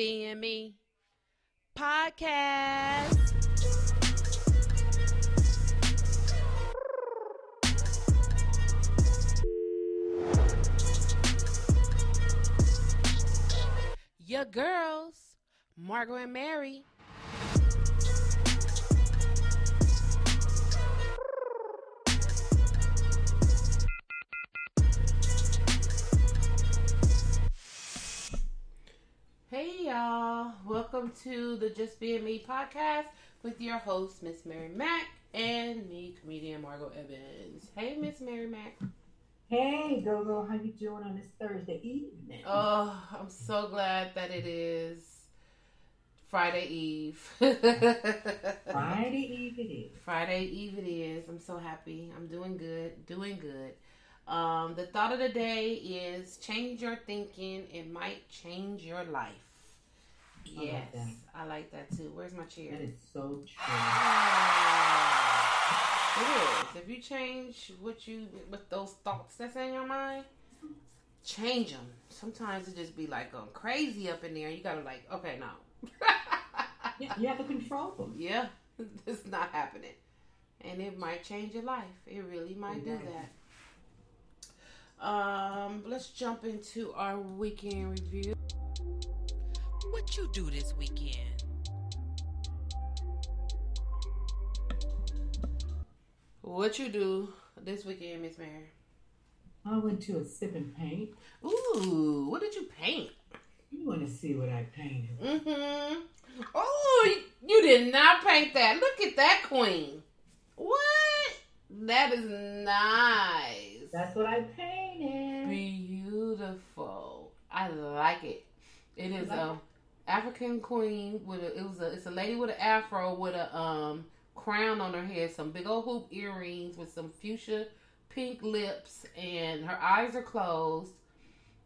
Being Me podcast. Your girls, Margot and Mary. Hey y'all, welcome to the Just Being Me podcast with your host, Miss Mary Mack, and me, comedian Margot Evans. Hey, Miss Mary Mack. Hey, Gogo, how you doing on this Thursday evening? Oh, I'm so glad that it is Friday Eve. Friday Eve it is. Friday Eve it is. I'm so happy. I'm doing good. Doing good. Um, the thought of the day is change your thinking. It might change your life. I Yes. I like that too. Where's my chair? That is so true. It is. If you change what you with those thoughts that's in your mind, change them. Sometimes it just be like going crazy up in there. You gotta like, okay, no. Yeah, you have to control them. yeah, it's not happening, and it might change your life. It really might do that. Um, let's jump into our weekend review. What you do this weekend? What you do this weekend, Miss Mary? I went to a sip and paint. Ooh, what did you paint? You want to see what I painted? Mm-hmm. Oh, you did not paint that. Look at that queen. What? That is nice. That's what I painted. Beautiful. I like it. It is like a it? African queen with a. It was a. It's a lady with an afro with a um crown on her head, some big old hoop earrings with some fuchsia pink lips, and her eyes are closed,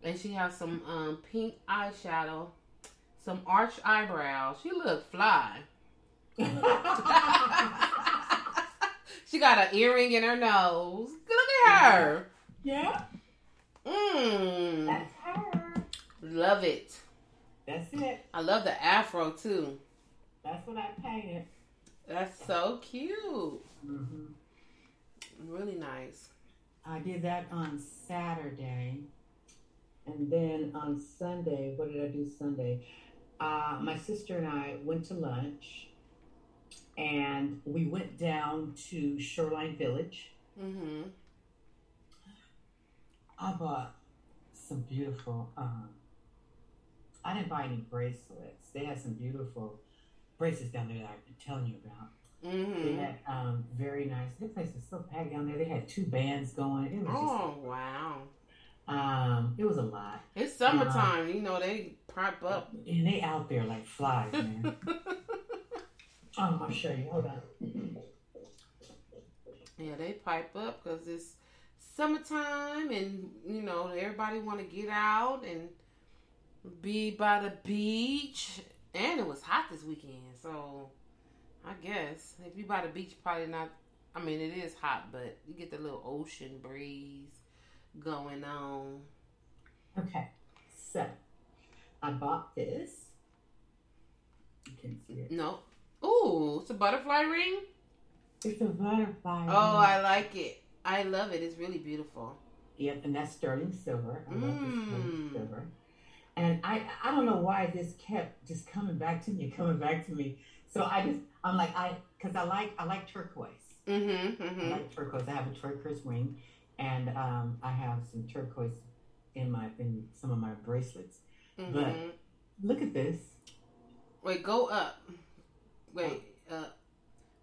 and she has some um pink eyeshadow, some arched eyebrows. She look fly. she got an earring in her nose. Look at her. yeah, Mmm. that's her. Love it. That's it. I love the afro too. That's what I painted. That's so cute. Mm-hmm. Really nice. I did that on Saturday. And then on Sunday, what did I do Sunday? Uh, my sister and I went to lunch and we went down to Shoreline Village. Mm-hmm. I bought some beautiful, um, I didn't buy any bracelets. They had some beautiful bracelets down there that I've been telling you about. They Mm-hmm. had um, very nice, the place was so packed down there. They had two bands going. It was just Oh wow. Um, it was a lot. It's summertime. you know they prop up. And they out there like flies, man. I'll show you. Hold on. Yeah, they pipe up because it's summertime, and you know everybody want to get out and be by the beach. And it was hot this weekend, so I guess if you by the beach, probably not. I mean, it is hot, but you get the little ocean breeze going on. Okay, so I bought this. You can see it. No. Ooh, it's a butterfly ring. It's a butterfly. Oh, I like it. I love it. It's really beautiful. Yep, and that's sterling silver. I love this sterling Mm. silver. And I I don't know why this kept just coming back to me, coming back to me. So I just I'm like I because I like I like turquoise. Mm-hmm. I Mm-hmm. like turquoise. I have a turquoise ring, and um, I have some turquoise in my in some of my bracelets. mm-hmm. But Look at this. Wait, go up. Wait, up.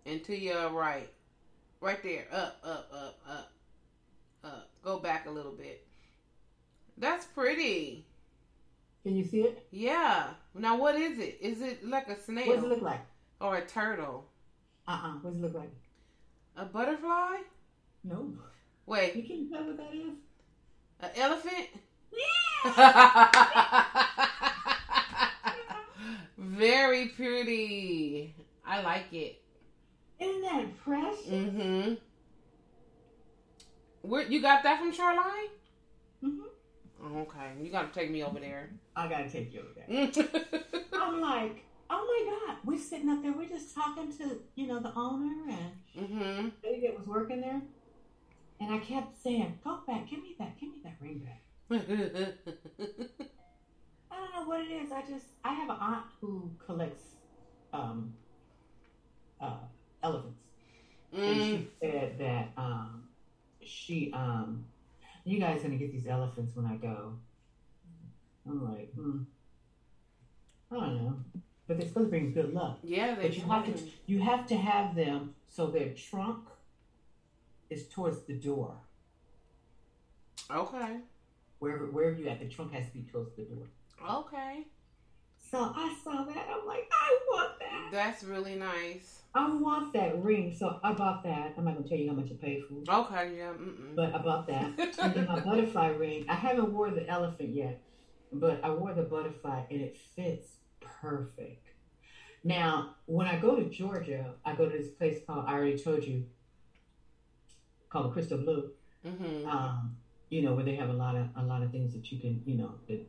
And to your right. Right there. Up, up, up, up, up. Go back a little bit. That's pretty. Can you see it? Yeah. Now, what is it? Is it like a snake? What does it look like? or a turtle? Uh uh What does it look like? A butterfly? No. Wait. You can tell what that is. an elephant? Very pretty. I like it. Isn't that precious? Mm-hmm. Where you got that from Shoreline? hmm Oh, okay, you got to take me over there. I gotta take you over there. mm-hmm. I'm like, oh my god, we're sitting up there, we're just talking to you know the owner and Mm-hmm. the lady that was working there, and I kept saying, go back, give me that, give me that ring back. I don't know what it is. I just I have an aunt who collects um uh elephants. And mm. she said that um she um you guys gonna get these elephants when I go. I'm like, hmm. I don't know. But they're supposed to bring good luck. Yeah, they But you have to you have to have them so their trunk is towards the door. Okay. Wherever wherever you at, the trunk has to be towards the door. Okay. So I saw that. I'm like, I want that. That's really nice. I want that ring. So I bought that. I'm not gonna tell you how much I paid for, it, Okay, yeah. Mm-mm. but I bought that. And then my butterfly ring. I haven't wore the elephant yet, but I wore the butterfly and it fits perfect. Now, when I go to Georgia, I go to this place called I already told you, called Crystal Blue. mm-hmm. Um, you know where they have a lot of a lot of things that you can, you know, the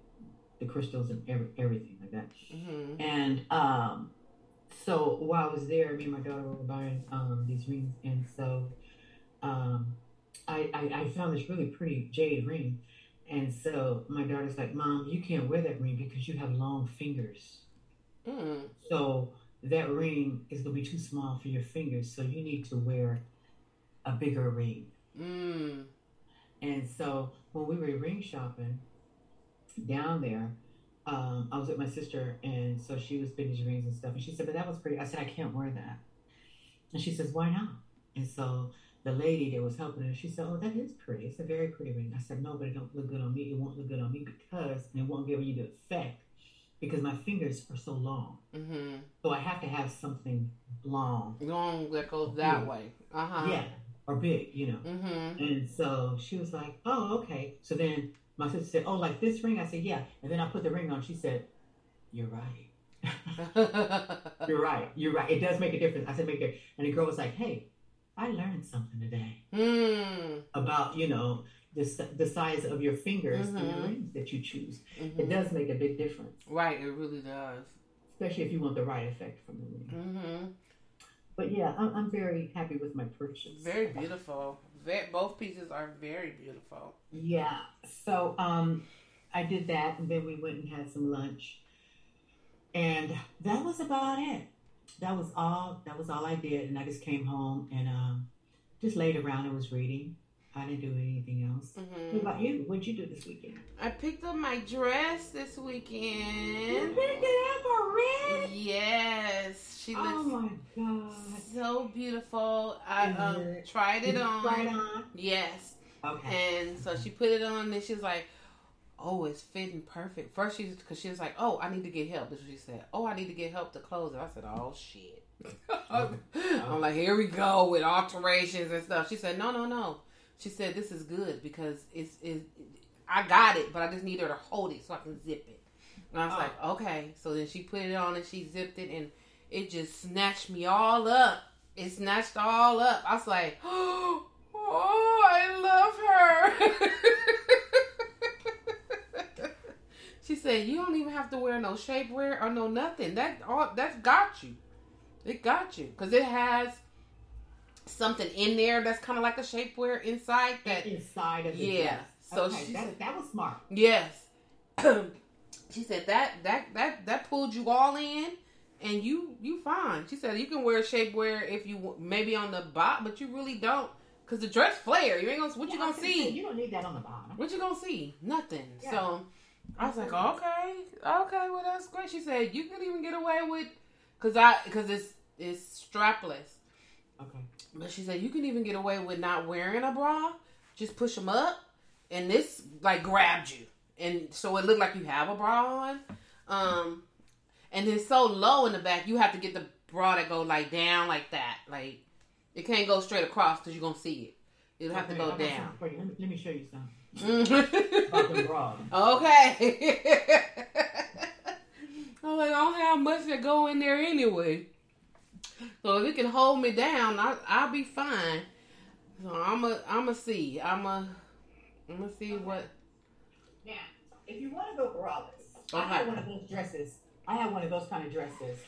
the crystals and every, everything like that. Mm-hmm. And um, so while I was there, me and my daughter were buying um, these rings, and so um, I, I I found this really pretty jade ring, and so my daughter's like, "Mom, you can't wear that ring because you have long fingers. Mm. So that ring is gonna be too small for your fingers. So you need to wear a bigger ring." Mm. And so when we were ring shopping down there, um, I was with my sister, and so she was these rings and stuff. And she said, "But that was pretty." I said, "I can't wear that." And she says, "Why not?" And so the lady that was helping her, she said, "Oh, that is pretty. It's a very pretty ring." I said, "No, but it don't look good on me. It won't look good on me because it won't give you the effect because my fingers are so long. Mm-hmm. So I have to have something long, Long that goes that way. Uh-huh. yeah, or big, you know." Mm-hmm. And so she was like, "Oh, okay." So then my sister said, "Oh, like this ring?" I said, "Yeah." And then I put the ring on. She said, "You're right. You're right. You're right. It does make a difference." I said, "Make it." And the girl was like, "Hey, I learned something today mm. about you know the the size of your fingers and the Mhm. rings that you choose. It Mhm. does make a big difference, Right, it really does. especially if you want the right effect from the ring." Mm-hmm. But yeah, I'm, I'm very happy with my purchase. Very beautiful. Ve- both pieces are very beautiful. Yeah. So um I did that and then we went and had some lunch. And that was about it. That was all that was all I did and I just came home and um just laid around and was reading. I didn't do anything else. What Mm-hmm. about you? What'd you do this weekend? I picked up my dress this weekend. You picked it up already? Yes, she looks Oh my god. so beautiful. I um tried it on. it on? Yes, Okay. And so she put it on, and she's like, "Oh, it's fitting perfect." First, she because she was like, "Oh, I need to get help." That's what she said. "Oh, I need to get help to close it." I said, "Oh shit." I'm like, "Here we go with alterations and stuff." She said, "No, no, no." She said, "This is good because it's it, I got it, but I just need her to hold it so I can zip it." And I was Oh. like, "Okay." So then she put it on and she zipped it, and it just snatched me all up. It snatched all up. I was like, "Oh, I love her." she said, "You don't even have to wear no shapewear or no nothing. That all that's got you. It got you because it has something in there that's kind of like a shapewear inside that Inside of the Yeah. dress. So okay, she that, that was smart. Yes. she said that that that that pulled you all in, and you you fine. She said you can wear shapewear if you maybe on the bottom, but you really don't, cause the dress flare. You ain't gonna what you Yeah, I gonna gonna say, see? You don't need that on the bottom. What you gonna see? Nothing. Yeah. So I was like, okay, okay, well that's great. She said you can even get away with, cause I cause it's it's strapless. Okay. But she said you can even get away with not wearing a bra. Just push them up, and this like grabbed you, and so it looked like you have a bra on. Um, and it's so low in the back, you have to get the bra that go like down like that. Like it can't go straight across because you're gonna see it. It'll have Okay, to go down. something for you. Let me, let me show you something about the bra. okay. I'm like, I don't have much to go in there anyway. So if it can hold me down, I, I'll be fine. So I'm a, I'm a see. I'm a, I'm gonna see what. Now, if you want to go braless, I Okay. had one of those dresses. I had one of those kind of dresses.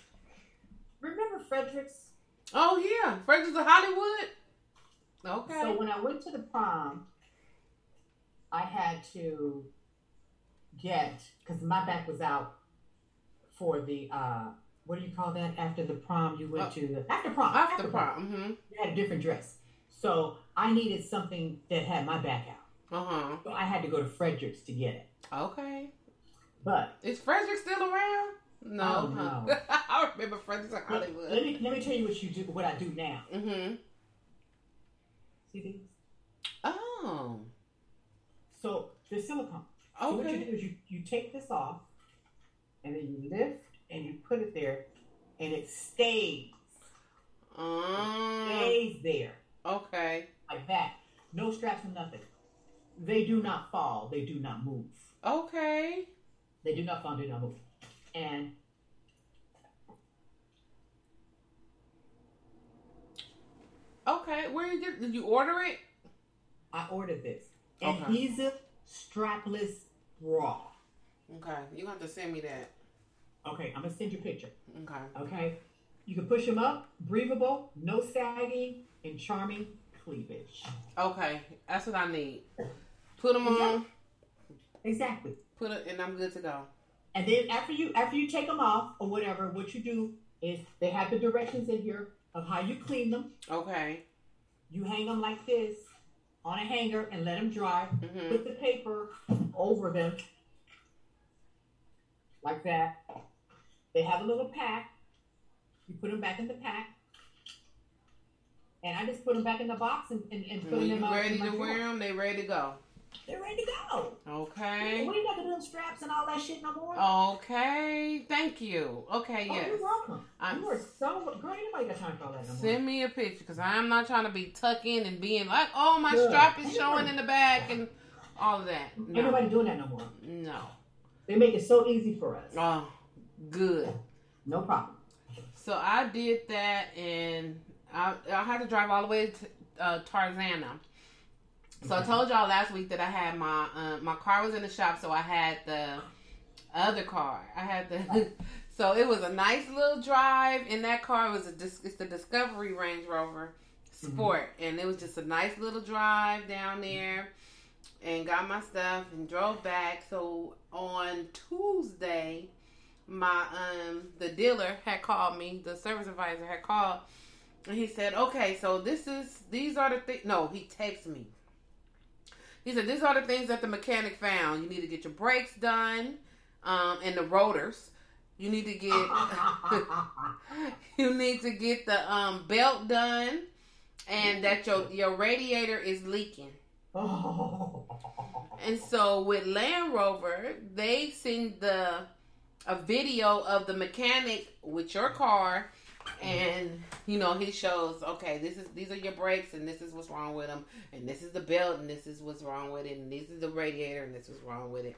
Remember Fredericks? Oh yeah, Fredericks of Hollywood. Okay. So when I went to the prom, I had to get because my back was out for the uh what do you call that after the prom you went Uh, to the after prom After prom. Mm-hmm. you had a different dress so I needed something that had my back out Uh huh. so I had to go to Fredericks to get it Okay. but Is Frederick still around? No. Oh, no. I remember Fredericks let, Hollywood. let me let me tell you what you do what I do now mm-hmm. see these Oh. so they're silicone So what you do is you, you take this off, and then you lift and you put it there, and it stays Um, stays there okay. like that. No straps or nothing. They do not fall. They do not move. Okay. They do not fall. Do not move. And Okay. Where you? Did you order it? I ordered this Okay. adhesive strapless bra. Okay. You have to send me that. Okay, I'm gonna send you a picture. Okay. Okay, you can push them up, breathable, no sagging, and charming cleavage. Okay. That's what I need. Put them on. Exactly. Put it, and I'm good to go. And then after you after you take them off or whatever, what you do is they have the directions in here of how you clean them. Okay. You hang them like this on a hanger and let them dry. Mhm. Put the paper over them like that. They have a little pack. You put them back in the pack. And I just put them back in the box and, and, and put them my, ready to wear them, they ready to go. They're ready to go. Okay. We ain't got to do them straps and all that shit no more. Okay. Thank you. Okay. Oh, Yes. you're welcome. I'm- you are so girl. Ain't nobody got time for all that no more. Send me a picture because I'm not trying to be tucking and being like, oh, my Good. strap is showing in the back and all of that. Ain't nobody doing that no more. No. They make it so easy for us. Oh, good. No problem. So I did that, and I, I had to drive all the way to uh, Tarzana. So I told y'all last week that I had my uh, my car was in the shop, so I had the other car. I had the so it was a nice little drive in that car. It was a it's the Discovery Range Rover Sport, and it was just a nice little drive down there, and got my stuff and drove back. So on Tuesday, my um the dealer had called me, the service advisor had called, and he said, "Okay, so this is these are the things." No, he texted me. He said, "These are the things that the mechanic found. You need to get your brakes done, um, and the rotors. You need to get you need to get the um belt done, and that your your radiator is leaking." Oh. And so with Land Rover, they send the a video of the mechanic with your car, and you know he shows okay, this is these are your brakes, and this is what's wrong with them, and this is the belt, and this is what's wrong with it, and this is the radiator, and this is wrong with it.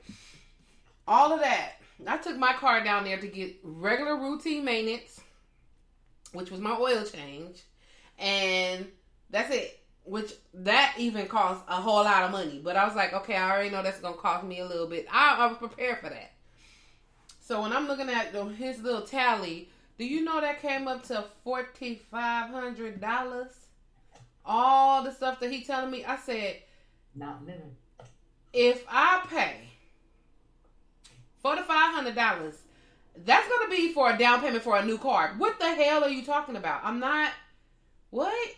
All of that. I took my car down there to get regular routine maintenance, which was my oil change, and that's it which that even costs a whole lot of money. But I was like, okay, I already know that's gonna cost me a little bit. I, I was prepared for that. So when I'm looking at his little tally, do you know that came up to forty five hundred dollars? All the stuff that he telling me, I said, not living. If I pay forty five hundred dollars, that's gonna be for a down payment for a new car. What the hell are you talking about? I'm not. What?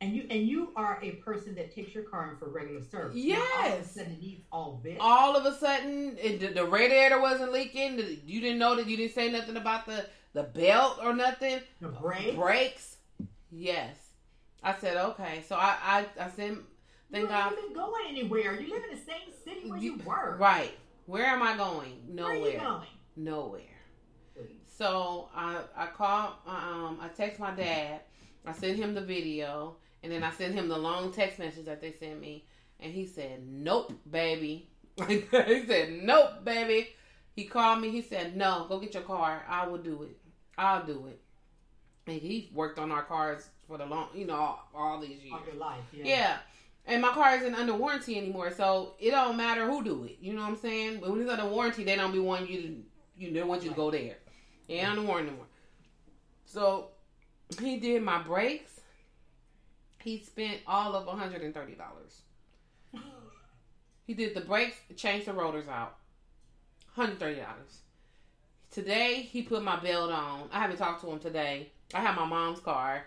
And you and you are a person that takes your car in for regular service. Yes. Now, all of a sudden it needs all this. All of a sudden, it, the, radiator wasn't leaking. The, you didn't know that you didn't say nothing about the the belt or nothing. The brakes. Brakes. Yes. I said okay. So I I, I said thank God. you God. You going anywhere? You live in the same city where you, you work. Right. Where am I going? Nowhere. Where are you going? Nowhere. So I I call um I text my dad. I sent him the video. And then I sent him the long text message that they sent me, and he said, "Nope, baby." he said, "Nope, baby." He called me. He said, "No, go get your car. I will do it. I'll do it." And he worked on our cars for the long, you know, all, all these years. All your life, yeah. Yeah. And my car isn't under warranty anymore, so it don't matter who do it. You know what I'm saying? But when it's under warranty, they don't be wanting you to, you know, want you to go there. Yeah, under warranty anymore. So he did my brakes he spent all of $130. he did the brakes, changed the rotors out. $130. Today, he put my belt on. I haven't talked to him today. I have my mom's car.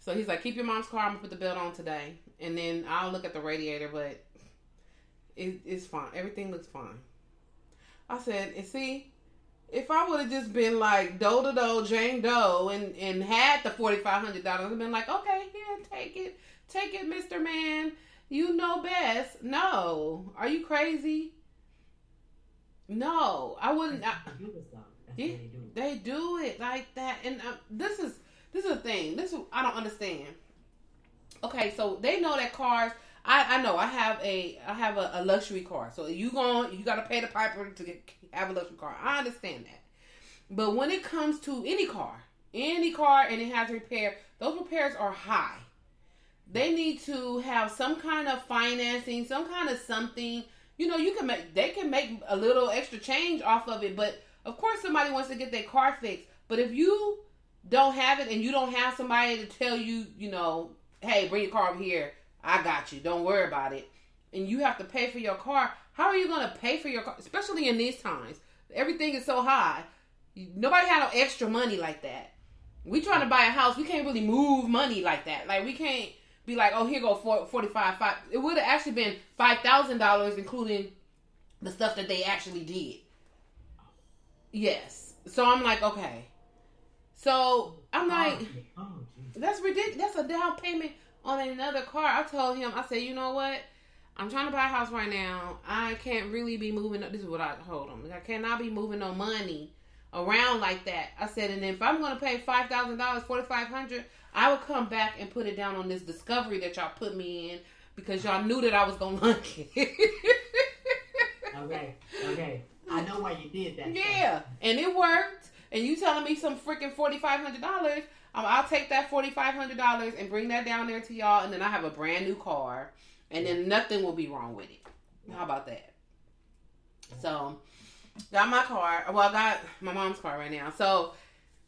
So he's like, keep your mom's car. I'm to put the belt on today. And then I'll look at the radiator, but it, it's fine. Everything looks fine. I said, and see, if I would have just been like do do do Jane Doe and and had the forty five hundred dollars, I've been like, okay, here, take it, take it, Mister Man. You know best. No, are you crazy? No, I wouldn't. I, yeah, they do it like that, and uh, this is this is a thing. This is, I don't understand. Okay, so they know that cars. I, I know I have a I have a, a luxury car. So you going you got to pay the piper to get, have a luxury car. I understand that. But when it comes to any car, any car and it has repair, those repairs are high. They need to have some kind of financing, some kind of something. You know, you can make they can make a little extra change off of it, but of course somebody wants to get their car fixed. But if you don't have it and you don't have somebody to tell you, you know, hey, bring your car over here, I got you. Don't worry about it. And you have to pay for your car. How are you going to pay for your car, especially in these times? Everything is so high. Nobody had no extra money like that. We trying to buy a house. We can't really move money like that. Like we can't be like, oh, here go 45 five. It would have actually been $5,000 including the stuff that they actually did. Yes. So I'm like, okay. So I'm like, that's ridiculous. That's a down payment on another car. I told him, I said, you know what? I'm trying to buy a house right now. I can't really be moving. This is what I told him. I cannot be moving no money around like that. I said, and if I'm going to pay five thousand dollars, forty five hundred, I will come back and put it down on this discovery that y'all put me in because y'all knew that I was going to like it. okay, okay. I know why you did that. Yeah, and it worked. And you telling me some freaking forty five hundred dollars? Um, I'll take that forty five hundred dollars and bring that down there to y'all, and then I have a brand new car, and then nothing will be wrong with it. How about that? So, got my car. Well, I got my mom's car right now. So,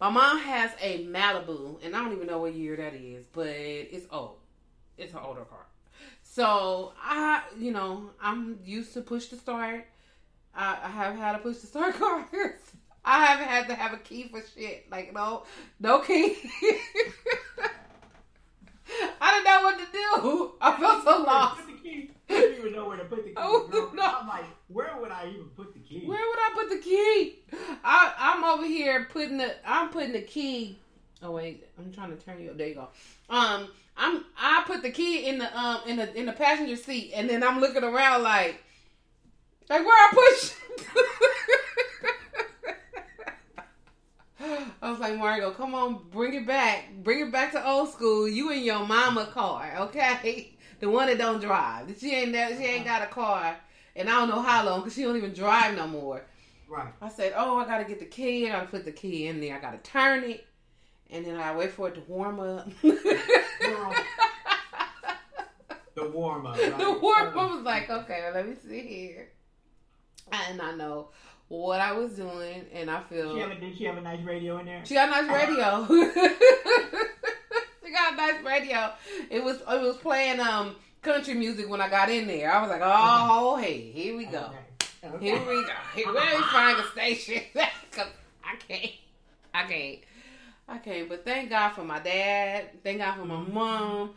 my mom has a Malibu, and I don't even know what year that is, but it's old. It's an older car. So I, you know, I'm used to push to start. I, have had to push to start cars. I haven't had to have a key for shit. Like no, no key. I didn't know what to do. I felt so lost. I didn't even know where to put the key. Oh, no. I'm like, where would I even put the key? Where would I put the key? I, I'm over here putting the I'm putting the key Oh wait, I'm trying to turn you up. There you go. Um, I'm I put the key in the um in the in the passenger seat, and then I'm looking around like, like where I push. I was like, Margot, come on, bring it back, bring it back to old school. You and your mama car, okay? The one that don't drive. She ain't she ain't uh-huh. got a car, and I don't know how long because she don't even drive no more. Right. I said, oh, I gotta get the key. I gotta put the key in there. I gotta turn it, and then I wait for it to warm up. The warm up. Right? the warm up uh-huh. was like, okay, let me see here, and I know what I was doing, and I feel. She have a, did she have a nice radio in there? She got a nice radio. she got a nice radio. It was it was playing um country music when I got in there. I was like, oh hey, here we go. Okay. Okay. Here we go. Here, where we find a station? Cause I can't. I can't. I can't. But thank God for my dad. Thank God for my mom.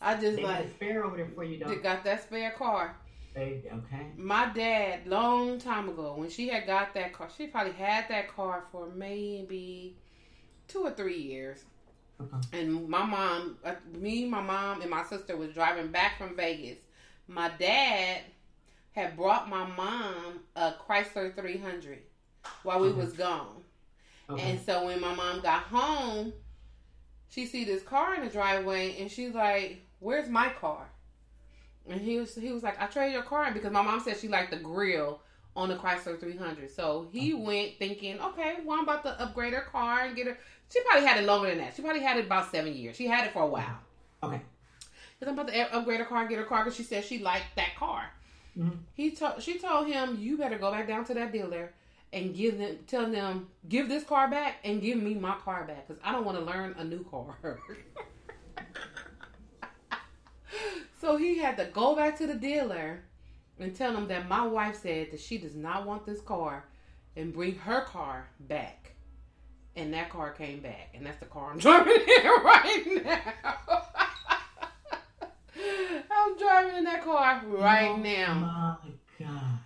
I just They like spare over there for you, though. got that spare car. They- Okay. My dad, long time ago, when she had got that car, she probably had that car for maybe two or three years. Okay. And my mom, uh, me, my mom, and my sister was driving back from Vegas. My dad had brought my mom a Chrysler 300 while we Okay. was gone. Okay. And so when my mom got home, she see this car in the driveway, and she's like, "Where's my car?" And he was he was like, "I traded your car in because my mom said she liked the grill on the Chrysler 300." So he went thinking, "Okay, well I'm about to upgrade her car and get her." She probably had it longer than that. She probably had it about seven years. She had it for a while. okay. Because I'm about to upgrade her car and get her car because she said she liked that car. Mhm. He told she told him, "You better go back down to that dealer and give them tell them give this car back and give me my car back because I don't want to learn a new car." so he had to go back to the dealer and tell them that my wife said that she does not want this car and bring her car back. And that car came back, and that's the car I'm driving in right now. I'm driving in that car right now. Oh, now. My God.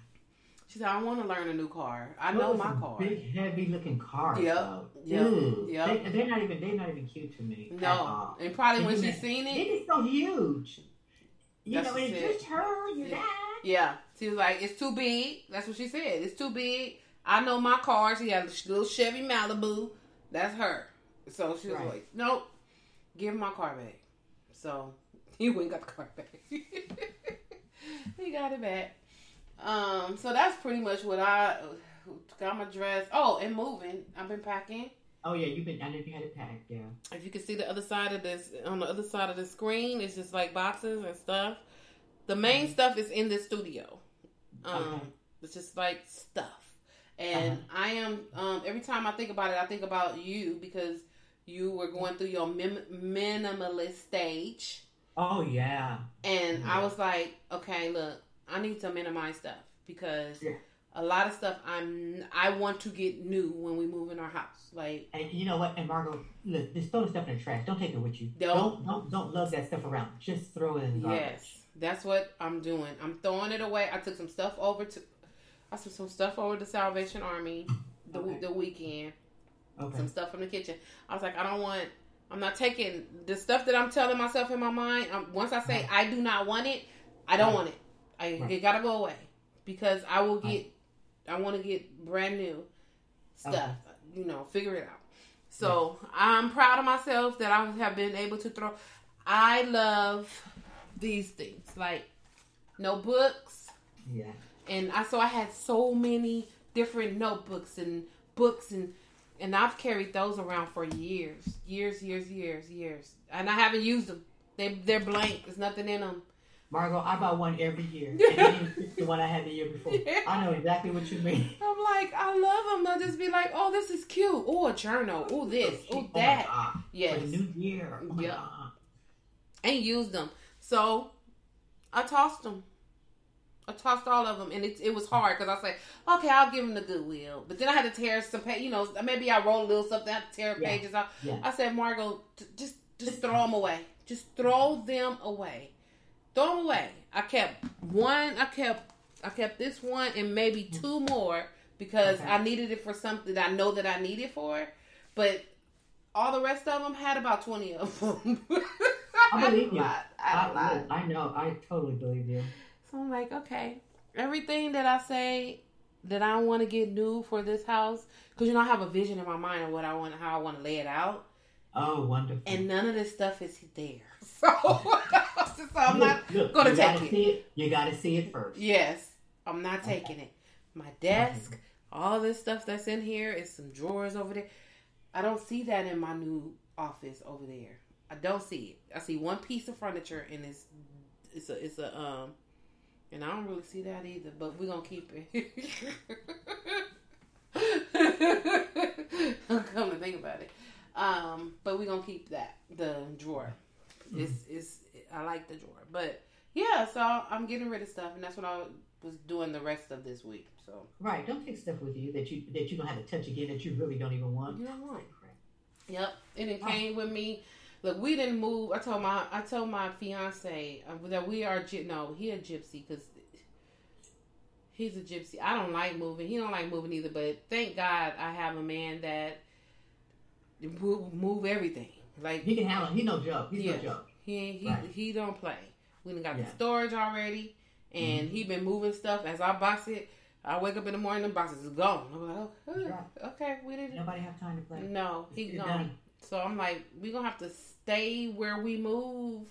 She said, I want to learn a new car. I know my are car. Big, heavy looking car. Yep, though. yep, Ew. yep. They, they're not even. They're not even cute to me. No. And probably when And she seen It it, is so huge. You That's know, it's it. just her. Your Yeah. dad. yeah. She was like, it's too big. That's what she said. It's too big. I know my car. She had a little Chevy Malibu. That's her. So she was Right. like, nope, give my car back. So he went and got the car back. he got it back. Um, so that's pretty much what I got my dress. Oh, and moving. I've been packing. Oh yeah, you've been. I know you had it packed. Yeah. If you can see the other side of this, on the other side of the screen, it's just like boxes and stuff. The main Mhm. stuff is in the studio. Um, Okay. It's just like stuff. And Uh-huh. I am, um, every time I think about it, I think about you because you were going through your mim- minimalist stage. Oh yeah. And I was like, okay, look, I need to minimize stuff because Yeah. A lot of stuff I'm, I want to get new when we move in our house. Like, And you know what? And Margot, look, just throw the stuff in the trash. Don't take it with you. Don't. Don't don't, don't lug that stuff around. Just throw it in the garbage. Yes, that's what I'm doing. I'm throwing it away. I took some stuff over to, I took some stuff over to Salvation Army the Okay. the weekend. Okay. Some stuff from the kitchen. I was like, I don't want. I'm not taking the stuff that I'm telling myself in my mind. Um, once I say I do not want it, I don't Right. want it. I Right. it gotta go away because I will get. I want to get brand new stuff. Okay. You know, figure it out. So I'm proud of myself that I have been able to throw. I love these things like notebooks, Yeah. and I so I had so many different notebooks and books and and I've carried those around for years, years, years, years, years, and I haven't used them. They they're blank. There's nothing in them. Margot, I buy one every year. And the one I had the year before. Yeah. I know exactly what you mean. I'm like, I love them. They'll just be like, oh, this is cute. Oh, a journal. Oh, this. Oh, Oh that. God. Yes. New year. Oh. God. ain't used them. So I tossed them. I tossed all of them, and it, it was hard because I said, okay, I'll give them the goodwill. But then I had to tear some, pa- you know, maybe I wrote a little something, I had to tear Yeah. pages out. Yeah. I said, Margot, t- just just throw them away. Just throw them away. Throw them away. I kept one. I kept I kept this one and maybe mm. two more because Okay. I needed it for something I know that I need it for. But all the rest of them had about twenty of them. I believe you. I, I, I, I know. I totally believe you. So I'm like, okay, everything that I say that I want to get new for this house, because you know I have a vision in my mind of what I want, how I want to lay it out, Oh, wonderful. and none of this stuff is there. So, so I'm not Look, look, gonna you take gotta it. It. You got to see it first. Yes, I'm not taking it. My desk, all this stuff that's in here is some drawers over there. I don't see that in my new office over there. I don't see it. I see one piece of furniture and it's it's a it's a um and I don't really see that either, but we're gonna keep it. Come to think about it. Um, but we're gonna keep that, the drawer. It's it's I like the drawer. But yeah, so I'm getting rid of stuff and that's what I was doing the rest of this week. So Right. Don't take stuff with you that you that you don't have to touch again that you really don't even want. you don't want. Yep, and it came with me. Look, we didn't move. I told my I told my fiance uh, that we are no, he a gypsy because he's a gypsy. I don't like moving. He don't like moving either. But thank God I have a man that will move everything. Like He can handle. He no joke. He's Yeah. no joke. he he Right. he don't play. We done got Yeah. the storage already, and mm-hmm. he been moving stuff as I box it. I wake up in the morning, the boxes is gone. I'm like, oh, Right. okay, we didn't. Nobody have time to play. No, he It's gone. done. So I'm like, we're gonna have to stay where we move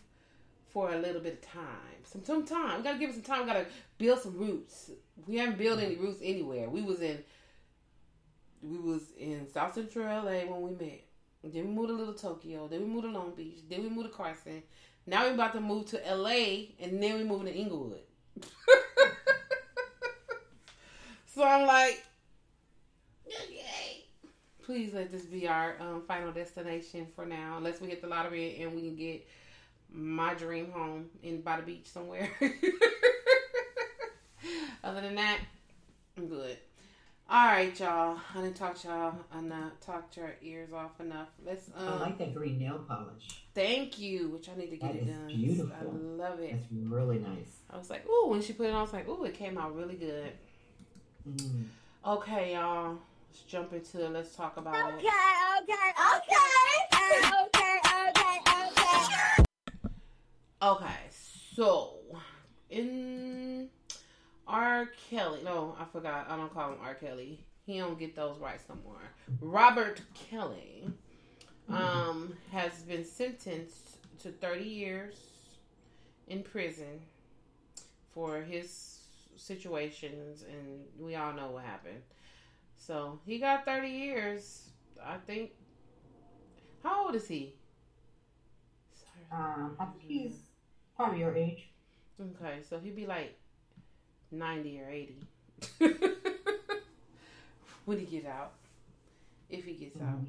for a little bit of time. Some some time. We gotta give it some time. We gotta build some roots. We haven't built any mm-hmm. roots anywhere. We was in we was in South Central LA when we met. Then we moved to Little Tokyo. Then we moved to Long Beach. Then we moved to Carson. Now we're about to move to LA and then we moving to Inglewood. so I'm like. Please let this be our um, final destination for now, unless we hit the lottery and we can get my dream home in by the beach somewhere. Other than that, I'm good. All right, y'all. I didn't talk to y'all enough. Talked your ears off enough. Let's I um. like that green nail polish. Thank you, which I need to get That it is done. beautiful. I love it. That's really nice. I was like, ooh, when she put it on, I was like, ooh, it came out really good. Mm. Okay, y'all. Let's jump into it. Let's talk about it. Okay, okay, okay, okay, okay, okay. Okay, so in R. Kelly, no, I forgot. I don't call him R. Kelly. He don't get those rights no more. Robert Kelly um, has been sentenced to 30 years in prison for his situations, and we all know what happened. So he got 30 years. I think. How old is he? Sorry. Um, I think he's probably your age. Okay, so he'd be like 90 or 80 when he get out. If he gets out.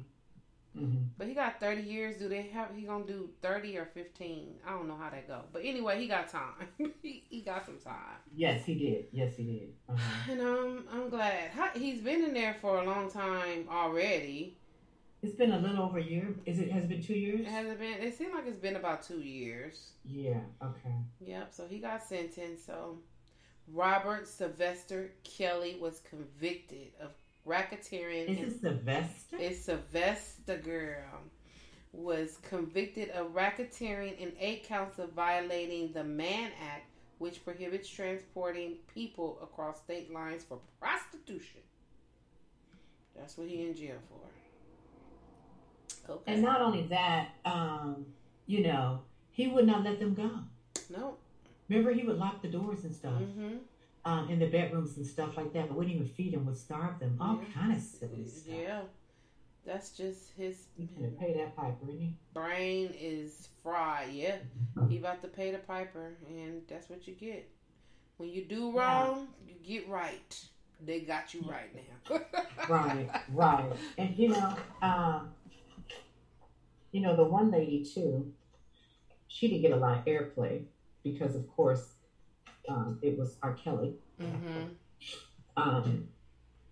hmm But he got 30 years. Do they have, he gonna do 30 or 15? I don't know how that go. But anyway, he got time. he, he got some time. Yes, he did. Yes, he did. Uh-huh. And um, I'm glad. He's been in there for a long time already. It's been a little over a year. Is it? Has it been two years? It hasn't been, it seemed like it's been about two years. Yeah. Okay. Yep, so he got sentenced. So Robert Sylvester Kelly was convicted of racketeering. Is it Sylvester? it's Sylvester girl was convicted of racketeering and eight counts of violating the Mann Act, which prohibits transporting people across state lines for prostitution. That's what he in jail for. Okay. and not only that, um, you know, he would not let them go. no. Remember, he would lock the doors and stuff Mm-hmm. um, in the bedrooms and stuff like that, but wouldn't even feed them, would starve them, all Yeah. kind of silly stuff. Yeah. That's just his He pay that piper, didn't he? brain is fried. Yeah, he about to pay the piper, and that's what you get. When you do wrong, you get right. They got you right now. Right, right. And you know, um, you know, the one lady too, she didn't get a lot of airplay because, of course, um, it was R. Kelly. hmm um,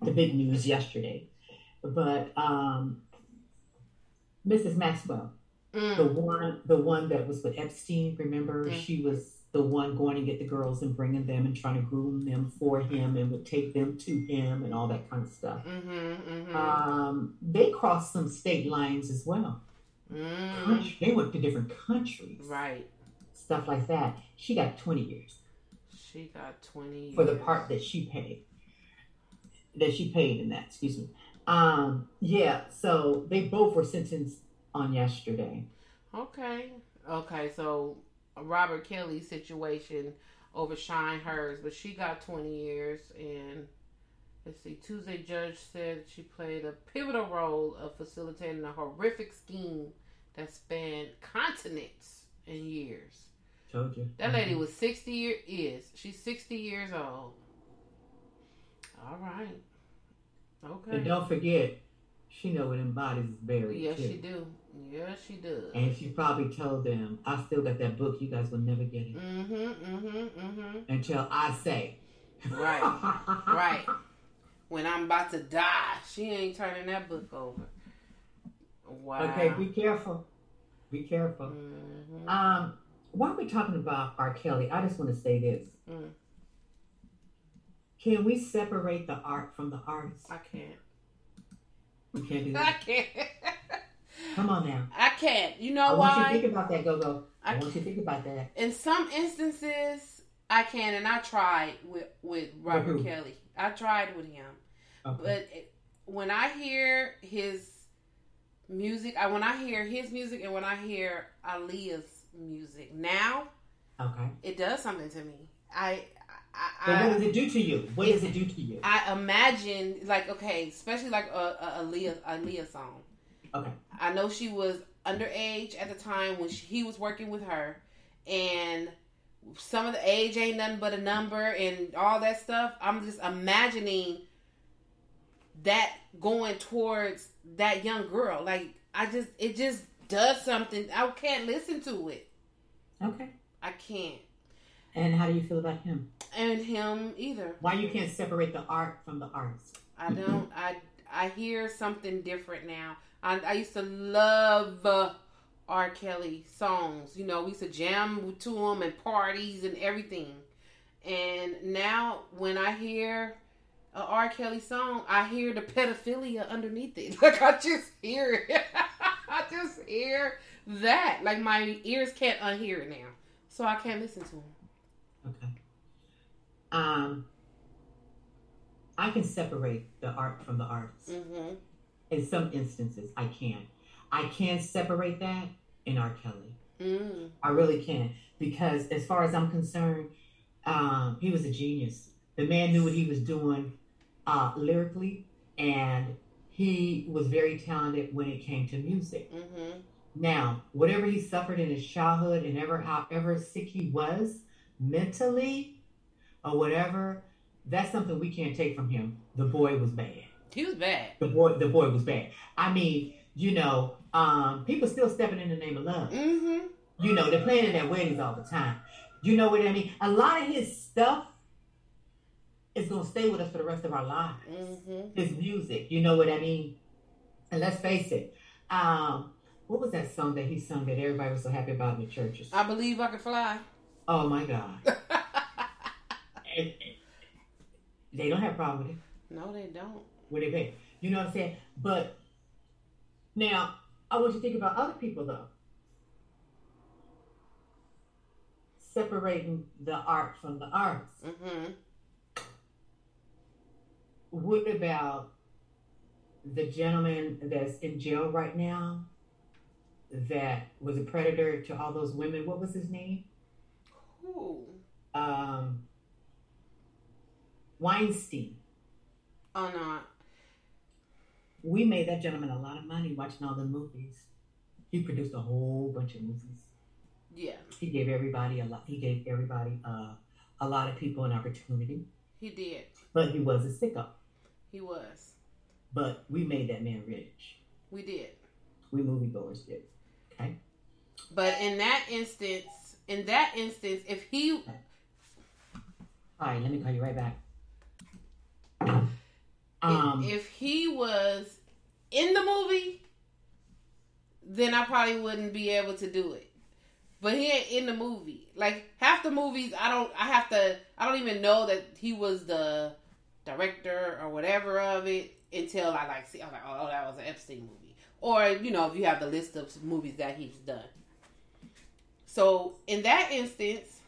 the big news yesterday. But um, Mrs. Maxwell, the Mm. one, the one that was with Epstein, remember, Mm. she was the one going to get the girls and bringing them and trying to groom them for him and would take them to him and all that kind of stuff. hmm hmm Um, they crossed some state lines as well. Mm, Country- They went to different countries, right. Stuff like that. She got 20 years She got 20 years. for the part that she paid. That she paid in that, excuse me. Um, yeah, so they both were sentenced on yesterday. Okay. Okay, so Robert Kelly's situation overshined hers, but she got 20 years. And let's see, Tuesday judge said she played a pivotal role of facilitating a horrific scheme that spanned continents and years. Told you. That lady was 60 year is. She's 60 years old. All right. Okay. And don't forget, she know where them bodies is buried Yes, too. she do. Yes, she does. And she probably told them, I still got that book, you guys will never get it. Mm-hmm, mm-hmm, mm-hmm. Until I say. Right, right. When I'm about to die, she ain't turning that book over. Wow. Okay, be careful. Be careful. Mhm. Um, while we're talking about R. Kelly, I just want to say this. Mm. Can we separate the art from the artist? I can't. You can't do that. I can't. Come on now. I can't. You know I know want you to think about that, Go Go. I, I want you to think about that. In some instances, I can, and I tried with with Robert who? Kelly. I tried with him. Okay. But it, when I hear his music, I when I hear his music and when I hear Aaliyah's music now, okay. it does something to me. I But I, what I, does it do to you? What does it do to you? I imagine like okay, especially like a, a Aaliyah Aaliyah song. Okay. I know she was underage at the time when she, he was working with her, and some of the age ain't nothing but a number and all that stuff. I'm just imagining that going towards that young girl. Like I just, it just does something. I can't listen to it. Okay. I can't, And how do you feel about him? and him either. Why you can't separate the art from the artist? I don't. I I hear something different now. I, I used to love uh, R. Kelly songs. You know, we used to jam to them and parties and everything. And now, when I hear a R. Kelly song, I hear the pedophilia underneath it. Like I just hear it. I just hear that. Like my ears can't unhear it now, so I can't listen to him. Okay. Um, I can separate the art from the artist. hmm In some instances, I can. I can separate that in R. Kelly. Mm. I really can because, as far as I'm concerned, um, he was a genius. The man knew what he was doing uh, lyrically, and he was very talented when it came to music. hmm Now, whatever he suffered in his childhood, and ever however sick he was mentally, or whatever, that's something we can't take from him. The boy was bad. He was bad. The boy, the boy was bad. I mean, you know, um, people still stepping in the name of love. hmm You know, they're playing it at weddings all the time. You know what I mean? A lot of his stuff is gonna stay with us for the rest of our lives. hmm His music, you know what I mean? And let's face it, um, what was that song that he sung that everybody was so happy about in the churches? I believe I Could fly. Oh my God. And- and they don't have a problem with it. no, they don't. What they pay. You know what I'm saying? But now I want you to think about other people though. Separating the art from the artist. hmm What about the gentleman that's in jail right now that was a predator to all those women? What was his name? Ooh. Um, Weinstein. Oh no. We made that gentleman a lot of money watching all the movies. He produced a whole bunch of movies. Yeah, He gave everybody a lot. He gave everybody uh, a lot of people an opportunity. he did. But he was a sicko. He was. But we made that man rich. We did. We moviegoers did. Okay. But in that instance, in that instance, if he All right. Let me call you right back. Um. if, if he was in the movie, then I probably wouldn't be able to do it. But he ain't in the movie. Like half the movies, I don't. I have to. I don't even know that he was the director or whatever of it. until I like see. I was like, oh, that was an Epstein movie. Or you know, if you have the list of movies that he's done. So in that instance,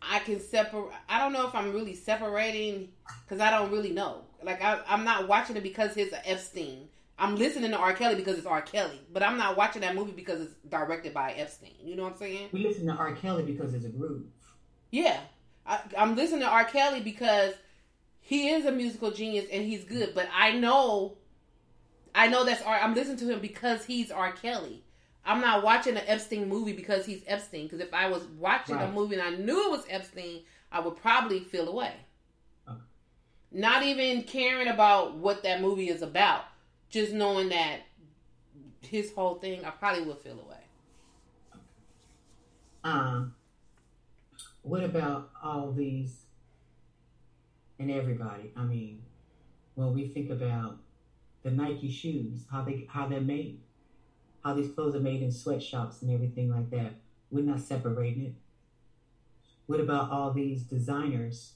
I can separate. I don't know if I'm really separating because I don't really know. Like I, I'm not watching it because it's Epstein. I'm listening to R. Kelly because it's R. Kelly, but I'm not watching that movie because it's directed by Epstein. You know what I'm saying? We listen to R. Kelly because it's a groove. Yeah, I, I'm listening to R. Kelly because he is a musical genius and he's good. But I know, I know that's R. I'm listening to him because he's R. Kelly. I'm not watching an Epstein movie because he's Epstein. Because if I was watching Right. a movie and I knew it was Epstein, I would probably feel away. Okay. Not even caring about what that movie is about, just knowing that his whole thing, I probably would feel away. Um, what about all these and everybody? I mean, when we think about the Nike shoes, how they how they're made, how these clothes are made in sweatshops and everything like that, we're not separating it. What about all these designers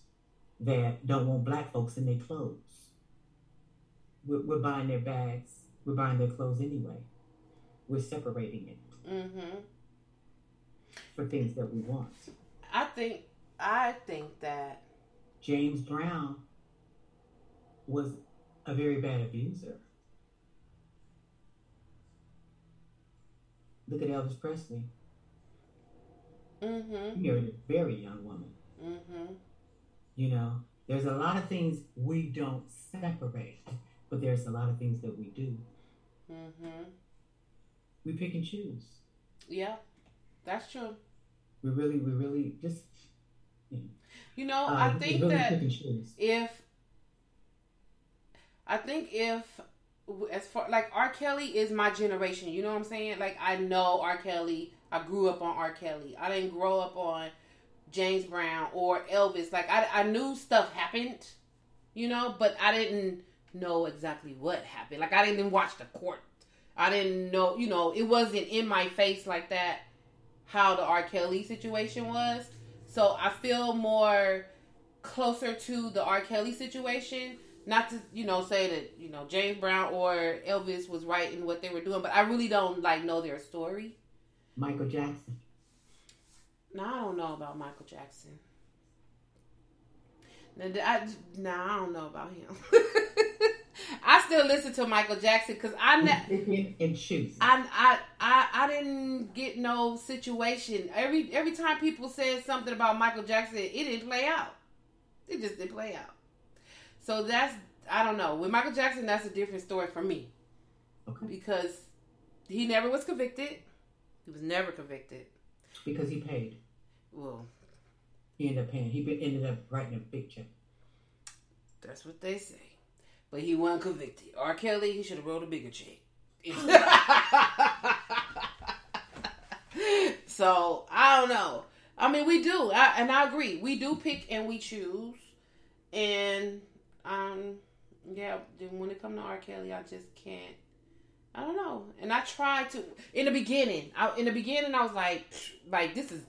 that don't want black folks in their clothes? We're, we're buying their bags, we're buying their clothes anyway. We're separating it Mm-hmm. for things that we want. I think, I think that James Brown was a very bad abuser. Look at Elvis Presley. Mm-hmm. He married a very young woman. Mm-hmm. You know, there's a lot of things we don't separate, but there's a lot of things that we do. Mm-hmm. We pick and choose. Yeah, that's true. We really, we really just. You know, uh, I think really that pick and choose. if I think if as far like R. Kelly is my generation, you know what I'm saying? Like I know R. Kelly. I grew up on R. Kelly. I didn't grow up on James Brown or Elvis. Like I, I knew stuff happened, you know, but I didn't know exactly what happened. Like I didn't even watch the court. I didn't know, you know, it wasn't in my face like that. How the R. Kelly situation was. So I feel more closer to the R. Kelly situation. Not to, you know, say that, you know, James Brown or Elvis was right in what they were doing, but I really don't like know their story. Michael Jackson. No, I don't know about Michael Jackson. Now, I, nah, I don't know about him. I still listen to Michael Jackson because I, ne- and- choose. I, I, I, I didn't get no situation. Every every time people said something about Michael Jackson, it didn't play out. It just didn't play out. So that's I don't know. With Michael Jackson, that's a different story for me Okay. because he never was convicted. He was never convicted. Because he paid. Well, He ended up paying. He ended up writing a big check. that's what they say. But he wasn't convicted. R. Kelly, he should have wrote a bigger check. so I don't know. I mean, we do, I, and I agree. We do pick and we choose, and um, yeah. Then when it comes to R. Kelly, I just can't. I don't know. And I tried to in the beginning. I, in the beginning, I was like, like this is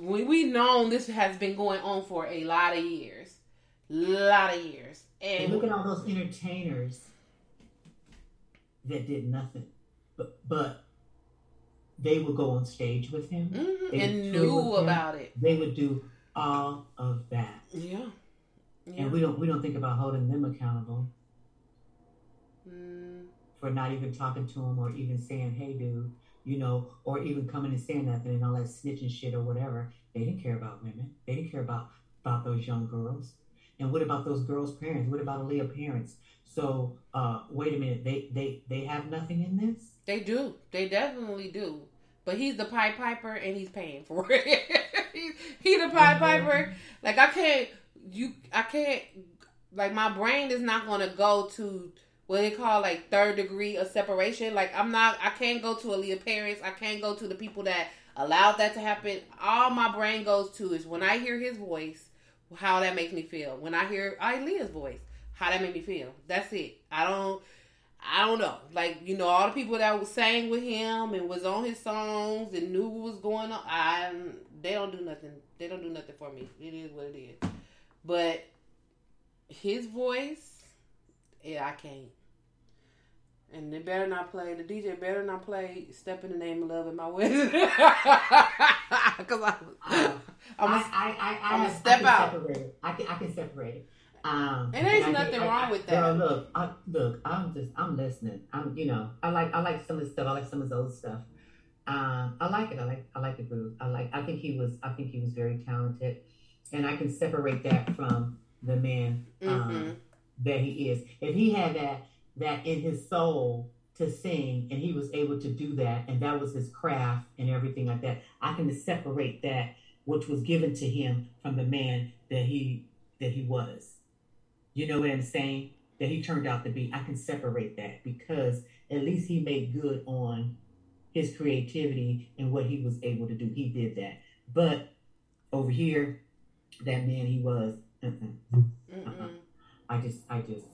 we we known this has been going on for a lot of years, A lot of years, And look at all those entertainers that did nothing, but but they would go on stage with him. Mhm, and knew with him. about it. They would do all of that, Yeah, yeah. and we don't we don't think about holding them accountable Mm, for not even talking to him or even saying, "Hey, dude," you know, or even coming and saying nothing and all that snitching shit or whatever. They didn't care about women. They didn't care about about those young girls. And what about those girls' parents? What about Aaliyah parents? So, uh, wait a minute. They they they have nothing in this. they do. They definitely do. But he's the Pied Piper, and he's paying for it. he, he the Pied Mhm. Piper. Like I can't. You. I can't. Like my brain is not gonna go to what they call like third degree of separation. Like I'm not. I can't go to Aaliyah parents. I can't go to the people that allowed that to happen. All my brain goes to is when I hear his voice, how that makes me feel. When I hear Aaliyah's voice, how that made me feel. That's it. I don't. I don't know. Like, you know, all the people that was sang with him and was on his songs and knew what was going on, I they don't do nothing. They don't do nothing for me. It is what it is. But his voice Yeah, I can't. And they better not play. The DJ better not play "Step in the Name of Love" in my wedding. Because I'm, Uh, I'm I, a, I, I, I, I step out. Separate. I can, I can separate it. Um, And there's nothing I- wrong I- with Girl, that. look, I, look, I'm just, I'm listening. I'm, you know, I like, I like some of the stuff. I like some of the old stuff. Um, I like it. I like, I like the groove. I like. I think he was, I think he was very talented, and I can separate that from the man um, Mhm. That he is. If he had that, that in his soul to sing, and he was able to do that, and that was his craft and everything like that, I can separate that which was given to him from the man that he that he was. You know what I'm saying? That he turned out to be. I can separate that because at least he made good on his creativity and what he was able to do. He did that. But over here, that man he was. Uh-uh. Mm-mm. Uh-uh. I just, I just,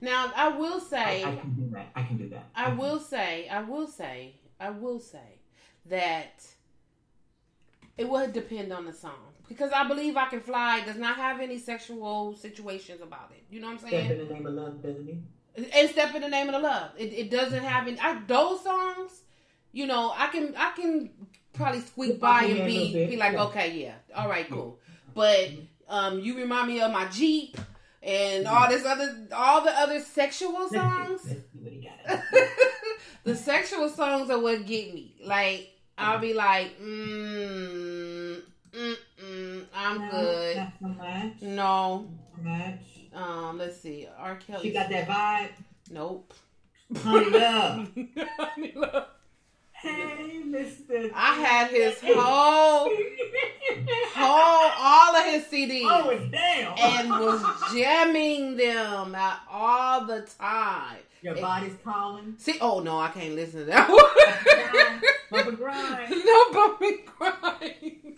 Now I will say, I can do that. I can do that. I will say, I will say, I will say that it would depend on the song because I believe I Can Fly does not have any sexual situations about it. You know what I'm saying? Step in the name of love, doesn't he? and step in the name of the love. It, it doesn't have any. I, those songs, you know, I can I can probably squeak by and be be like, okay, yeah, all right, cool. But um, you remind me of my Jeep and all this other all the other sexual songs. Let's see what he got. the sexual songs are what get me. Like I'll be like, mm, mm, mm, I'm No, good. Not so much. No. Not so much. Um, let's see. R. Kelly. She got that vibe. Nope. Honey love. Honey Love. Hey, Mister. I had his whole, whole, all of his CDs, Oh, and damn. and was jamming them out all the time. Your body's calling. See, oh no, I can't listen to that one. Bump and grind. no bumping grind.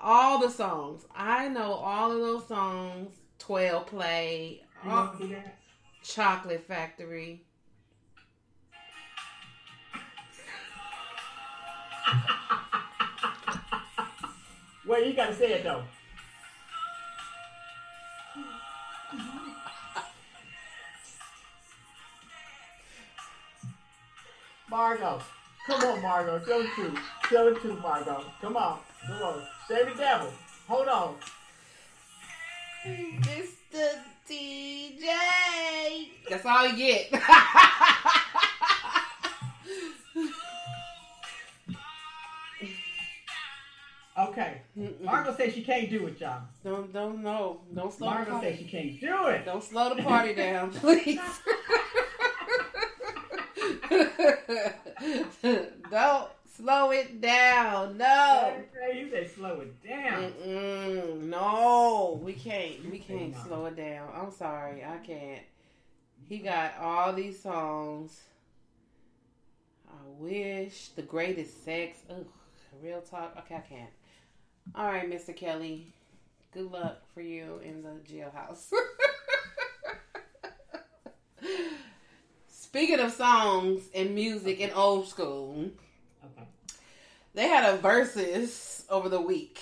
all the songs, I know all of those songs. Twelve play, You all- want to do that? Chocolate Factory. Well, you gotta say it though. Margot, come on, Margot, show the truth. Show the truth, Margot. Come on, come on. Say the devil. Hold on. Mr. DJ. That's all you get. Okay. Mm-mm. Margot says she can't do it, y'all. don't don't know. Don't slow the Margot party. says she can't do it. Don't slow the party down, please. don't slow it down. No. You said slow it down. Mm-mm. No, we can't. We can't slow it down. I'm sorry, I can't. He got all these songs. I wish the greatest sex. Ugh, real talk. Okay, I can't. All right, Mr. Kelly. Good luck for you in the jailhouse. Speaking of songs and music and old school, Okay. they had a versus over the week.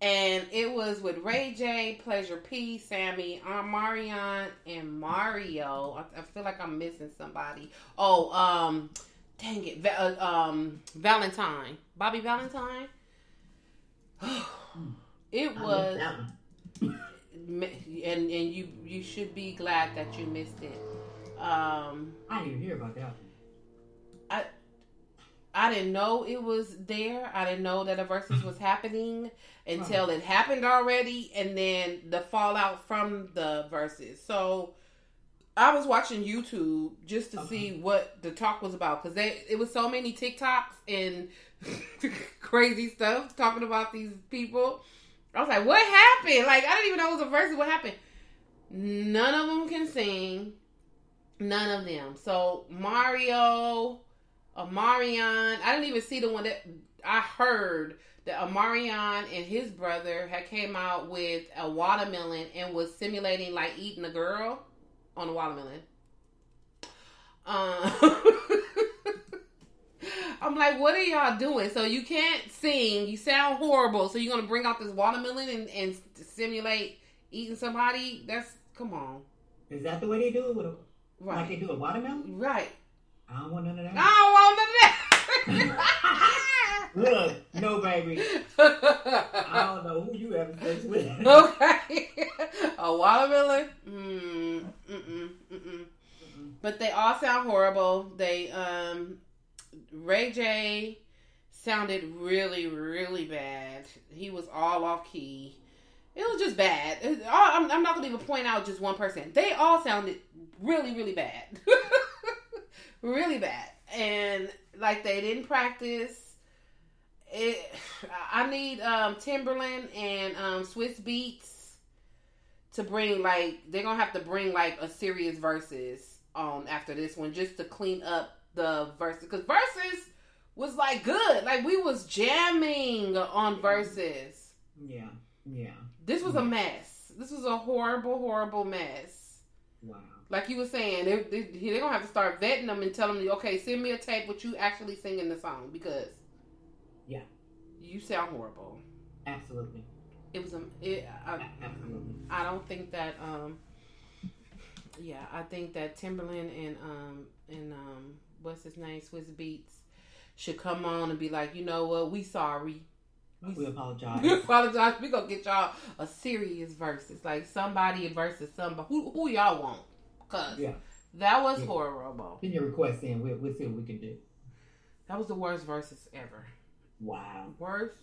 And it was with Ray J, Pleasure P, Sammy, Marion, and Mario. I, I feel like I'm missing somebody. Oh, um, dang it, uh, um, Valentine, Bobby Valentine. it was, missed that one. mi- and and you you should be glad that you missed it. Um, I didn't even hear about that one. I didn't know it was there. I didn't know that a versus was happening until it happened already, and then the fallout from the verses. So I was watching YouTube just to see what the talk was about because they it was so many TikToks and crazy stuff talking about these people. I was like, what happened? Like I didn't even know it was a versus. What happened? None of them can sing. None of them. So Mario, Omarion. I didn't even see the one that I heard that Omarion and his brother had came out with a watermelon and was simulating like eating a girl on a watermelon. Um, I'm like, what are y'all doing? So you can't sing. You sound horrible. So you're gonna bring out this watermelon and, and simulate eating somebody? That's Come on. Is that the way they do it with a like they do a watermelon? Right. I don't want none of that. I don't want none of that. Look, no baby. I don't know who you have sex with. okay. A watermelon? Mm, mm-mm, mm-mm. But they all sound horrible. They, um, Ray J sounded really, really bad. He was all off key. It was just bad. I'm, not to even point out just one person. They all sounded really, really bad. really bad. And like they didn't practice. It, I need um, Timbaland and um, Swizz Beatz to bring like they're gonna have to bring like a serious verses on after this one just to clean up the verses because verses was like good like we was jamming on verses Yeah, yeah. this was a mess this was a horrible horrible mess Wow. like you were saying they, they, they're gonna have to start vetting them and telling them okay send me a tape with you actually singing the song because Yeah. you sound horrible Absolutely. it was a it, I, Absolutely. I don't think that um yeah, I think that Timbaland and um and um what's his name, Swizz Beatz should come on and be like, you know what, we sorry. We apologize. We apologize. We gonna get y'all a serious versus, like somebody versus somebody. Who who y'all want? Cause Yeah. that was Yeah. horrible. Send your request in. We'll, we'll see what we can do. That was the worst versus ever. Wow. Worst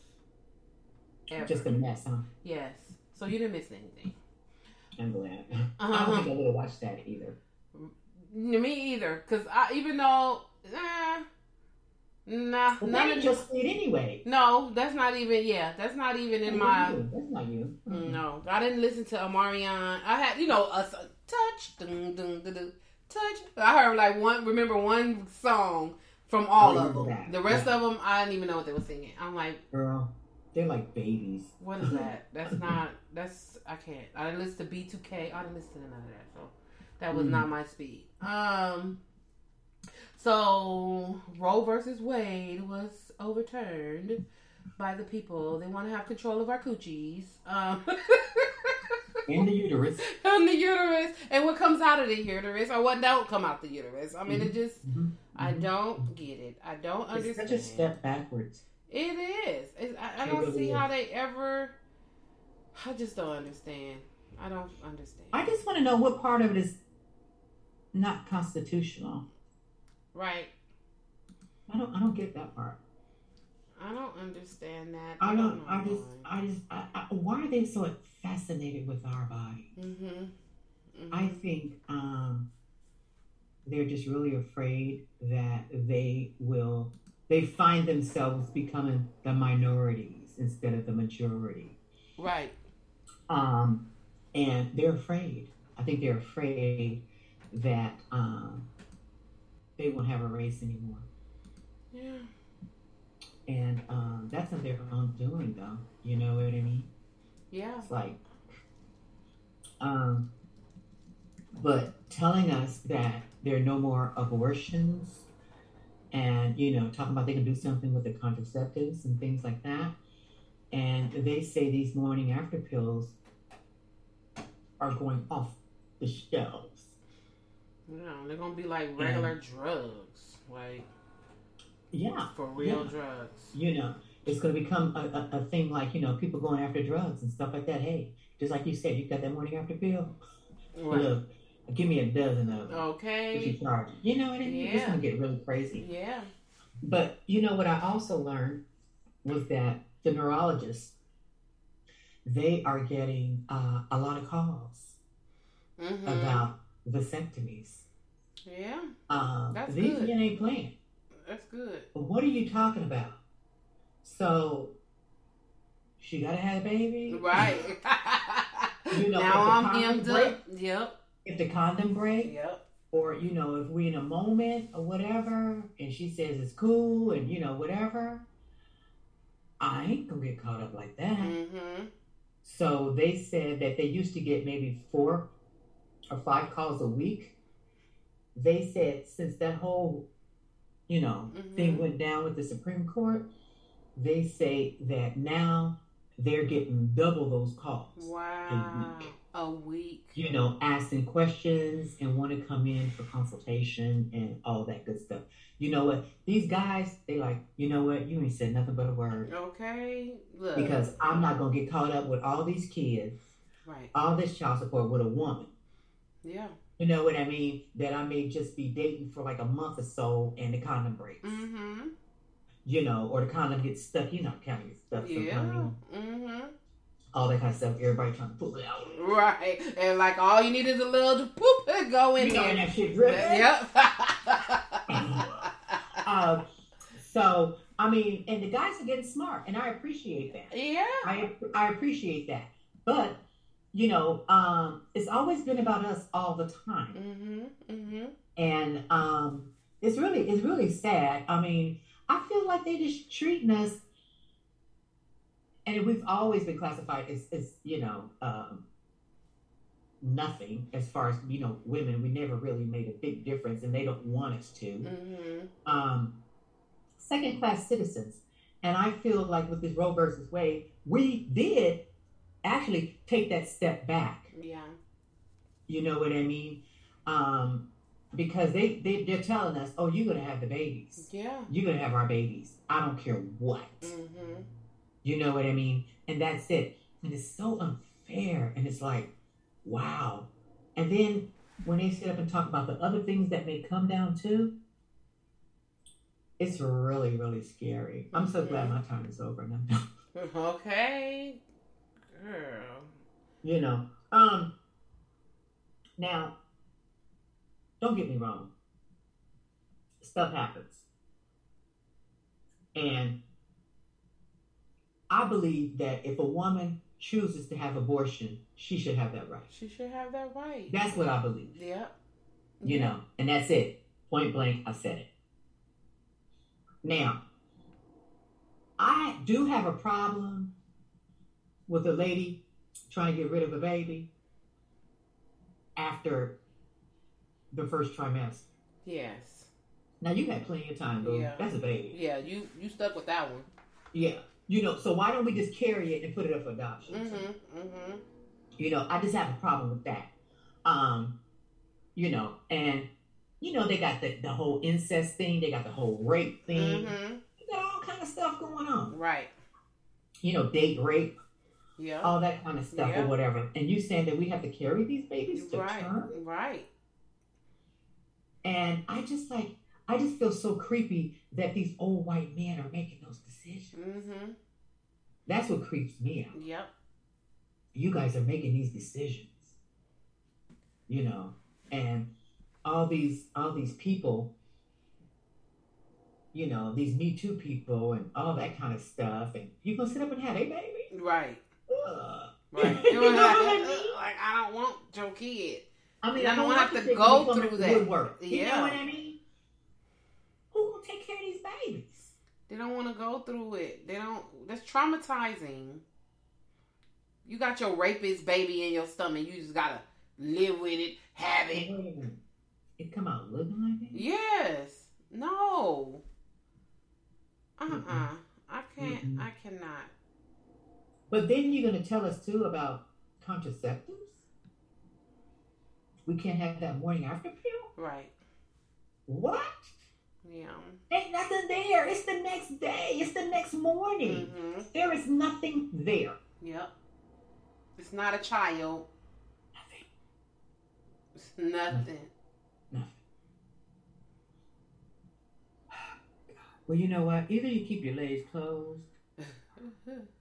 ever. Just a mess, huh? yes. So you didn't miss anything. I'm glad. I Uh-huh. don't think I would have watched that either. Me either, cause I even though, eh, nah, But none of anyway. No, that's not even. Yeah, that's not even in my. You. That's not you. No, I didn't listen to Omarion. I had, you know, a touch, dun, dun, dun, touch. I heard like one. Remember one song from all of them. that. The rest Yeah. of them, I didn't even know what they were singing. I'm like, Girl, they're like babies. what is that? That's not. That's I can't. I didn't listen to B2K. I didn't listen to none of that. So that was Mm. not my speed. Um. So Roe versus Wade was overturned by the people. They want to have control of our coochies. Um. And the uterus. In the uterus and what comes out of the uterus or what don't come out the uterus. I mean, it just Mhm. I don't get it. I don't It's understand. such a step backwards. It is. It's, I, I It don't really see is. how they ever. I just don't understand. I don't understand. I just want to know what part of it is not constitutional. right. I don't. I don't get that part. I don't understand that. I don't. I just. I just. I, I, why are they so fascinated with our body? Mm-hmm. I think um, they're just really afraid that they will. They find themselves becoming the minorities instead of the majority, Right. um, and they're afraid. I think they're afraid that um, they won't have a race anymore, Yeah. and um, that's of their own doing, though. You know what I mean? Yeah. It's like, um, but telling us that there are no more abortions and, you know, talking about they can do something with the contraceptives and things like that. And they say these morning after pills are going off the shelves. Yeah. They're gonna be like regular drugs, like Yeah. for real Yeah. drugs. You know, it's going to become a, a, a thing like, you know, people going after drugs and stuff like that. Hey, just like you said, you got that morning after pill. Right. Look, give me a dozen of them. What you Okay. charge? You know what I mean? It's gonna get really crazy. Yeah. But you know what I also learned was that the urologists they are getting uh, a lot of calls Mm-hmm. about vasectomies. Yeah. Um, That's these good. men ain't playing. That's good. What are you talking about? So she gotta have a baby, Right. You know, if now I'm hemmed break- up. Yep. If the condom break, Yep. or you know, if we in a moment or whatever, and she says it's cool, and you know whatever, I ain't gonna get caught up like that. Mm-hmm. So they said that they used to get maybe four or five calls a week. They said since that whole, you know, thing Mhm. went down with the Supreme Court, they say that now they're getting double those calls. Wow. A week. you know, asking questions and want to come in for consultation and all that good stuff. You know what? These guys, they like, you know what? You ain't said nothing but a word Okay. Look. because I'm not gonna get caught up with all these kids, Right. all this child support with a woman. Yeah. You know what I mean? That I may just be dating for like a month or so and the condom breaks. Mm-hmm. You know, or the condom gets stuck. You know, condom gets stuck Yeah. Mm-hmm. All that kind of stuff. Everybody trying to pull it out. Right. And like all you need is a little poop and go in You know, and there. that shit dripping. Yep. Uh, so I mean, and the guys are getting smart, and I appreciate that. yeah. I I appreciate that. But you know, um, it's always been about us all the time, Mm-hmm. Mm-hmm. and um, it's really it's really sad. I mean, I feel like they just treating us, and we've always been classified as as you know. Um, nothing as far as you know women we never really made a big difference and they don't want us to Mm-hmm. um, second class citizens. And I feel like with this Roe versus Wade, we did actually take that step back. Yeah. You know what I mean? Um, because they, they, they're telling us, oh, you're going to have the babies. Yeah. You're going to have our babies. I don't care what. Mm-hmm. You know what I mean? And that's it. And it's so unfair. And it's like, wow. And then when they sit up and talk about the other things that may come down too, it's really, really scary. I'm so glad my time is over and I'm done. Okay. Girl. You know. Um now don't get me wrong. Stuff happens. And I believe that if a woman chooses to have abortion, she should have that right. She should have that right. That's what I believe. Yep. You know, and that's it. Point blank, I said it. Now, I do have a problem with a lady trying to get rid of a baby after the first trimester. Yes. Now you had plenty of time, boo. Yeah. That's a baby. Yeah. You you stuck with that one. Yeah. You know, so why don't we just carry it and put it up for adoption? Mm-hmm. Mm-hmm. You know, I just have a problem with that. Um, you know, and you know, they got the, the whole incest thing, they got the whole rape thing, Mm-hmm. they got all kind of stuff going on. Right. You know, date rape, Yeah. all that kind of stuff Yeah. or whatever. And you saying that we have to carry these babies to right. term? Right. And I just like I just feel so creepy that these old white men are making those decisions. Mm-hmm. That's what creeps me out. Yep. you guys are making these decisions you know and all these all these people you know these me too people and all that kind of stuff and you gonna sit up and have a baby Right. Ugh. Right. You know what I mean? like I don't want your kid. i mean I i don't don't wanna have to to go go through through that. woodwork you Yeah. know what i mean who gonna take care of these babies They don't want to go through it. They don't. That's traumatizing. You got your rapist baby in your stomach. You just gotta live with it, have it. it come out looking like that Yes. No. Uh uh Mm-mm. I can't. Mm-mm. I cannot. But then you're gonna tell us too about contraceptives we can't have that morning after pill Right. what Yeah. Ain't nothing there. It's the next day. It's the next morning. Mm-hmm. There is nothing there. Yep. It's not a child. Nothing. It's nothing. Nothing. Well, you know what? Either you keep your legs closed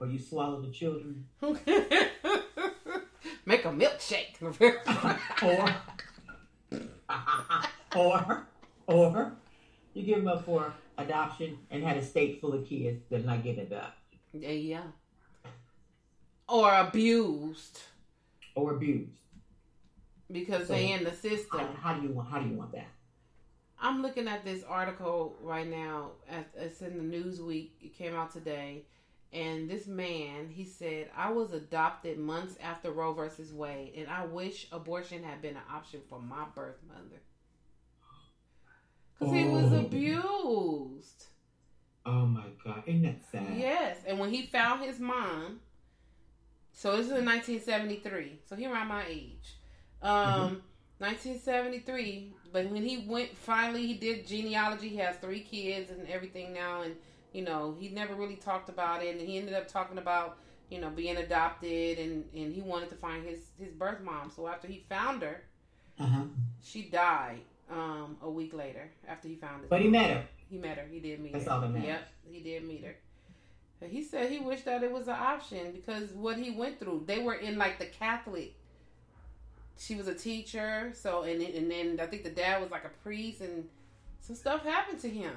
or you swallow the children Make a milkshake. or or or you give them up for adoption and had a state full of kids that are not getting adopted yeah, yeah. Or abused or abused. because So- they in the system. How, how do you want? How do you want that? I'm looking at this article right now. It's in the Newsweek. It came out today. And this man, he said, I was adopted months after Roe versus Wade, and I wish abortion had been an option for my birth mother. Because he was Oh. abused. Oh my God! Isn't that sad? Yes. And when he found his mom, So this is in 1973. So he around my age. Um, 1973. But when he went, finally he did genealogy. He has three kids and everything now, and you know he never really talked about it. And he ended up talking about you know being adopted, and and he wanted to find his his birth mom. So after he found her, Uh-huh. she died um, a week later after he found her. But he met her. He met her. He did meet That's her. all that matters. Yep, he did meet her. And He said he wished that it was an option because what he went through. They were in like the Catholic. She was a teacher, so and and then I think the dad was like a priest, and some stuff happened to him.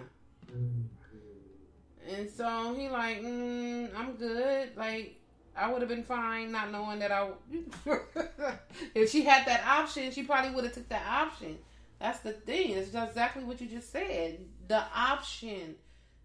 And so he like, mm, I'm good. Like I would have been fine not knowing that I. if she had that option, she probably would have took that option. That's the thing. It's exactly what you just said. The option.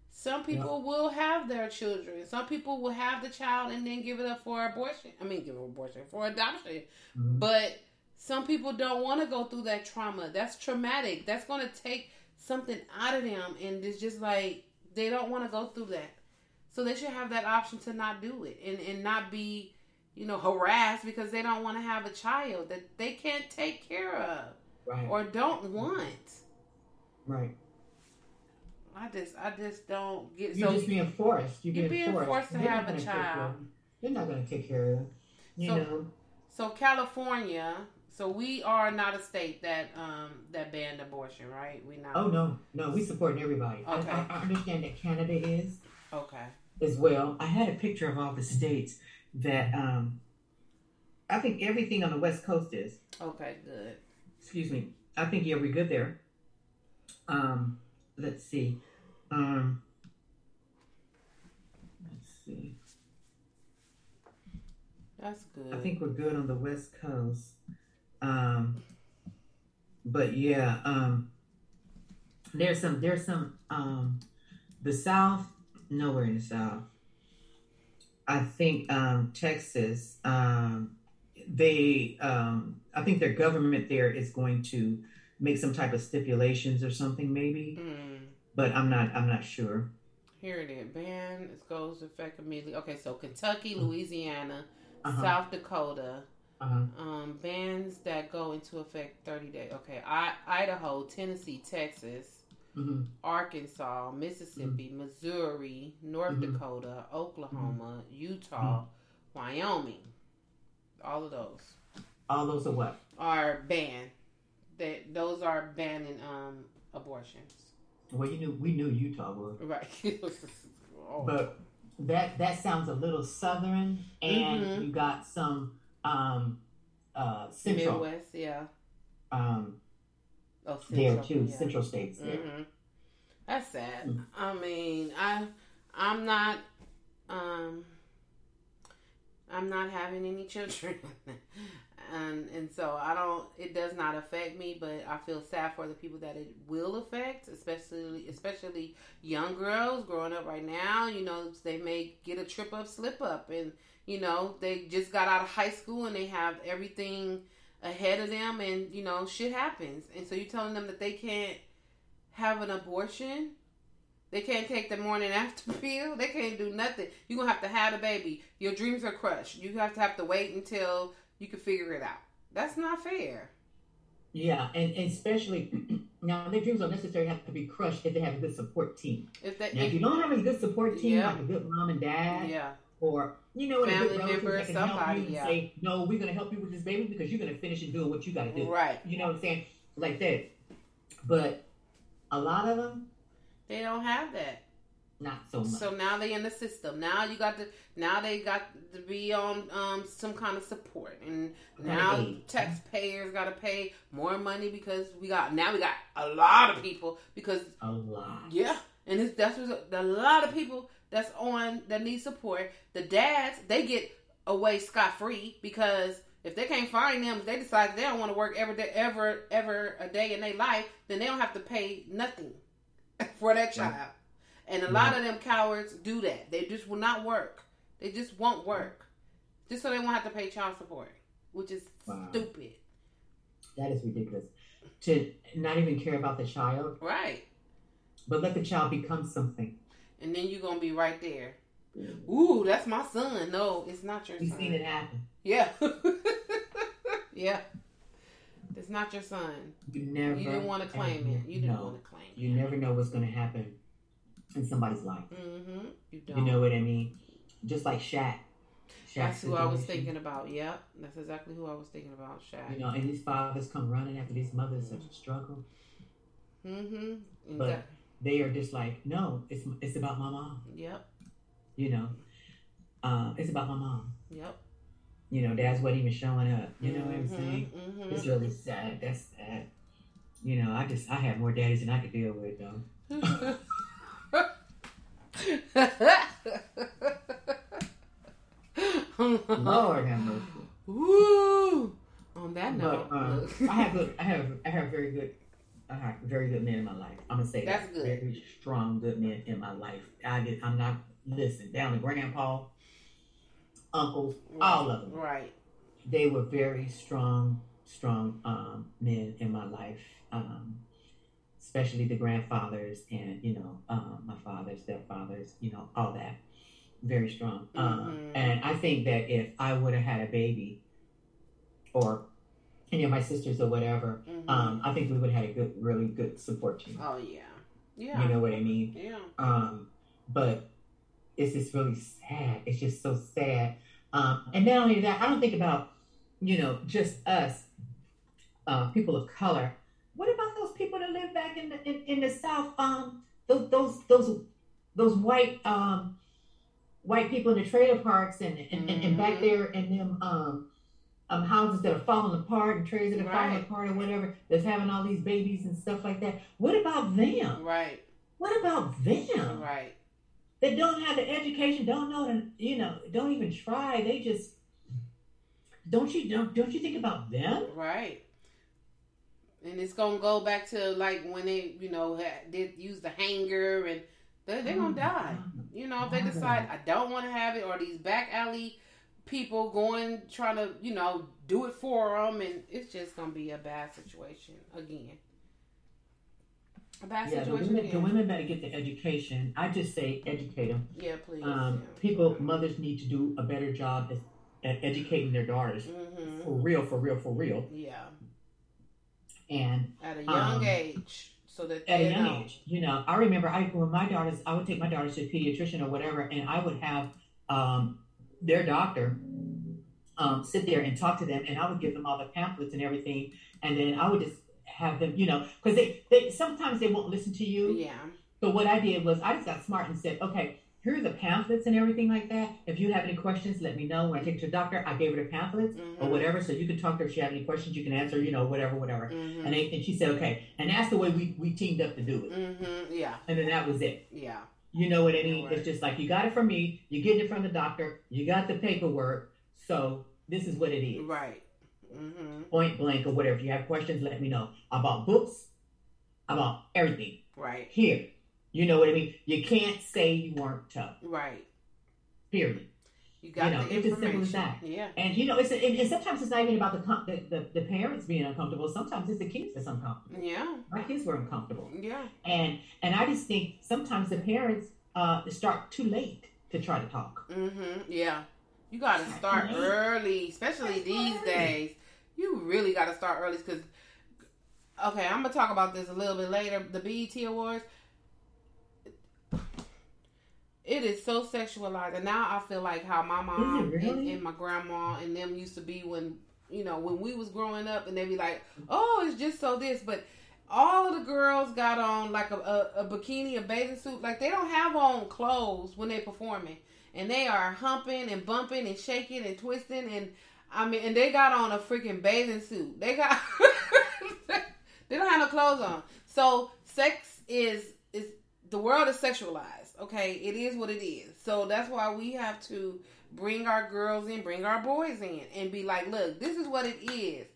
Some people will have their children. Some people will have the child and then give it up for abortion. I mean, give it abortion for adoption. Mhm. But some people don't want to go through that trauma. That's traumatic. That's going to take something out of them, and it's just like they don't want to go through that. So they should have that option to not do it and and not be, you know, harassed because they don't want to have a child that they can't take care of Right. or don't want. right. I just I just don't get You're so just being forced. You're, You're being, forced. forced to They're have a gonna child. They're not going to take care of you. You So- know. so California. So we are not a state that um that banned abortion, right? We not. Oh no, no, we supporting everybody. I- Okay. I, I understand that Canada is Okay. as well. I had a picture of all the states that um, I think everything on the West Coast is. Okay. Good. Excuse me. I think yeah, we're good there. Um, let's see. Um, let's see. That's good. I think we're good on the West Coast. Um, but yeah, um, there's some, there's some, um, the South, nowhere in the South. I think, um, Texas, um, they, um, I think their government there is going to make some type of stipulations or something maybe, Mm. but I'm not, I'm not sure. Here it is. Ban it goes to effect immediately. Okay, so Kentucky, Louisiana, Uh-huh. South Dakota, Uh-huh. um, bans that go into effect thirty days. Okay, I, Idaho, Tennessee, Texas, hmm Arkansas, Mississippi, Missouri, North Mhm. Dakota, Oklahoma, Utah, Wyoming. All of those All those are what? are banned. That those are banning um abortions. Well, you knew, we knew Utah was. Right. oh. but that that sounds a little southern and Mhm. you got some um uh central Midwest, yeah. um Oh, there too yeah. central states there hmm That's sad. Mm. I mean, I I'm not um I'm not having any children. and and so I don't it does not affect me, but I feel sad for the people that it will affect, especially especially young girls growing up right now, you know, they may get a trip up, slip up and you know, they just got out of high school and they have everything ahead of them and you know, shit happens. And so you're telling them that they can't have an abortion. They can't take the morning after pill. They can't do nothing. You're gonna have to have a baby. Your dreams are crushed. You have to have to wait until you can figure it out. That's not fair. yeah and, and especially now their dreams don't necessarily have to be crushed if they have a good support team If they, now if you don't have a good support team Yeah. like a good mom and dad yeah, or you know Family member, that can help somebody, yeah. say no we're going to help you with this baby because you're going to finish and do what you got to do right. you know what i'm saying like that but a lot of them They don't have that. not so much So now they in the system. Now you got to. Now they got to be on um, some kind of support, and now Right. taxpayers got to pay more money because we got now we got a lot of people because a lot Yeah, and it's, that's what, a lot of people that's on that need support. The dads they get away scot free because if they can't find them, if they decide they don't want to work every day, ever, ever a day in their life, then they don't have to pay nothing for that child. And a mm-hmm. lot of them cowards do that. They just will not work. They just won't work, just so they won't have to pay child support, which is Wow. stupid. That is ridiculous. To not even care about the child, Right. but let the child become something. And then you're gonna be right there. Ooh, that's my son. No, it's not your son. You've son. seen it happen. Yeah. yeah. It's not your son. You never. You didn't want to claim it. You didn't know. want to claim it. You never know what's going to happen in somebody's life. Mm-hmm. You don't. You know what I mean? Just like Shaq. Shaq's That's who I was thinking about. Yep. That's exactly who I was thinking about. Shaq. You know, and these fathers come running after these mothers such a struggle. Mm-hmm. And But- that- They are just like, no, it's it's about my mom. Yep. You know, uh, it's about my mom. Yep. You know, dad's wasn't even showing up. You know what I'm saying? Mm-hmm. It's really sad. That's sad. You know, I just I have more daddies than I could deal with though. Lord have mercy. Woo! On that But note, um. I have good. I have I have very good. Have very good men in my life. I'm gonna say That's that. good. Very strong, good men in my life. I did. I'm not listen down to grandpa, uncles, all of them. Right. They were very strong, strong um, men in my life. Um, especially the grandfathers and you know um, my father, stepfathers. You know all that. Very strong. Um, Mhm. and I think that if I would have had a baby, or any of my sisters or whatever, Mhm. um, I think we would have had a good, really good support team. oh yeah. Yeah. You know what I mean? yeah. Um, but it's just really sad. It's just so sad. Um, and not only that, I don't think about, you know, just us, uh, people of color. What about those people that live back in the in, in the South? Um, those those those those white um, white people in the trailer parks and and, and, and back Mhm. there in them um, um, houses that are falling apart and trees that are falling apart or whatever. That's having all these babies and stuff like that. What about them? Right. What about them? Right. They don't have the education, don't know, and you know, don't even try. They just don't you don't don't you think about them? Right. And it's gonna go back to like when they, you know, had, did use the hanger, and they they're gonna die. You know, if they decide I don't want to have it, or these back alley people going trying to, you know, do it for them, and it's just gonna be a bad situation again. A bad Yeah, the situation women, the women better get the education. I just say educate them. yeah, please. Um, people, mothers need to do a better job at, at educating their daughters hmm for real, for real, for real. Yeah, And at a young Um, age, so that at a young know. age. You know, I remember I when my daughters, I would take my daughters to a pediatrician or whatever, and I would have um, their doctor um, sit there and talk to them, and I would give them all the pamphlets and everything, and then I would just have them, you know, because they, they sometimes they won't listen to you. Yeah, So what I did was I just got smart and said, okay, here are the pamphlets and everything like that. If you have any questions, let me know. When I take it to the doctor, I gave her the pamphlets or Mhm. whatever, so you can talk to her. If she have any questions, you can answer, you know, whatever, whatever. hmm And, they, and she said, okay. And that's the way we, we teamed up to do it. hmm Yeah, And then that was it. yeah. You know what I mean? It's just like you got it from me, you get it from the doctor, you got the paperwork, so this is what it is. Right. hmm Point blank or whatever. If you have questions, let me know. About books, about everything. Right. Here. You know what I mean? You can't say you weren't tough. Right. Period. You got You know, it's as simple as that. Yeah. And you know, it's and, and sometimes it's not even about the, com- the, the parents being uncomfortable. Sometimes it's the kids that's uncomfortable. Yeah. My kids were uncomfortable, Yeah. and and I just think sometimes the parents uh, start too late to try to talk. Mm-hmm. Yeah. You got to start early, especially these days. You really got to start early because. Okay, I'm gonna talk about this a little bit later. The BET Awards. It is so sexualized, and now I feel like how my mom mm-hmm, really? and, and my grandma and them used to be when you know when we was growing up, and they be like, "Oh, it's just so this," but all of the girls got on like a, a, a bikini, a bathing suit. Like they don't have on clothes when they performing, and they are humping and bumping and shaking and twisting, and I mean, and they got on a freaking bathing suit. They got they don't have no clothes on. So sex is is the world is sexualized. Okay, it is what it is. So that's why we have to bring our girls in, bring our boys in, and be like, look, this is what it is.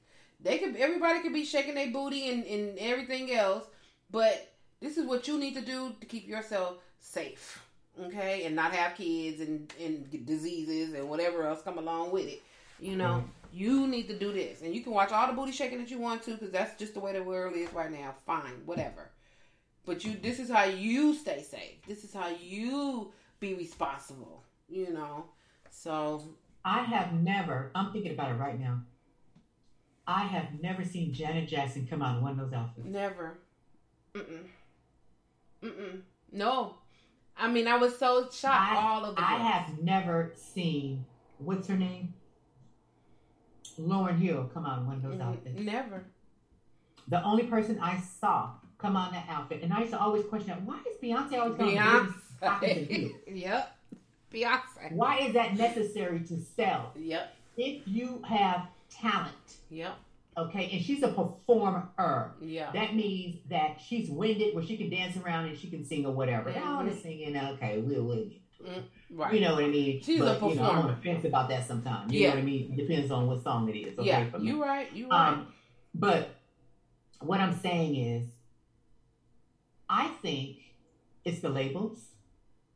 They could everybody could be shaking their booty and, and everything else, but this is what you need to do to keep yourself safe. Okay, and not have kids and, and diseases and whatever else come along with it. You know, mm-hmm. you need to do this, and you can watch all the booty shaking that you want to, because that's just the way the world is right now. Fine, whatever. But you, this is how you stay safe. This is how you be responsible. you know. So I have never. I'm thinking about it right now. I have never seen Janet Jackson come out in one of those outfits. never. Mm-mm. Mm-mm. No. I mean, I was so shocked. I, all of the I girls. have never seen what's her name, Lauryn Hill, come out in one of those outfits. Never. The only person I saw come on that outfit, and I used to always question, that. why is Beyonce always going in stockings and heels? Beyonce. yep. Beyonce. Why is that necessary to sell? Yep. If you have talent, Yep. okay, and she's a performer, Yeah. that means that she's winded where she can dance around and she can sing or whatever. Mhm. Oh, the singing, okay, we'll win. Right. You know what I mean? She's a but, You know, I'm on performer. the fence about that sometimes. You Yeah. know what I mean? Depends on what song it is. Okay, yeah. You right. You right. Um, but what I'm saying is, I think it's the labels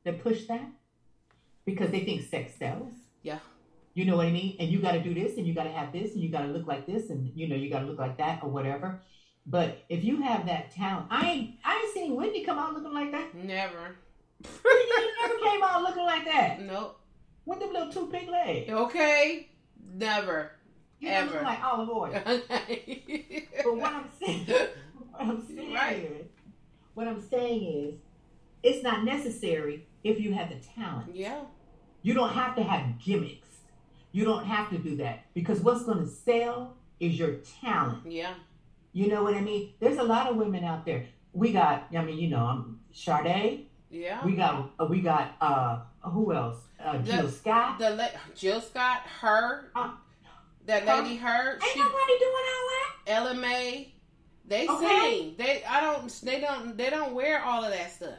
that push that because they think sex sells. yeah. You know what I mean? And you got to do this, and you got to have this, and you got to look like this, and you know you got to look like that, or whatever. But if you have that talent, I ain't I ain't seen Wendy come out looking like that. Never. Never came out looking like that Nope. with them little two big legs. Okay. Never. You Ever. like Olive Oyl. But what I'm saying, what I'm saying Right. What I'm saying is, it's not necessary if you have the talent. yeah. You don't have to have gimmicks. You don't have to do that because what's going to sell is your talent. Yeah. You know what I mean? There's a lot of women out there. We got, I mean, you know, I'm Sade. Yeah. We got, uh, we got, uh, who else? Uh, Jill The- Scott. The la- Jill Scott, her, Uh, that lady, her, Ain't she, nobody doing all that. LMA, they Okay. sing. They, I don't, they don't, they don't wear all of that stuff.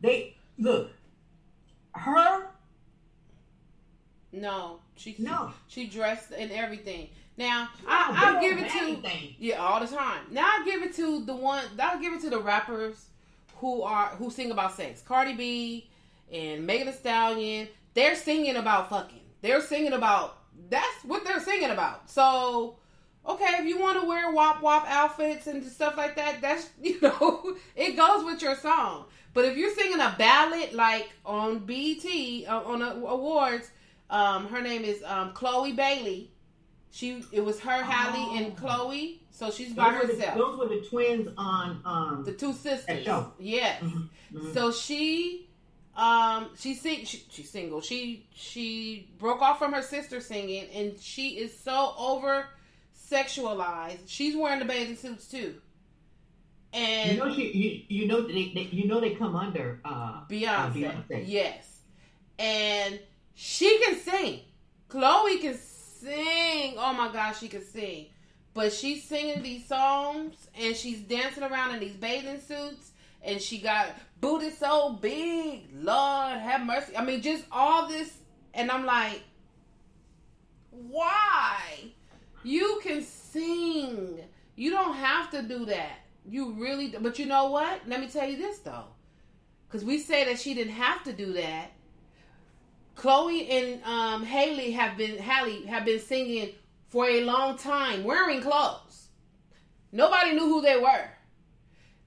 They look. Her No, she, No. she dressed and everything. Now, No, I, I'll give it to, anything. yeah, all the time. Now I'll give it to the one. I'll give it to the rappers who are who sing about sex. Cardi B and Megan Thee Stallion. They're singing about fucking. They're singing about. That's what they're singing about. So, okay, if you want to wear wop wop outfits and stuff like that, that's you know, it goes with your song. But if you're singing a ballad like on BT uh, on the awards, um, her name is um, Chloe Bailey. She it was her, Halle, and Oh. Chloe. So she's by Those the, herself. those were the twins on um The two sisters. show. Yes. Mhm, mhm. So she um she sing she, she's single. She she broke off from her sister singing and she is so over sexualized. She's wearing the bathing suits too. And you know she you, you know they, they you know they come under uh Beyonce. uh, Beyonce. Yes. And she can sing. Chloe can sing. Oh my gosh, she can sing. But she's singing these songs and she's dancing around in these bathing suits and she got booty so big. Lord have mercy. I mean, just all this. And I'm like, why? You can sing. You don't have to do that. You really, but you know what? Let me tell you this though, because we say that she didn't have to do that. Chloe and um, Haley have been Halle have been singing for a long time, wearing clothes. Nobody knew who they were.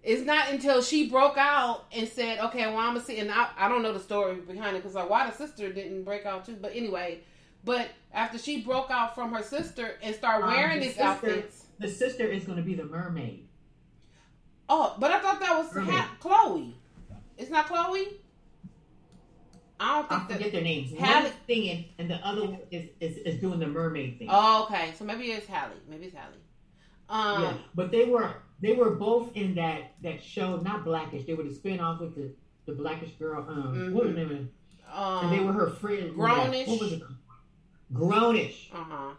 It's not until she broke out and said, "Okay, well, I'm gonna see." And I, I don't know the story behind it because like, why the sister didn't break out too. But anyway, but after she broke out from her sister and started Um, wearing the these sister- outfits, The sister is going to be the mermaid. oh, but I thought that was ha- Chloe. It's not Chloe. I don't I think that. forget their names. One's singing and the other one is, is, is doing the mermaid thing. Oh, okay. So maybe it's Halle. Maybe it's Halle. Um, yeah, but they were they were both in that that show, not Blackish. They were the spin off with the the Blackish girl. Um, what was the name of it? um, And they were her friends. Grownish. What was it? Grownish. Uh huh.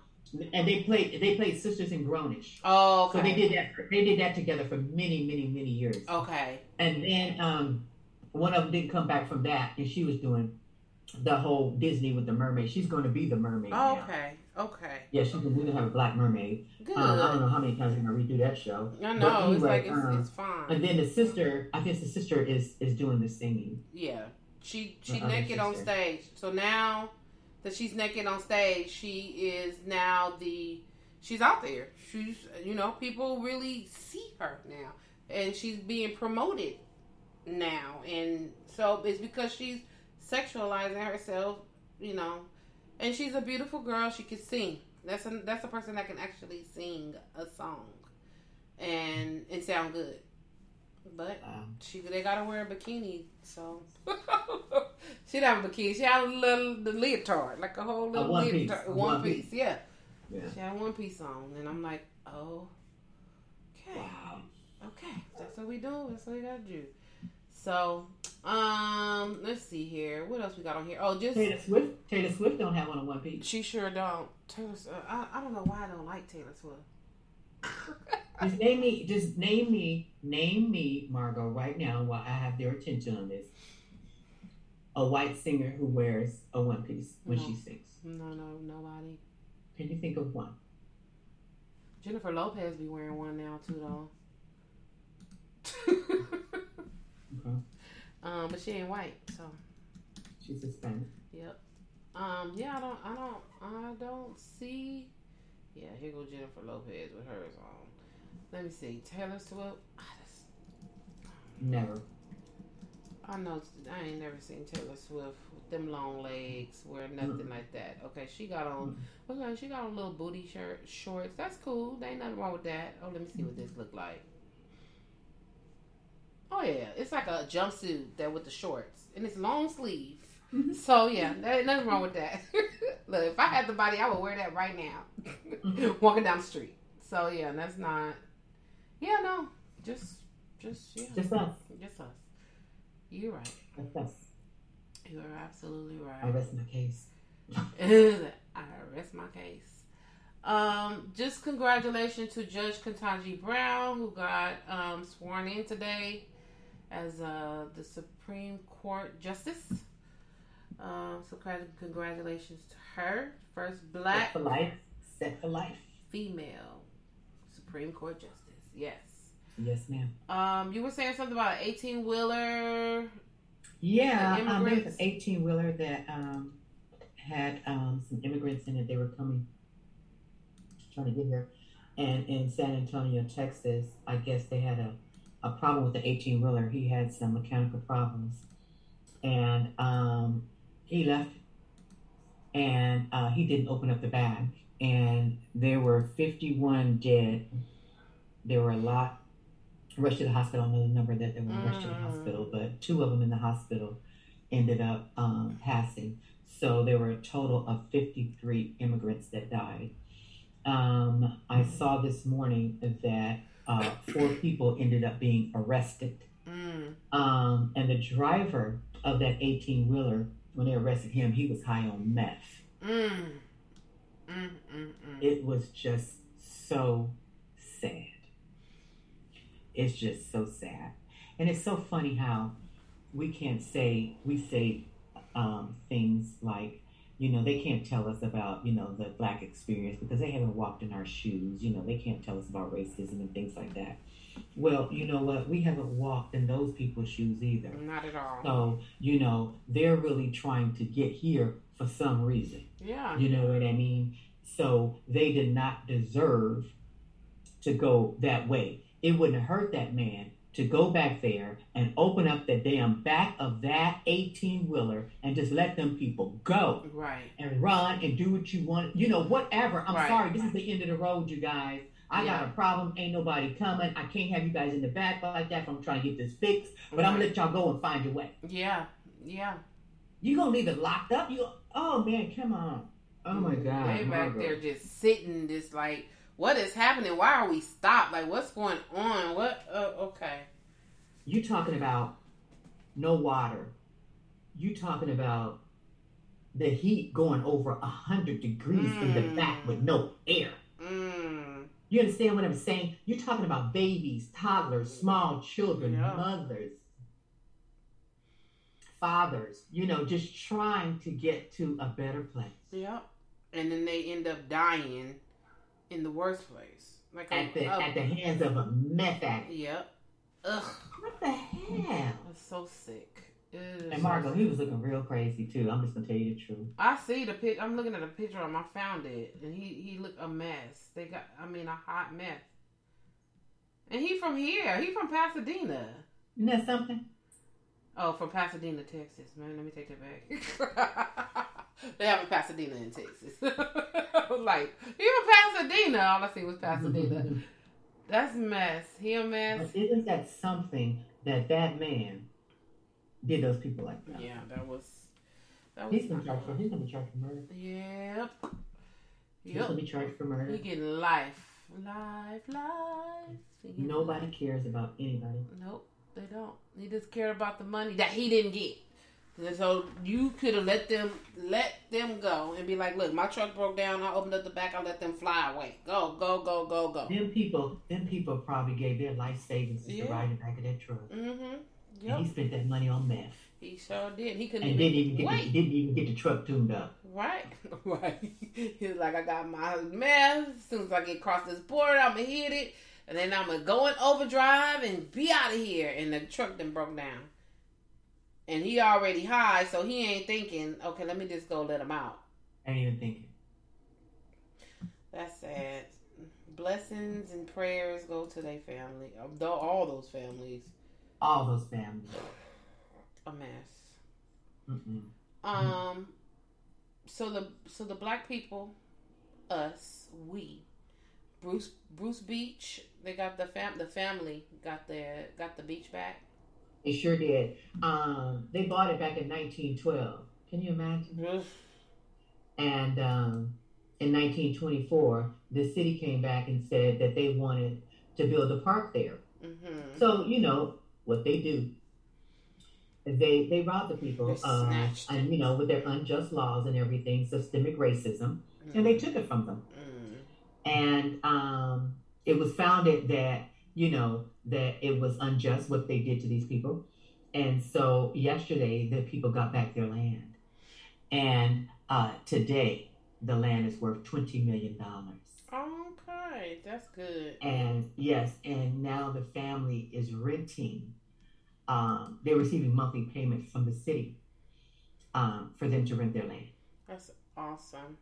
And they played they played sisters in Grownish. Oh, okay. So they did that. They did that together for many, many, many years. Okay. And then um, one of them didn't come back from that, and she was doing the whole Disney with the mermaid. She's going to be the mermaid. now. Okay. Okay. Yeah, she's going to have a black mermaid. Good. Um, I don't know how many times they're going to redo that show. I know. it's anyway, like it's, um, it's fine. And then the sister, I guess the sister is is doing the singing. Yeah. She she naked on stage. So now that she's naked on stage, she is now the she's out there. She's you know, people really see her now. And she's being promoted now. And so it's because she's sexualizing herself you know, and she's a beautiful girl. She can sing. That's a that's a person that can actually sing a song, and and sound good. But Um, she they gotta wear a bikini, so she didn't have a bikini. She had a little the leotard, like a whole little one piece. leotard, A one, one piece. piece. Yeah, yeah. she had one piece on, and I'm like, oh, okay. Wow. Okay, that's what we do. That's what we gotta do. So, um, let's see here. What else we got on here? Oh, just Taylor Swift. Taylor Swift don't have one on a one piece. she sure don't. Taylor, Swift- I, I don't know why I don't like Taylor Swift. Just name me. Just name me. Name me, Margot, right now, while I have their attention on this. A white singer who wears a one piece when No. she sings. no, no, nobody. Can you think of one? Jennifer Lopez be wearing one now too, though. Okay. um, but she ain't white, so She's Hispanic. yep. Um, yeah, I don't, I don't, I don't see. Yeah, here go Jennifer Lopez with hers on. Let me see. Taylor Swift. Ah, I just, Never. I know I ain't never seen Taylor Swift with them long legs wear nothing like that. Okay, she got on okay, she got on little booty shirt shorts. That's cool. There ain't nothing wrong with that. Oh, let me see what this look like. Oh yeah, it's like a jumpsuit that with the shorts and it's long sleeve. So yeah, nothing wrong with that. Look, if I had the body, I would wear that right now, walking down the street. So yeah, that's not. Yeah, no, just, just yeah, Just us. just us. You're right. That's us. You are absolutely right. I rest my case. I rest my case. Um, just congratulations to Judge Ketanji Brown, who got um, sworn in today as uh, the Supreme Court Justice. Um, so congratulations to her, first Set black for life. Set for life. female Supreme Court Justice. Yes. Yes, ma'am. Um, you were saying something about an eighteen wheeler. Yeah, um, there was an 18 wheeler that um, had um, some immigrants in it. They were coming, trying to get here. And in San Antonio, Texas, I guess they had a, a problem with the 18 wheeler. He had some mechanical problems. And um, he left and uh, he didn't open up the bag. And there were 51 dead. There were a lot rushed to the hospital. I don't know the number that they were rushed to the Mm. hospital, but two of them in the hospital ended up um, passing. So there were a total of 53 immigrants that died. Um, I saw this morning that uh, four people ended up being arrested. Mm, Um, and the driver of that 18 wheeler, when they arrested him, he was high on meth. mm, mm, mm, mm. It was just so sad. It's just so sad. And it's so funny how we can't say, we say um, things like, you know, they can't tell us about, you know, the black experience because they haven't walked in our shoes. You know, they can't tell us about racism and things like that. Well, you know what? We haven't walked in those people's shoes either. Not at all. So, you know, they're really trying to get here for some reason. Yeah. You know what I mean? So they did not deserve to go that way. It wouldn't hurt that man to go back there and open up the damn back of that 18 wheeler and just let them people go Right. and run and do what you want. You know, whatever. I'm Right. sorry. This is the end of the road, you guys. I got a problem. Ain't nobody coming. I can't have you guys in the back like that if I'm trying to get this fixed. But I'm going to let y'all go and find your way. Yeah. Yeah. You going to leave it locked up? You? Oh, man, come on. Oh, my God. They back there just sitting, just like, what is happening? Why are we stopped? Like, what's going on? What? Uh, okay. You talking about no water. You talking about the heat going over a hundred degrees in the back with no air. You understand what I'm saying? You're talking about babies, toddlers, small children, Yeah. mothers, fathers, you know, just trying to get to a better place. Yep. And then they end up dying in the worst place. Like At the a, at the hands of a meth addict. Yep. Ugh. What the hell? That's so sick. Is And Marco, he was looking real crazy too. I'm just gonna tell you the truth. I see the pic. I'm looking at a picture of him. I found it, and he he looked a mess. They got, I mean, a hot mess. And he from here. He from Pasadena. Isn't that something? Oh, from Pasadena, Texas. Man, let me take that back. they have a Pasadena in Texas. like, even Pasadena, all I see was Pasadena. That's mess. He a mess. But isn't that something that that man did those people like that? Yeah, that was. That was He's gonna charge for. He's gonna be charged for murder. Yep. yep. He's gonna be charged for murder. He getting life. Life, life. Nobody life. cares about anybody. Nope, they don't. He just care about the money that he didn't get. And so you could have let them let them go and be like, look, my truck broke down. I opened up the back. I let them fly away. Go, go, go, go, go. Them people, them people probably gave their life savings Yeah. to ride in the back of that truck. Mm-hmm. And he spent that money on meth. He sure did. He couldn't And didn't even, even get the, wait. didn't even get the truck tuned up. Right, right. He was like, I got my meth. As soon as I get across this border, I'm gonna hit it, and then I'm gonna go in overdrive and be out of here. And the truck then broke down, and he already high, so he ain't thinking, okay, let me just go let him out. Ain't even thinking. That's sad. Blessings and prayers go to their family. Though all those families, All those families. a mess. Mm-mm. Um, so the so the black people, us, we, Bruce Bruce Beach, they got the fam the family got their got the beach back. It sure did. Um, they bought it back in 1912. Can you imagine? Oof. And um, in 1924, the city came back and said that they wanted to build a park there. Mhm. So you know what they do. They they rob the people, uh, and you know with their unjust laws and everything, systemic racism, and they took it from them. Mm. And um, it was founded that you know that it was unjust what they did to these people, and so yesterday the people got back their land, and uh, today the land is worth twenty million dollars. Okay, that's good. And yes, and now the family is renting. Um, they're receiving monthly payments from the city um, for them to rent their land. That's awesome.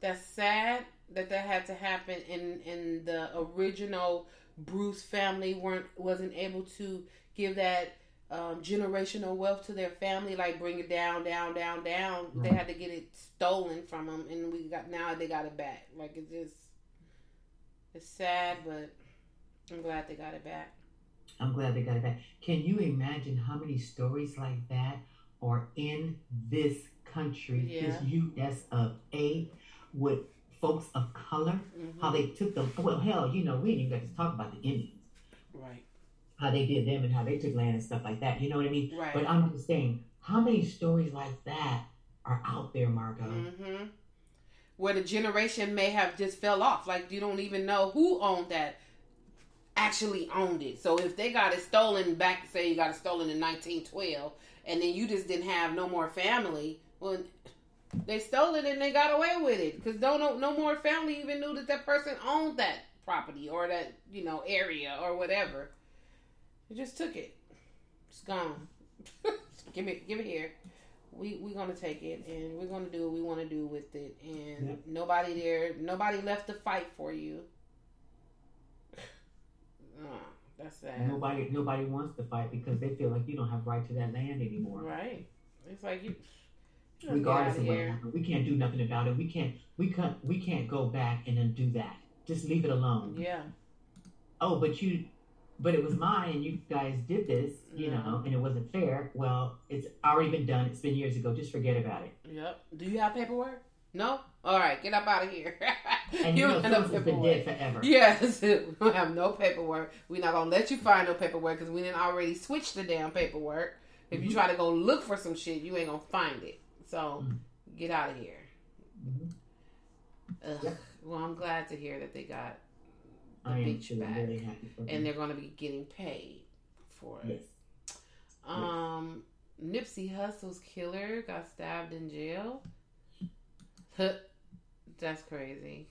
That's sad that that had to happen in in the original Bruce family weren't wasn't able to give that um, generational wealth to their family, like bring it down, down, down, down. They had to get it stolen from them, and we got now they got it back. Like it's just it's sad, but I'm glad they got it back. I'm glad they got it back. Can you imagine how many stories like that are in this country, this U.S. of A, with folks of color? Mhm. How they took the well, hell, you know, we didn't even got to talk about the Indians, Right, how they did them and how they took land and stuff like that. You know what I mean? right. But I'm just saying, how many stories like that are out there, Margot? hmm Where the generation may have just fell off. Like you don't even know who owned that. Actually owned it. So if they got it stolen back, say you got it stolen in 1912, and then you just didn't have no more family, well, they stole it and they got away with it because no, no, more family even knew that that person owned that property or that you know area or whatever. They just took it. It's gone. give it, give it here we we're gonna take it and we're gonna do what we want to do with it and Yep. nobody there nobody left to fight for you uh, that's sad Nobody, nobody wants to fight because they feel like you don't have right to that land anymore. right it's like you, you regardless of out what happened. We can't do nothing about it. We can't we can't we can't go back and undo that. Just leave it alone. yeah Oh, but you but it was mine and you guys did this, you know, and it wasn't fair. Well, it's already been done. It's been years ago. Just forget about it. yep do you have paperwork no all right get up out of here And you, know, Phyllis has been dead forever. Yes, we don't have no paperwork. We're not gonna let you find no paperwork because we didn't already switch the damn paperwork. If you Mhm. try to go look for some shit, you ain't gonna find it. So Mhm. get out of here. Mhm. Ugh. Yep. Well, I'm glad to hear that they got the I beach back, really happy for and they're gonna be getting paid for it. Yes. Um, Nipsey Hussle's killer got stabbed in jail. That's crazy.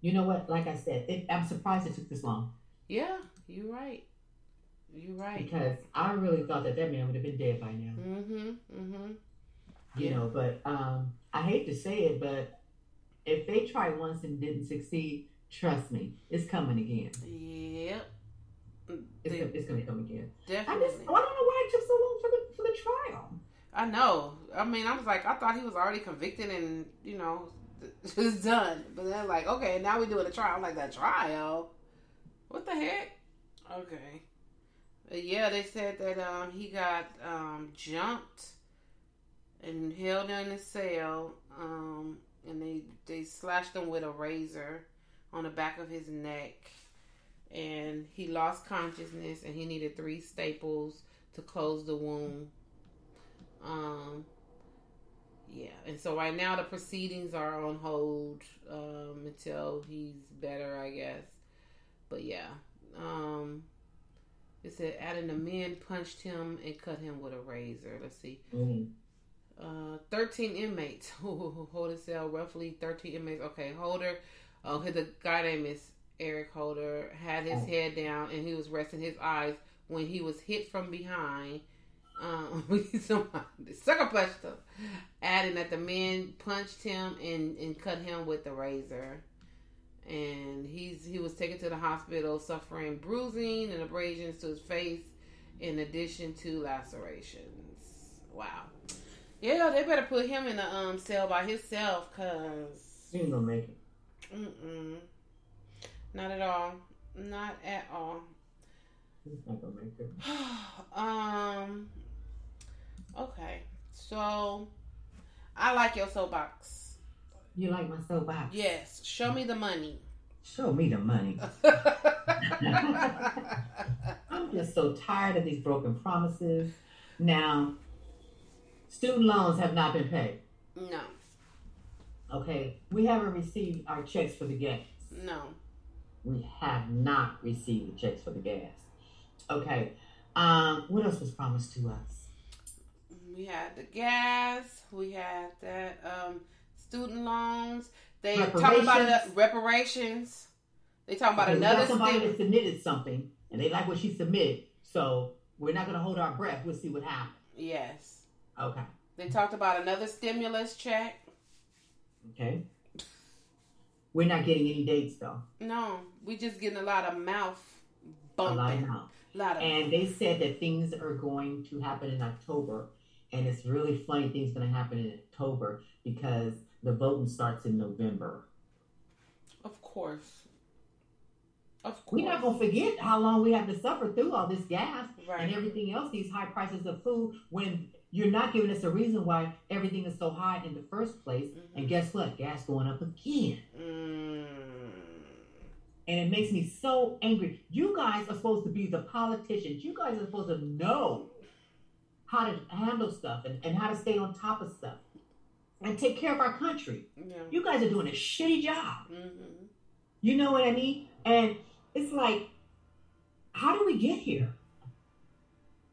You know what? Like I said, it, I'm surprised it took this long Yeah, you're right. You're right. because I really thought that that man would have been dead by now. Mm-hmm. Mm-hmm. you Yeah. know but um i hate to say it but if they try once and didn't succeed trust me it's coming again Yep. it's, They- gonna, it's gonna come again i definitely. just i don't know why it took so long for the for the trial? I know. I mean, I was like, I thought he was already convicted and you know it was done. But then like, okay, now we're doing a trial. I'm like, that trial? What the heck? Okay. But yeah, they said that um, he got um, jumped and held in a cell, um, and they they slashed him with a razor on the back of his neck, and he lost consciousness, and he needed three staples to close the wound. Um, yeah, and so right now the proceedings are on hold um, until he's better, I guess. But yeah, um, it said adding the men punched him and cut him with a razor. Let's see. Mm. Uh, 13 inmates. Holder cell, roughly 13 inmates. Okay, Holder. Oh, the guy name is Eric Holder. Had his Oh. head down and he was resting his eyes when he was hit from behind. Um, somebody sucker punched him, adding that the men punched him and, and cut him with the razor. And he's he was taken to the hospital suffering bruising and abrasions to his face, in addition to lacerations. Wow. Yeah, they better put him in a um cell by himself, cause He ain't gonna make it. mm-mm, not at all, not at all. He's not gonna make it. um. Okay, so I like your soapbox. You like my soapbox? Yes, show me the money. Show me the money. I'm just so tired of these broken promises. Now, student loans have not been paid. no, Okay, we haven't received our checks for the gas. no. We have not received the checks for the gas. Okay, um, what else was promised to us? We had the gas. We had that um student loans. They talk about it, Reparations. reparations. They talk about Okay, another somebody that submitted something, and they like what she submitted, so we're not going to hold our breath. We'll see what happens. Yes. Okay, They talked about another stimulus check. okay. We're not getting any dates though. No, we're just getting a lot of mouth A lot bumping. now. lot of And they said that things are going to happen in October. And it's really funny things going to happen in October because the voting starts in November. Of course. Of course. We're not going to forget how long we have to suffer through all this gas Right. and everything else, these high prices of food, when you're not giving us a reason why everything is so high in the first place. And guess what? Gas going up again. Mm. And it makes me so angry. You guys are supposed to be the politicians. You guys are supposed to know how to handle stuff and, and how to stay on top of stuff and take care of our country. Yeah. You guys are doing a shitty job. hmm You know what I mean? And it's like, how do we get here?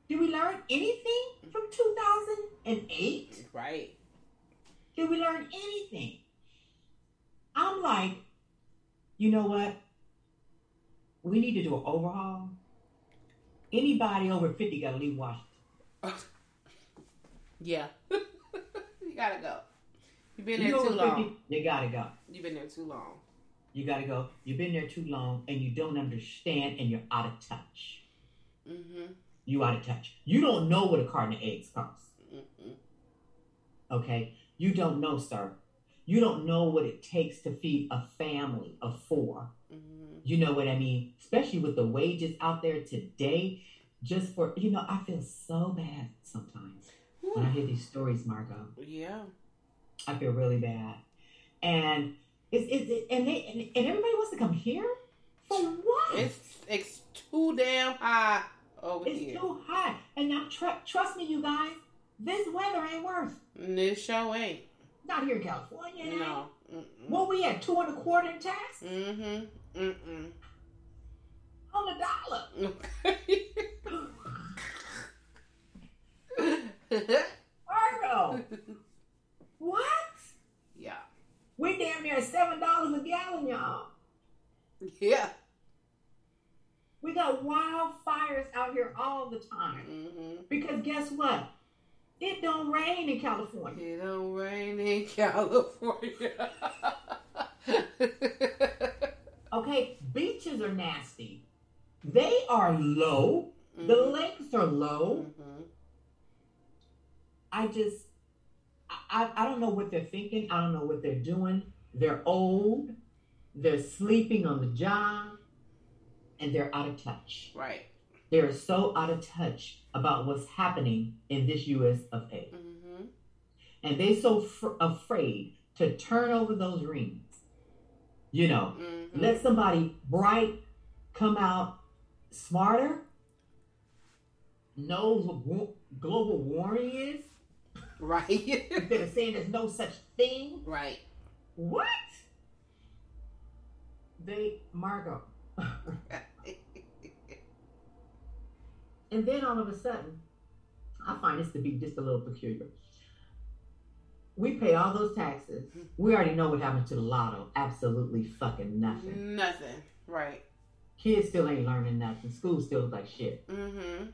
Did we learn anything from 2008? Right. Did we learn anything? I'm like, you know what? We need to do an overhaul. Anybody over 50 got to leave Washington. Yeah. you gotta go. You've been You there too long. 50, you got to go. You've been there too long. You got to go. You've been there too long and you don't understand and you're out of touch. Mm-hmm. You out of touch. You don't know what a carton of eggs costs. Mm-mm. Okay? You don't know, sir. You don't know what it takes to feed a family of four. Mm-hmm. You know what I mean? Especially with the wages out there today. Just for, you know, I feel so bad sometimes when I hear these stories, Margot. Yeah. I feel really bad. And it's, it's it, and they and, and everybody wants to come here for what? It's it's too damn high over It's here. too hot. And now tr- trust me, you guys, this weather ain't worth. This show ain't. Not here in California. No. Mm-mm. What we at two and a quarter in tax Mm-hmm. Mm-mm. on the dollar. Margot, what? yeah. We damn near seven dollars a gallon, y'all. Yeah. We got wildfires out here all the time. Mm-hmm. Because guess what? It don't rain in California. It don't rain in California. Okay, beaches are nasty. They are low. The Mhm. lakes are low. Mhm. I just, I, I don't know what they're thinking. I don't know what they're doing. They're old. They're sleeping on the job, and they're out of touch. Right. They're so out of touch about what's happening in this U.S. of A. Mm-hmm. and they're so fr- afraid to turn over those rings. You know, Mm-hmm. let somebody bright come out smarter, knows what global warming is, Right. instead of saying there's no such thing. right. What? They, Margot. and then all of a sudden, I find this to be just a little peculiar. We pay all those taxes. We already know what happened to the lotto. Absolutely fucking nothing. Nothing. Right. Kids still ain't learning nothing. School still like shit. Mm-hmm.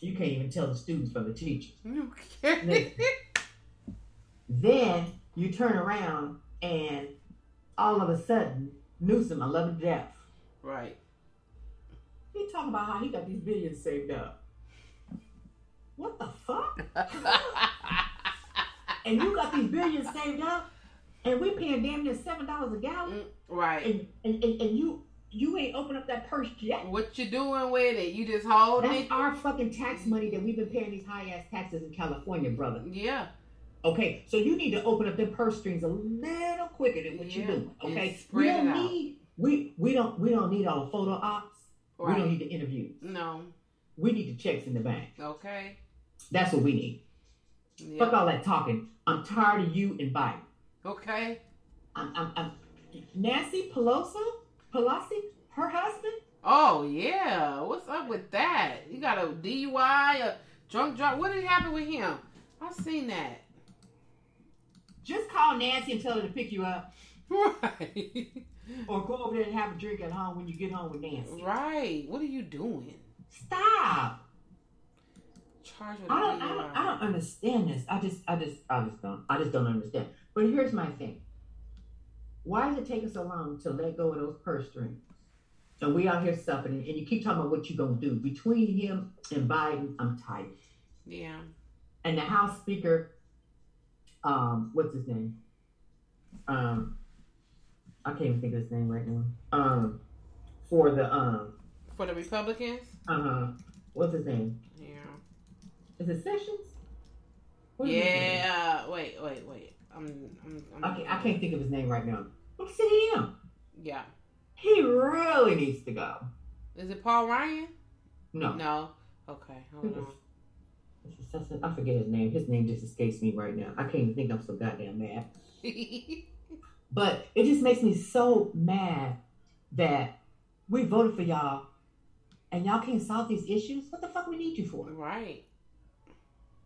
You can't even tell the students from the teachers. Okay. Then you turn around and all of a sudden, Newsom, I love to death. right. He talking about how he got these billions saved up. What the fuck? And you got these billions saved up, and we paying damn near seven dollars a gallon, Mm, right. and, and, and, and you you ain't open up that purse yet. What you doing with it? You just holding That's it? our fucking tax money that we've been paying these high ass taxes in California, brother. Yeah. Okay, so you need to open up them purse strings a little quicker than what Yeah, you do. Okay, we don't need we we don't we don't need all the photo ops. We don't need the interviews. No. We need the checks in the bank. Okay. That's what we need. Fuck all that talking. I'm tired of you and Biden. Okay. I'm, I'm, I'm Nancy Pelosi, Pelosi, her husband. Oh yeah. What's up with that? You got a DUI, a drunk drive. What did happen with him? I've seen that. Just call Nancy and tell her to pick you up, Right. or go over there and have a drink at home when you get home with Nancy. right. What are you doing? Stop. Charged with I don't, I don't, I don't understand this. I just, I just, I just don't, I just don't understand. But here's my thing. Why does it take us so long to let go of those purse strings? And we out here suffering, and you keep talking about what you're gonna do. Between him and Biden, I'm tired. Yeah. And the House Speaker, um, what's his name? Um, I can't even think of his name right now. Um, for the um, For the Republicans. uh, huh. what's his name? Yeah. Is it Sessions? What is name? Yeah. Wait. Wait. Wait. I'm. I'm. I'm Okay, I can't think of his name right now. Look, see him. Yeah. He really needs to go. Is it Paul Ryan? No, No. Okay. Hold on. It's forget his name. His name just escapes me right now. I can't even think I'm so goddamn mad. But it just makes me so mad that we voted for y'all and y'all can't solve these issues. What the fuck we need you for? right.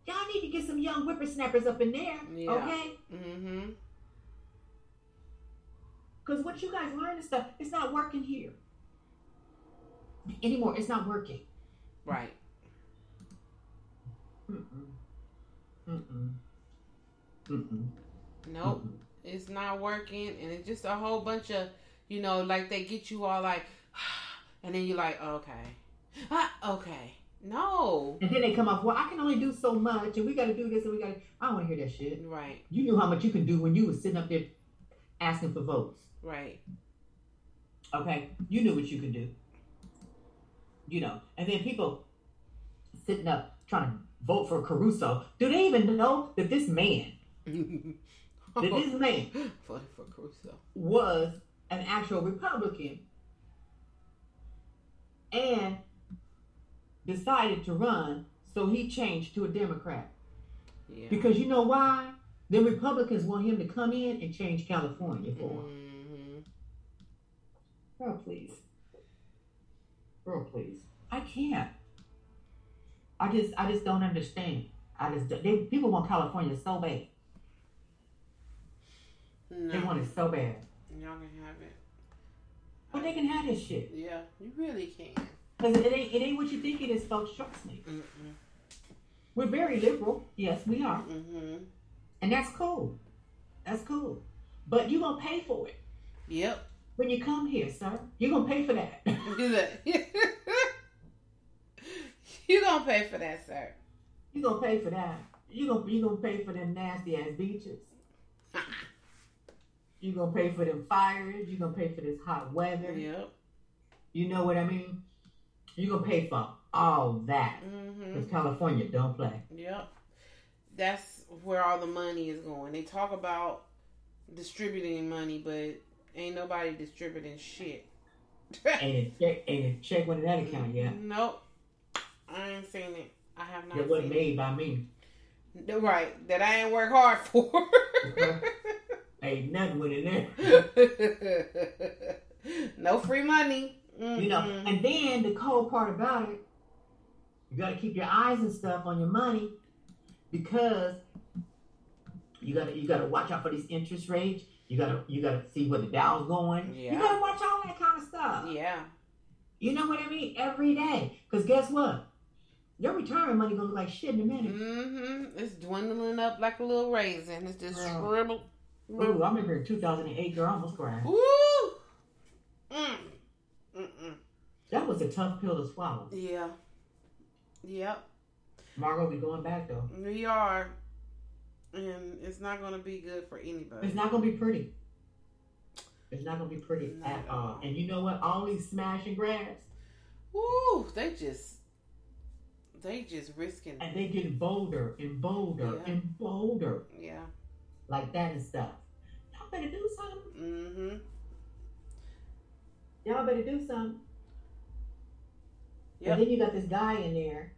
Y'all need to get some young whippersnappers up in there, Yeah. okay? Mm-hmm. Because what you guys learn and stuff, it's not working here anymore. It's not working. Right. Mm-mm. Mm-mm. Mm-mm. Nope. Mm-mm. It's not working, and it's just a whole bunch of, you know, like they get you all like, and then you're like, okay, ah, okay, no, And then they come up, well, I can only do so much, and we got to do this, and we got to. I don't want to hear that shit. right, You knew how much you can do when you was sitting up there asking for votes. right, Okay, you knew what you could do. You know, and then people sitting up trying to vote for Caruso. Do they even know that this man, that this man Voted for Caruso. was an actual Republican and decided to run, so he changed to a Democrat? Yeah. Because you know why? The Republicans want him to come in and change California for him. hmm Girl, please. Girl, please. I can't. I just, I just don't understand. I just, they, people want California so bad. They want it so bad. y'all can have it. But they can have this shit. Yeah, you really can. Because it ain't, it ain't what you think it is, folks. Trust me. Mm-mm. We're very liberal. Yes, we are. Mm-hmm. And that's cool. That's cool. But you're going to pay for it Yep. when you come here, sir. You're going to pay for that. you're gonna pay for that, sir? you're going to pay for that. You gonna you gonna pay for them nasty ass beaches. you're gonna pay for them fires. You're gonna pay for this hot weather. Yep. You know what I mean? You gonna pay for all that mm-hmm. because California don't play. Yep. That's where all the money is going. They talk about distributing money, but ain't nobody distributing shit. Ain't it check? Ain't it check one of that mm-hmm. account yet? Nope. I ain't seen it. I have not It wasn't made by me. Right. That I ain't work hard for. Ain't nothing with it there. no free money. You know, and then the cold part about it, you got to keep your eyes and stuff on your money because you got to you got to watch out for these interest rates. You got to you got to see where the Dow's going. Yeah. You got to watch all that kind of stuff. yeah. You know what I mean? Every day, because guess what? Your retirement money gonna look like shit in a minute. Mm-hmm. It's dwindling up like a little raisin. It's just scribble. Ooh, I remember in 2008, girl, I almost cried. Woo! Mm. Mm-mm. That was a tough pill to swallow. Yeah. Yep. Margot, we going back though. We are. And it's not going to be good for anybody. It's not gonna be pretty. It's not gonna be pretty Not at all. all. And you know what? All these smash and grabs, Woo! They just. They just risking. and they getting bolder and bolder Yeah. and bolder Yeah. like that and stuff. Y'all better do something. Mm-hmm. Y'all better do something. Yep. And then you got this guy in there,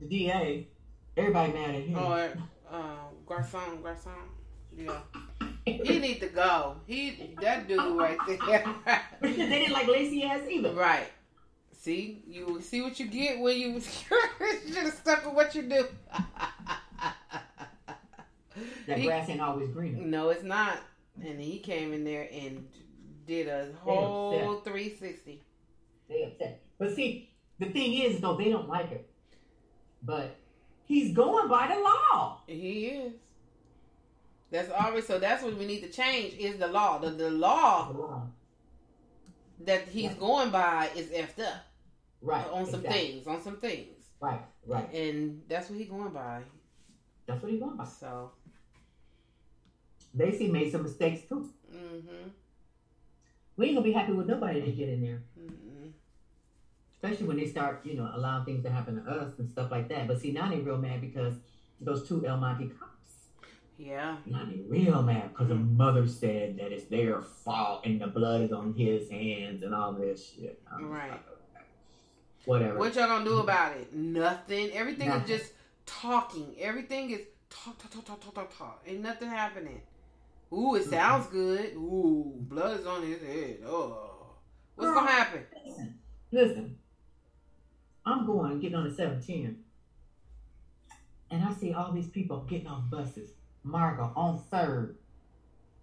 the DA. Everybody mad at him. Or, uh, Gascón, Gascón. Yeah. He need to go. He, that dude right there. they didn't like lazy ass either. Right. See, you see what you get when you, you should have stuck with what you do. That grass ain't always green. no, it's not. And he came in there and did a whole 360. They upset. But see, the thing is, though, they don't like it. But he's going by the law. He is. That's always so. That's what we need to change is the law. The the law The law. that he's Yeah. going by is effed up Right. on some exactly. things. On some things, Right, right. and that's what he's going by. That's what he's going by. So, Lacey made some mistakes too. mm-hmm. We ain't gonna be happy with nobody that get in there. mm Especially when they start, you know, allowing things to happen to us and stuff like that. But see, now they real mad because those two El Monte cops. yeah, Now they real mad because the mother said that it's their fault and the blood is on his hands and all this shit. I'm Right. Whatever. what y'all gonna do about it? Nothing. Everything Nothing. is just talking. Everything is talk, talk, talk, talk, talk, talk, talk. Ain't nothing happening. Ooh, it sounds good. Ooh, blood is on his head. Oh, what's Girl. gonna happen? Listen, listen. I'm going getting on the 710, and I see all these people getting off buses. Margot on third,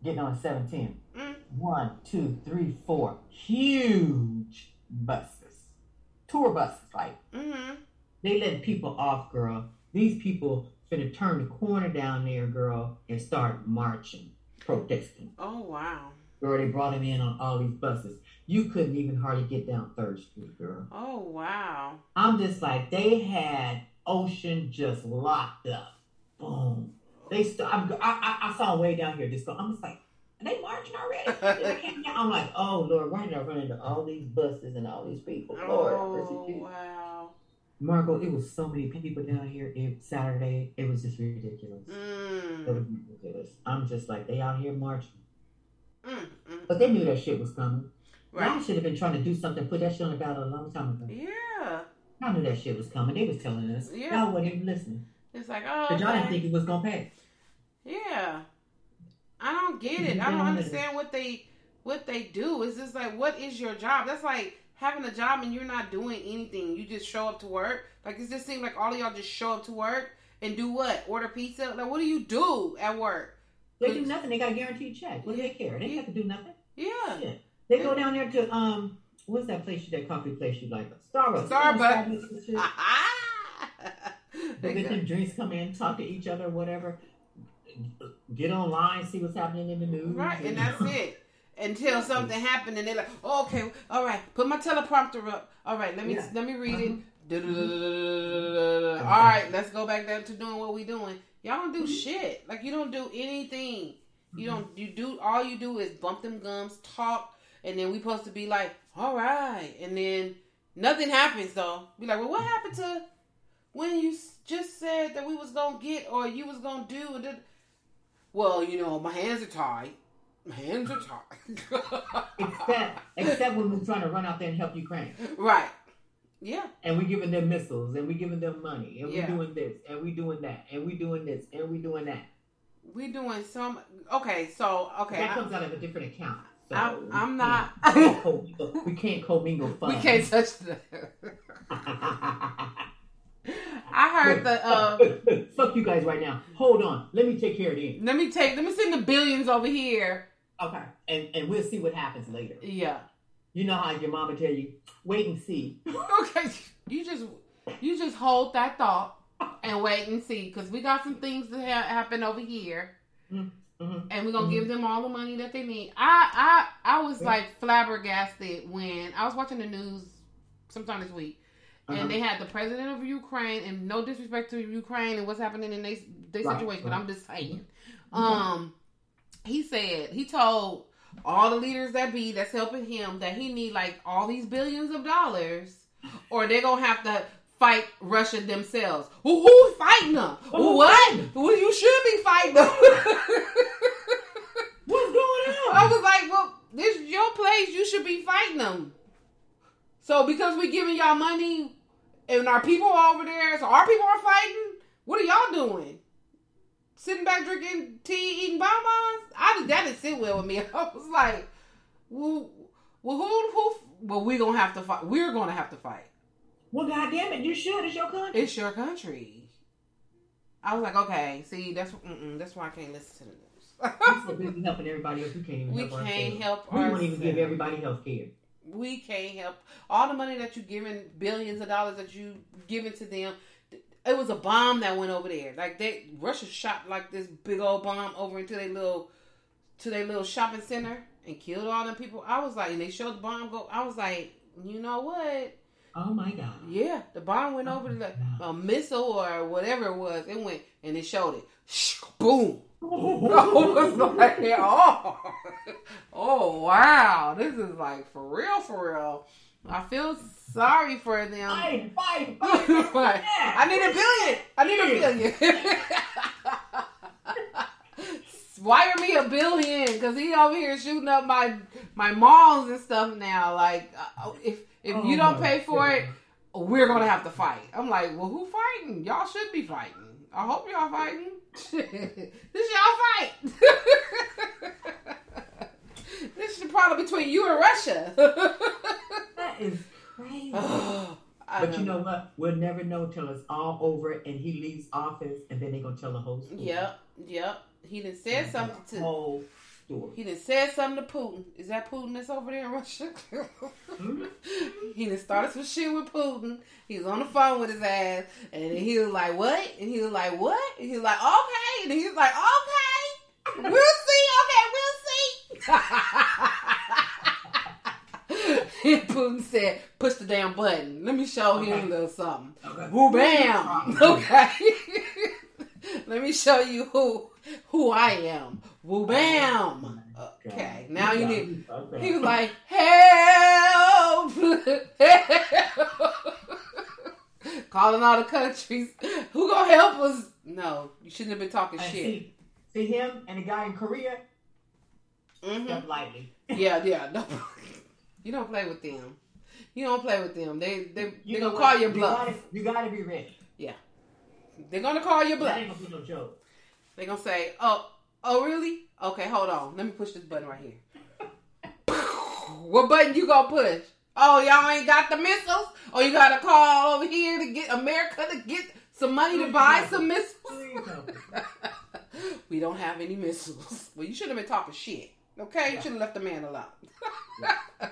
getting on the 710. Mm. One, two, three, four. Huge buses. Tour buses, like Mm-hmm. they let people off, girl. These people finna turn the corner down there, girl, and start marching, protesting. Oh wow. Girl, they brought him in on all these buses. You couldn't even hardly get down Third Street, girl. Oh wow. I'm just like they had Ocean just locked up. Boom. They st- I'm, I, I I saw 'em way down here. Just go. I'm just like, are they marching already? I came down, I'm like, oh Lord, why did I run into all these buses and all these people? Lord, Oh wow. Margot, it was so many people down here. It, Saturday, it was just ridiculous. It Mm. was ridiculous. I'm just like, they out here marching, Mm. Mm. but they knew that shit was coming. Y'all Right. should have been trying to do something, put that shit on the ballot a long time ago. Yeah. Y'all knew that shit was coming. They was telling us. Yeah. Y'all wasn't even listening. It's like oh. But y'all didn't think it was gonna pass. Yeah. I don't get it. I don't understand what they what they do. It's just like what is your job? That's like having a job and you're not doing anything. You just show up to work. Like it just seems like all of y'all just show up to work and do what? Order pizza? Like what do you do at work? They do nothing. They got a guaranteed check. What do they care? They have to do nothing. Yeah. They go down there to um, what's that place? That coffee place you like? Starbucks. Starbucks. and shit. They get them drinks, come in, talk to each other, whatever. Get online, see what's happening in the news. Right, and you that's it. Until something happened, and they're like, oh, "Okay, all right, put my teleprompter up. All right, let me Yeah. let me read it." Uh-huh. uh-huh. all right, let's go back down to doing what we doing. Y'all don't do mm-hmm. shit. Like you don't do anything. You mm-hmm. don't. You do all you do is bump them gums, talk, and then we supposed to be like, all right, and then nothing happens though. Be like, well, what mm-hmm. happened to when you just said that we was gonna get or you was gonna do? Well, you know, my hands are tied. Hands are tied. Except, except when we're trying to run out there and help Ukraine, right. Yeah. and we're giving them missiles, and we're giving them money, and Yeah. we doing this, and we're doing that, and we're doing this, and we're doing that. We're doing some. Okay, so okay. that I- comes out of a different account. So I'm- we I'm can't- we can't co- we can't we can't touch that. I heard the. Uh, Fuck you guys right now. Hold on. Let me take care of this. let me take. Let me send the billions over here. Okay. And and we'll see what happens later. Yeah. You know how your mama tell you, wait and see. Okay. You just you just hold that thought and wait and see because we got some things that ha- happen over here. Mhm. And we're gonna give them all the money that they need. I I I was Yeah. like flabbergasted when I was watching the news sometime this week, Uh-huh. and they had the president of Ukraine, and no disrespect to Ukraine and what's happening in their their Right, situation, but. I'm just saying. Um, he said he told all the leaders that be that's helping him that he need like all these billions of dollars, or they're gonna have to fight Russia themselves. Who who's fighting them? Who's what? Well, you should be fighting them. What's going on? I was like, well, this is your place. You should be fighting them. So because we giving y'all money and our people are over there, so our people are fighting. What are y'all doing? Sitting back drinking tea, eating bonbons? I did that didn't sit well with me. I was like, well, well, who, who? Well, we gonna have to fight. We're gonna have to fight. Well, goddamn it, you should. It's your country. It's your country. I was like, okay, see, that's that's why I can't listen to the news. We're so busy helping everybody else. We can't even we help can't ourselves. help We won't even give everybody health care. we can't help all the money that you're giving billions of dollars that you giving to them it was a bomb that went over there. Like they russia shot like this big old bomb over into their little to their little shopping center and killed all them people. I was like and they showed the bomb go i was like you know what? Oh my god. yeah the bomb went oh over to like a missile or whatever it was it went and it showed it. Shh, boom oh. I was like, oh, oh wow, this is like for real, for real. I feel sorry for them. Fight, fight, Like, fight. I need a billion. I need a billion. Wire me a billion because he over here shooting up my my malls and stuff now. Like, uh, if if you don't Oh, pay for it, we're gonna have to fight. I'm like, well, who fighting? Y'all should be fighting. I hope y'all fighting. this y'all fight. This is the problem between you and Russia. That is crazy. I But you know what? We'll never know till it's all over and he leaves office, and then they gonna tell the whole story. Yep, yep. He done said something The to. whole story. He done said something to Putin. Is that Putin that's over there in Russia? Mm-hmm. he done started some shit with Putin. He was on the phone with his ass, and he was like, "What?" And he was like, "What?" And he was like, "Okay." And he was like, "Okay, we'll see. Okay, we'll see." And Putin said, "Push the damn button. Let me show him Okay. a little something." Okay. Woo bam. Okay. Let me show you who who I am. Woo oh bam. Okay. Now you need. He was like, help, help. Calling all the countries. Who gonna help us? No, you shouldn't have been talking And shit. see, see him and the guy in Korea. Hmm Step lightly. Yeah, yeah. No, you don't play with them. You don't play with them. They they You they gonna what? call your You bluff. gotta, you gotta be ready. Yeah, they're gonna call your That bluff. ain't gonna be no joke. They're gonna say, "Oh, oh, really? Okay, hold on. Let me push this button right here." what button you gonna push? Oh, y'all ain't got the missiles. Oh, you gotta call over here to get America to get some money to buy some missiles. Please help us. we don't have any missiles. Well, you should have been talking shit. Okay, you should have left the man alone.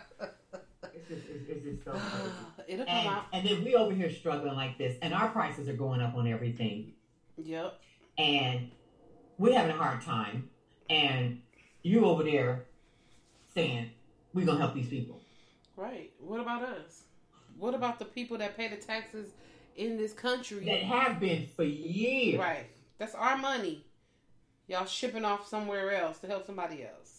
It's just, it's, it's just so crazy. It'll come And, out. and then we over here struggling like this, and our prices are going up on everything, Yep. and we're having a hard time. And you over there saying we're gonna help these people. Right. What about us? What about the people that pay the taxes in this country. that have been for years. Right. That's our money. Y'all shipping off somewhere else to help somebody else.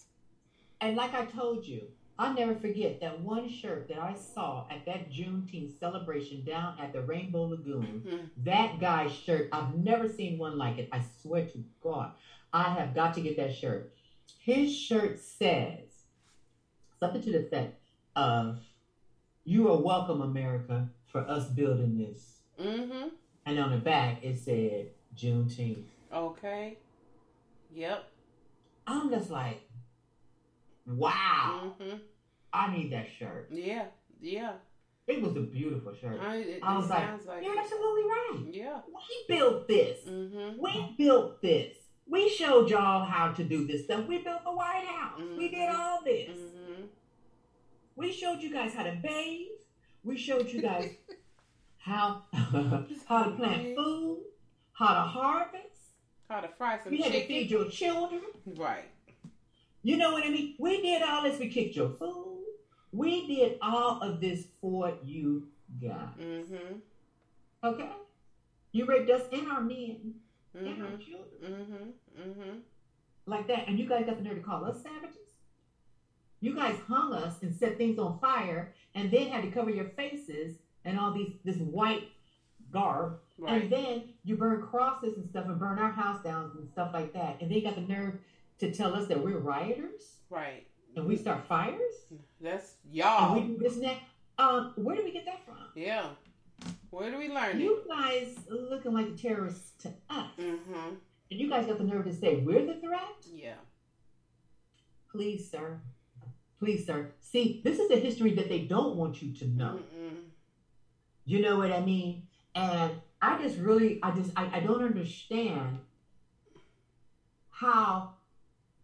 And like I told you, I'll never forget that one shirt that I saw at that Juneteenth celebration down at the Rainbow Lagoon. Mhm. That guy's shirt, I've never seen one like it. I swear to God, I have got to get that shirt. His shirt says something to the effect of, You are welcome, America, for us building this. Mm-hmm. And on the back, it said Juneteenth. Okay. Yep. I'm just like, Wow, Mm-hmm. I need that shirt. Yeah. Yeah. It was a beautiful shirt. I, it, I was like, like, You're absolutely right. yeah. We built this. Mm-hmm. We built this. We showed y'all how to do this stuff. We built the White House. We did Mhm. all this. Mm-hmm. We showed you guys how to bathe. We showed you guys how how to plant food, how to harvest. How to fry some We had to feed your children. Right. You know what I mean? We did all this. We kicked your food. We did all of this for you guys. Mm-hmm. Okay? You raped us and our men and our Mm-hmm. children. Mm-hmm. Mm-hmm. like that, and you guys got the nerve to call us savages? You guys hung us and set things on fire, and then had to cover your faces and all these this white garb, Right. and then you burn crosses and stuff, and burn our house down and stuff like that, and they got the nerve to tell us that we're rioters Right. and we start fires That's y'all. we do this and that. Um, where did we get that from? yeah. Where do we learn it? You guys looking like terrorists to us, Mm-hmm. and you guys got the nerve to say we're the threat. Yeah. Please, sir. Please, sir. See, this is a history that they don't want you to know. Mm-mm. You know what I mean? And I just really, I just, I, I don't understand how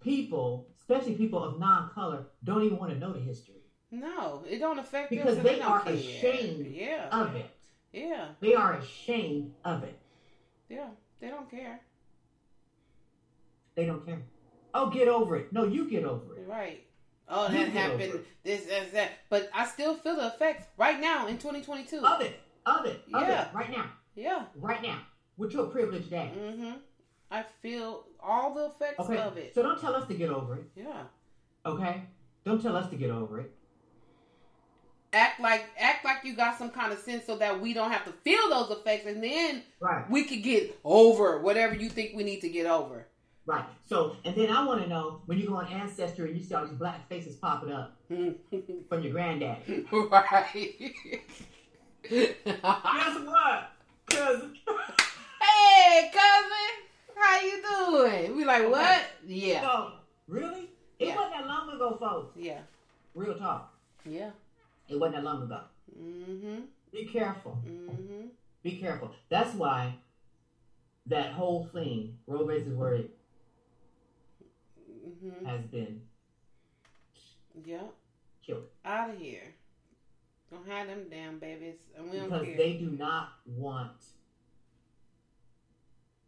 people, especially people of non-color, don't even want to know the history No, it don't affect Because them. they don't are care. ashamed Yeah. of it. Yeah. They are ashamed of it. Yeah. They don't care. They don't care. Oh, get over it. No, you get over it. Right. Oh, that happened. This, that, that. But I still feel the effects right now in 2022. Of it. Of it. Of Yeah. it. Right now. Yeah. Right now. With your privileged dad. Mm-hmm. I feel all the effects Okay. of it. So don't tell us to get over it. yeah. Okay? Don't tell us to get over it. Act like act like you got some kind of sense so that we don't have to feel those effects, and then Right. we could get over whatever you think we need to get over. Right. So, and then I want to know when you go on Ancestry and you see all these black faces popping up from your granddaddy. right. Guess what? Cousin. hey, cousin, how you doing? We like what? Yeah, so, really? It Yeah. wasn't that long ago, folks. yeah, Real talk. yeah. It wasn't that long ago. Mm-hmm. Be careful. Mm-hmm. Be careful. That's why that whole thing, Roe versus Wade, Mm-hmm. has been Yeah. killed Out of here. Don't have them damn babies, and we don't because care. they do not want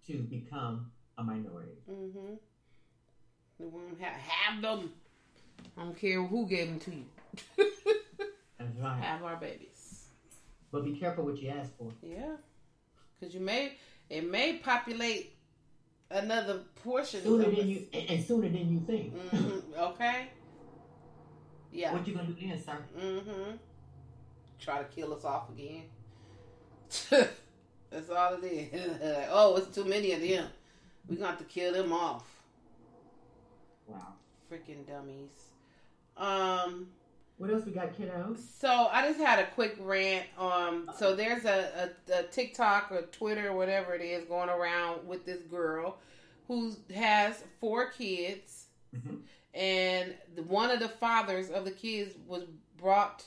to become a minority. Mm-hmm. They won't have, have them. I don't care who gave them to you. That's right. have our babies. But be careful what you ask for. Yeah, because you may it may populate another portion. Sooner of than us. you, and, sooner than you think. Mhm. Okay. Yeah. What you gonna do then, sir? Mm-hmm. Try to kill us off again. That's all it is. oh, it's too many of them. We're gonna have to kill them off. Wow. Freaking dummies. Um. What else we got, kiddos? So I just had a quick rant. Um, so there's a, a, a TikTok or Twitter or whatever it is going around with this girl who has four kids, Mhm. and one of the fathers of the kids was brought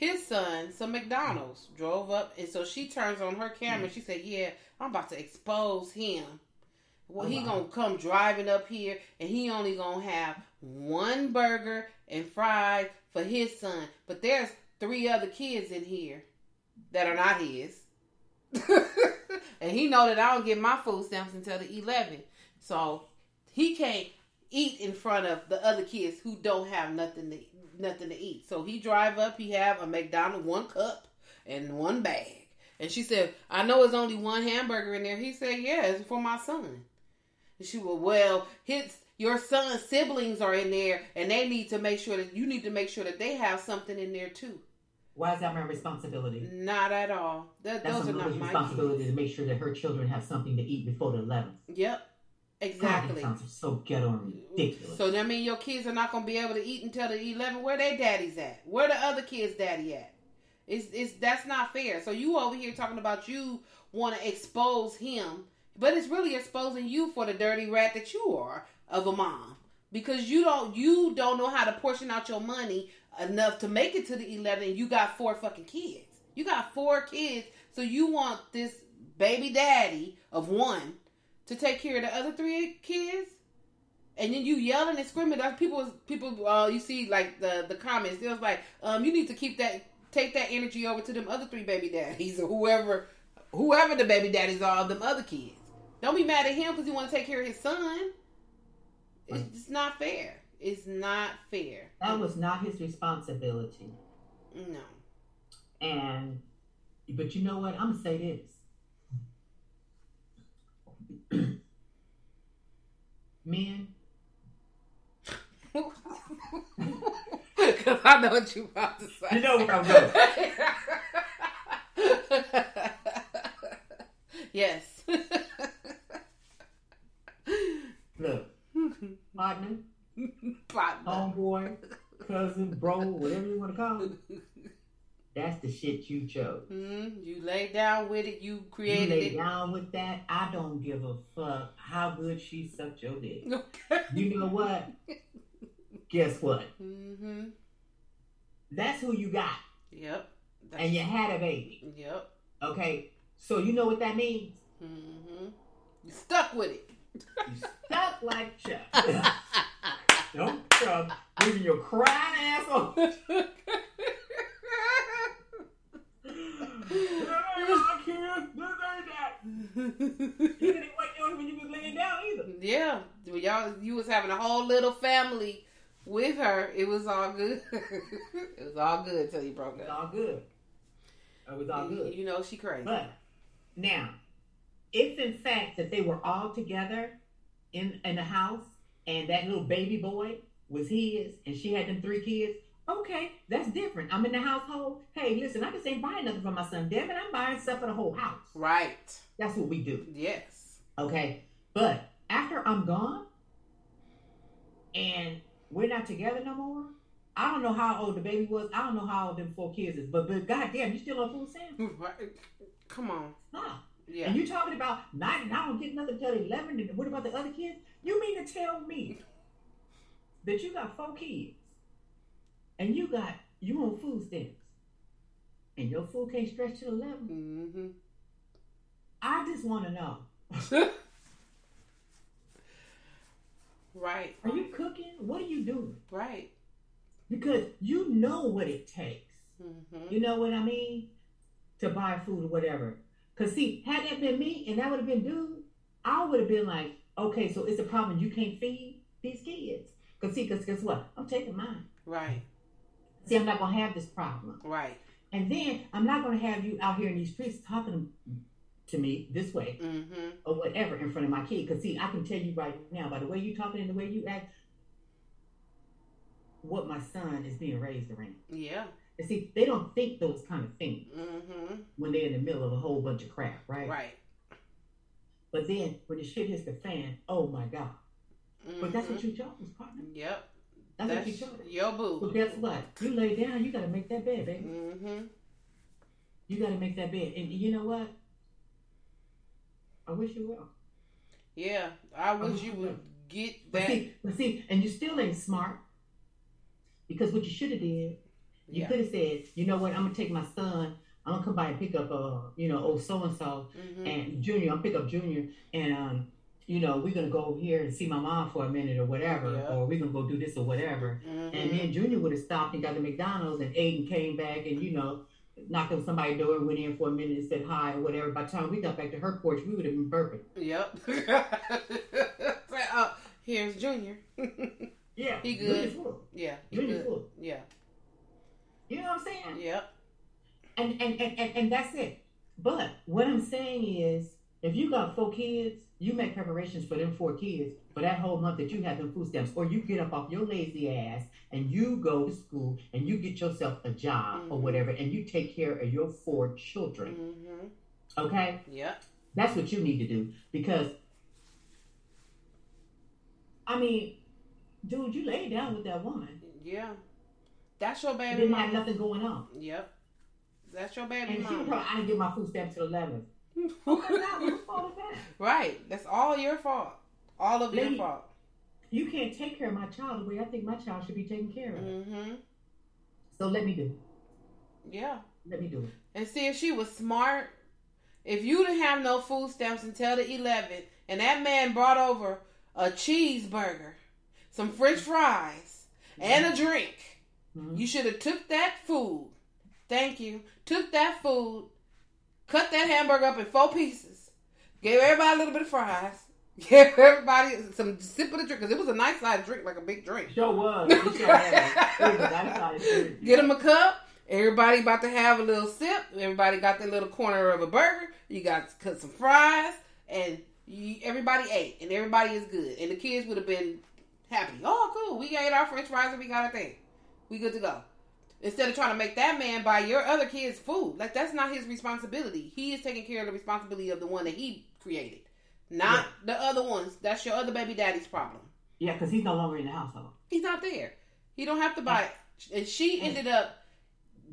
his son some McDonald's. Drove up, and so she turns on her camera. Mm. She said, "Yeah, I'm about to expose him." Well, Oh, he wow. gonna come driving up here, and he only gonna have one burger and fries for his son. But there's three other kids in here that are not his, and he know that I don't get my food stamps until the 11th. So he can't eat in front of the other kids who don't have nothing to nothing to eat. So he drive up. He have a McDonald's one cup and one bag, And she said, I know it's only one hamburger in there. He said, Yeah, it's for my son. And she was, Well, his your son's siblings are in there and they need to make sure that you need to make sure that they have something in there too. Why is that my responsibility? Not at all. That, That's those are not my responsibility kids. to make sure that her children have something to eat before the 11th. Yep. God, Exactly. sounds so ghetto and ridiculous. So that means your kids are not gonna be able to eat until the eleven. Where their daddy's at? Where the other kids' daddy at? It's it's that's not fair. So you over here talking about you want to expose him, but it's really exposing you for the dirty rat that you are of a mom because you don't you don't know how to portion out your money enough to make it to the eleven. You got four fucking kids. You got four kids, so you want this baby daddy of one to take care of the other three kids and then you yelling and screaming. That's people. People. Uh, you see, like the the comments. It was like, um, you need to keep that, take that energy over to them other three baby daddies or whoever, whoever the baby daddies are of them other kids. Don't be mad at him because he want to take care of his son. It's just not fair. It's not fair. that was not his responsibility. No. And, but you know what? I'm going to say this. Men, Because I know what you about to say. you know where I'm going. yes. Look, partner, Partner. homeboy, cousin, bro, whatever you want to call it. That's the shit you chose. Mm, you lay down with it. You created You lay it. down with that. I don't give a fuck how good she sucked your dick. You know what? Guess what? Mm-hmm. That's who you got. Yep. That's, And you had a baby. Yep. Okay? So you know what that means? Mm-hmm. You stuck with it. You stuck like Chuck. Don't Chuck. Leaving your crying ass on. I can't. That. You didn't wait on when you was laying down either. yeah. Y'all, you was having a whole little family with her. It was all good. it was all good till you broke It was up. all good. It was all good. You know she crazy. But now, if in fact that they were all together in in the house and that little baby boy was his and she had them three kids, okay, that's different. I'm in the household. Hey, listen, I just ain't buying nothing for my son. Damn it, I'm buying stuff for the whole house. right. That's what we do. Yes. Okay. But after I'm gone and we're not together no more, I don't know how old the baby was. I don't know how old them four kids is. But but goddamn, you still on food stamps? Right. Come on. Stop. Yeah. And you talking about nine and I don't get nothing till eleven. And what about the other kids? You mean to tell me that you got four kids and you got you on food stamps and your food can't stretch to eleven? mm-hmm. I just want to know: right. Are you cooking? What are you doing? Right. Because you know what it takes. Mm-hmm. You know what I mean? To buy food or whatever. Cause see, had that been me and that would have been dude, I would have been like, okay, so it's a problem you can't feed these kids. Cause see, cause guess what? I'm taking mine. Right. See, I'm not gonna have this problem. Right. And then I'm not gonna have you out here in these streets talking to me this way Mm-hmm. or whatever in front of my kid. Cause see, I can tell you right now by the way you're talking and the way you act, what my son is being raised around. Yeah. And see, they don't think those kind of things. Mm-hmm. when they're in the middle of a whole bunch of crap, right? Right. But then when the shit hits the fan, oh my God. But that's what Mhm. you chose, partner. Yep. That's, That's what you chose. your Well, But guess what? You lay down, you gotta make that bed, baby. Mm-hmm. You gotta make that bed. And you know what? I wish you will. Yeah. I wish you would get But that. see, but see, and you still ain't smart. Because what you should have did, you Yeah. could have said, you know what, I'm gonna take my son, I'm gonna come by and pick up uh, you know, old so and so and Junior, I'll pick up Junior, and um, you know, we're gonna go here and see my mom for a minute or whatever, Yeah. or we're gonna go do this or whatever. Mm-hmm. And then Junior would have stopped and got to McDonald's, and Aiden came back and you know, knocked on somebody's door and went in for a minute and said hi or whatever. By the time we got back to her porch, we would have been burping. Yep. oh, here's Junior. Yeah, He good. Junior's full. yeah. Junior's good. full. Yeah. You know what I'm saying? Yep. And, and and and and that's it. But what I'm saying is, if you got four kids, you make preparations for them four kids for that whole month that you have them food stamps, or you get up off your lazy ass and you go to school and you get yourself a job or Mhm. whatever, and you take care of your four children. Mm-hmm. Okay, Yep. that's what you need to do because, I mean, dude, you lay down with that woman. Yeah. That's your baby You Didn't have nothing going on. Yep. That's your baby And she was mama. probably, I didn't get my food stamps till 11. Okay, now who's fault is that? right. That's all your fault. All of your fault. You can't take care of my child the way I think my child should be taken care of. Mm-hmm. So let me do it. Yeah. Let me do it. And see if she was smart. If you didn't have no food stamps until the 11th, and that man brought over a cheeseburger, some French fries, and a drink, Mhm. you should have took that food. Thank you. Took that food, cut that hamburger up in four pieces, gave everybody a little bit of fries, gave everybody some sip of the drink because it was a nice size drink, like a big drink. Sure was. It sure was. It was a nice size drink. Get them a cup. Everybody about to have a little sip. Everybody got their little corner of a burger. You got to cut some fries, and you, everybody ate, and everybody is good. And the kids would have been happy. Oh, cool. We ate our French fries, and we got our thing. We good to go. Instead of trying to make that man buy your other kids food, like that's not his responsibility. He is taking care of the responsibility of the one that he created, not the other ones. That's your other baby daddy's problem. Yeah, because he's no longer in the household. He's not there. He don't have to buy it. And she ended up.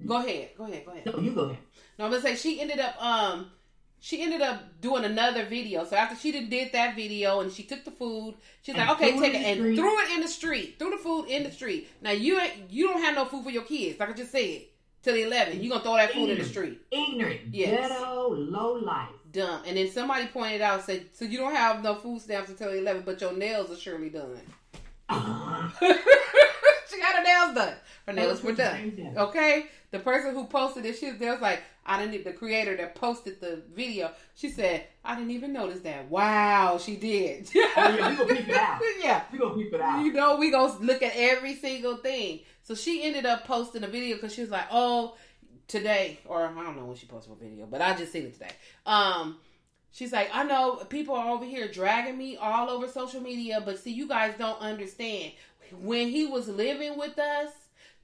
Go ahead. Go ahead. Go ahead. No, you go ahead. No, I'm gonna say she ended up. Um, she ended up doing another video. So after she did, did that video and she took the food, she's And like, okay, take it and threw it in the street. Threw the food in the street. Now you you don't have no food for your kids, like I just said. Till the 11, you gonna throw that food in the street. Ignorant. Yes. Ghetto, low life. Dumb. And then somebody pointed out said, so you don't have no food stamps until the 11, but your nails are surely done. she got her nails done. Her nails were done. Okay, the person who posted this she was like, I didn't. The creator that posted the video, she said, I didn't even notice that. Wow, she did. Oh, yeah, we gonna peep it out. yeah, We gonna peep it out. you know, we gonna look at every single thing. So she ended up posting a video because she was like, oh, today, or I don't know when she posted a video, but I just seen it today. Um, she's like, I know people are over here dragging me all over social media, but see, you guys don't understand. When he was living with us,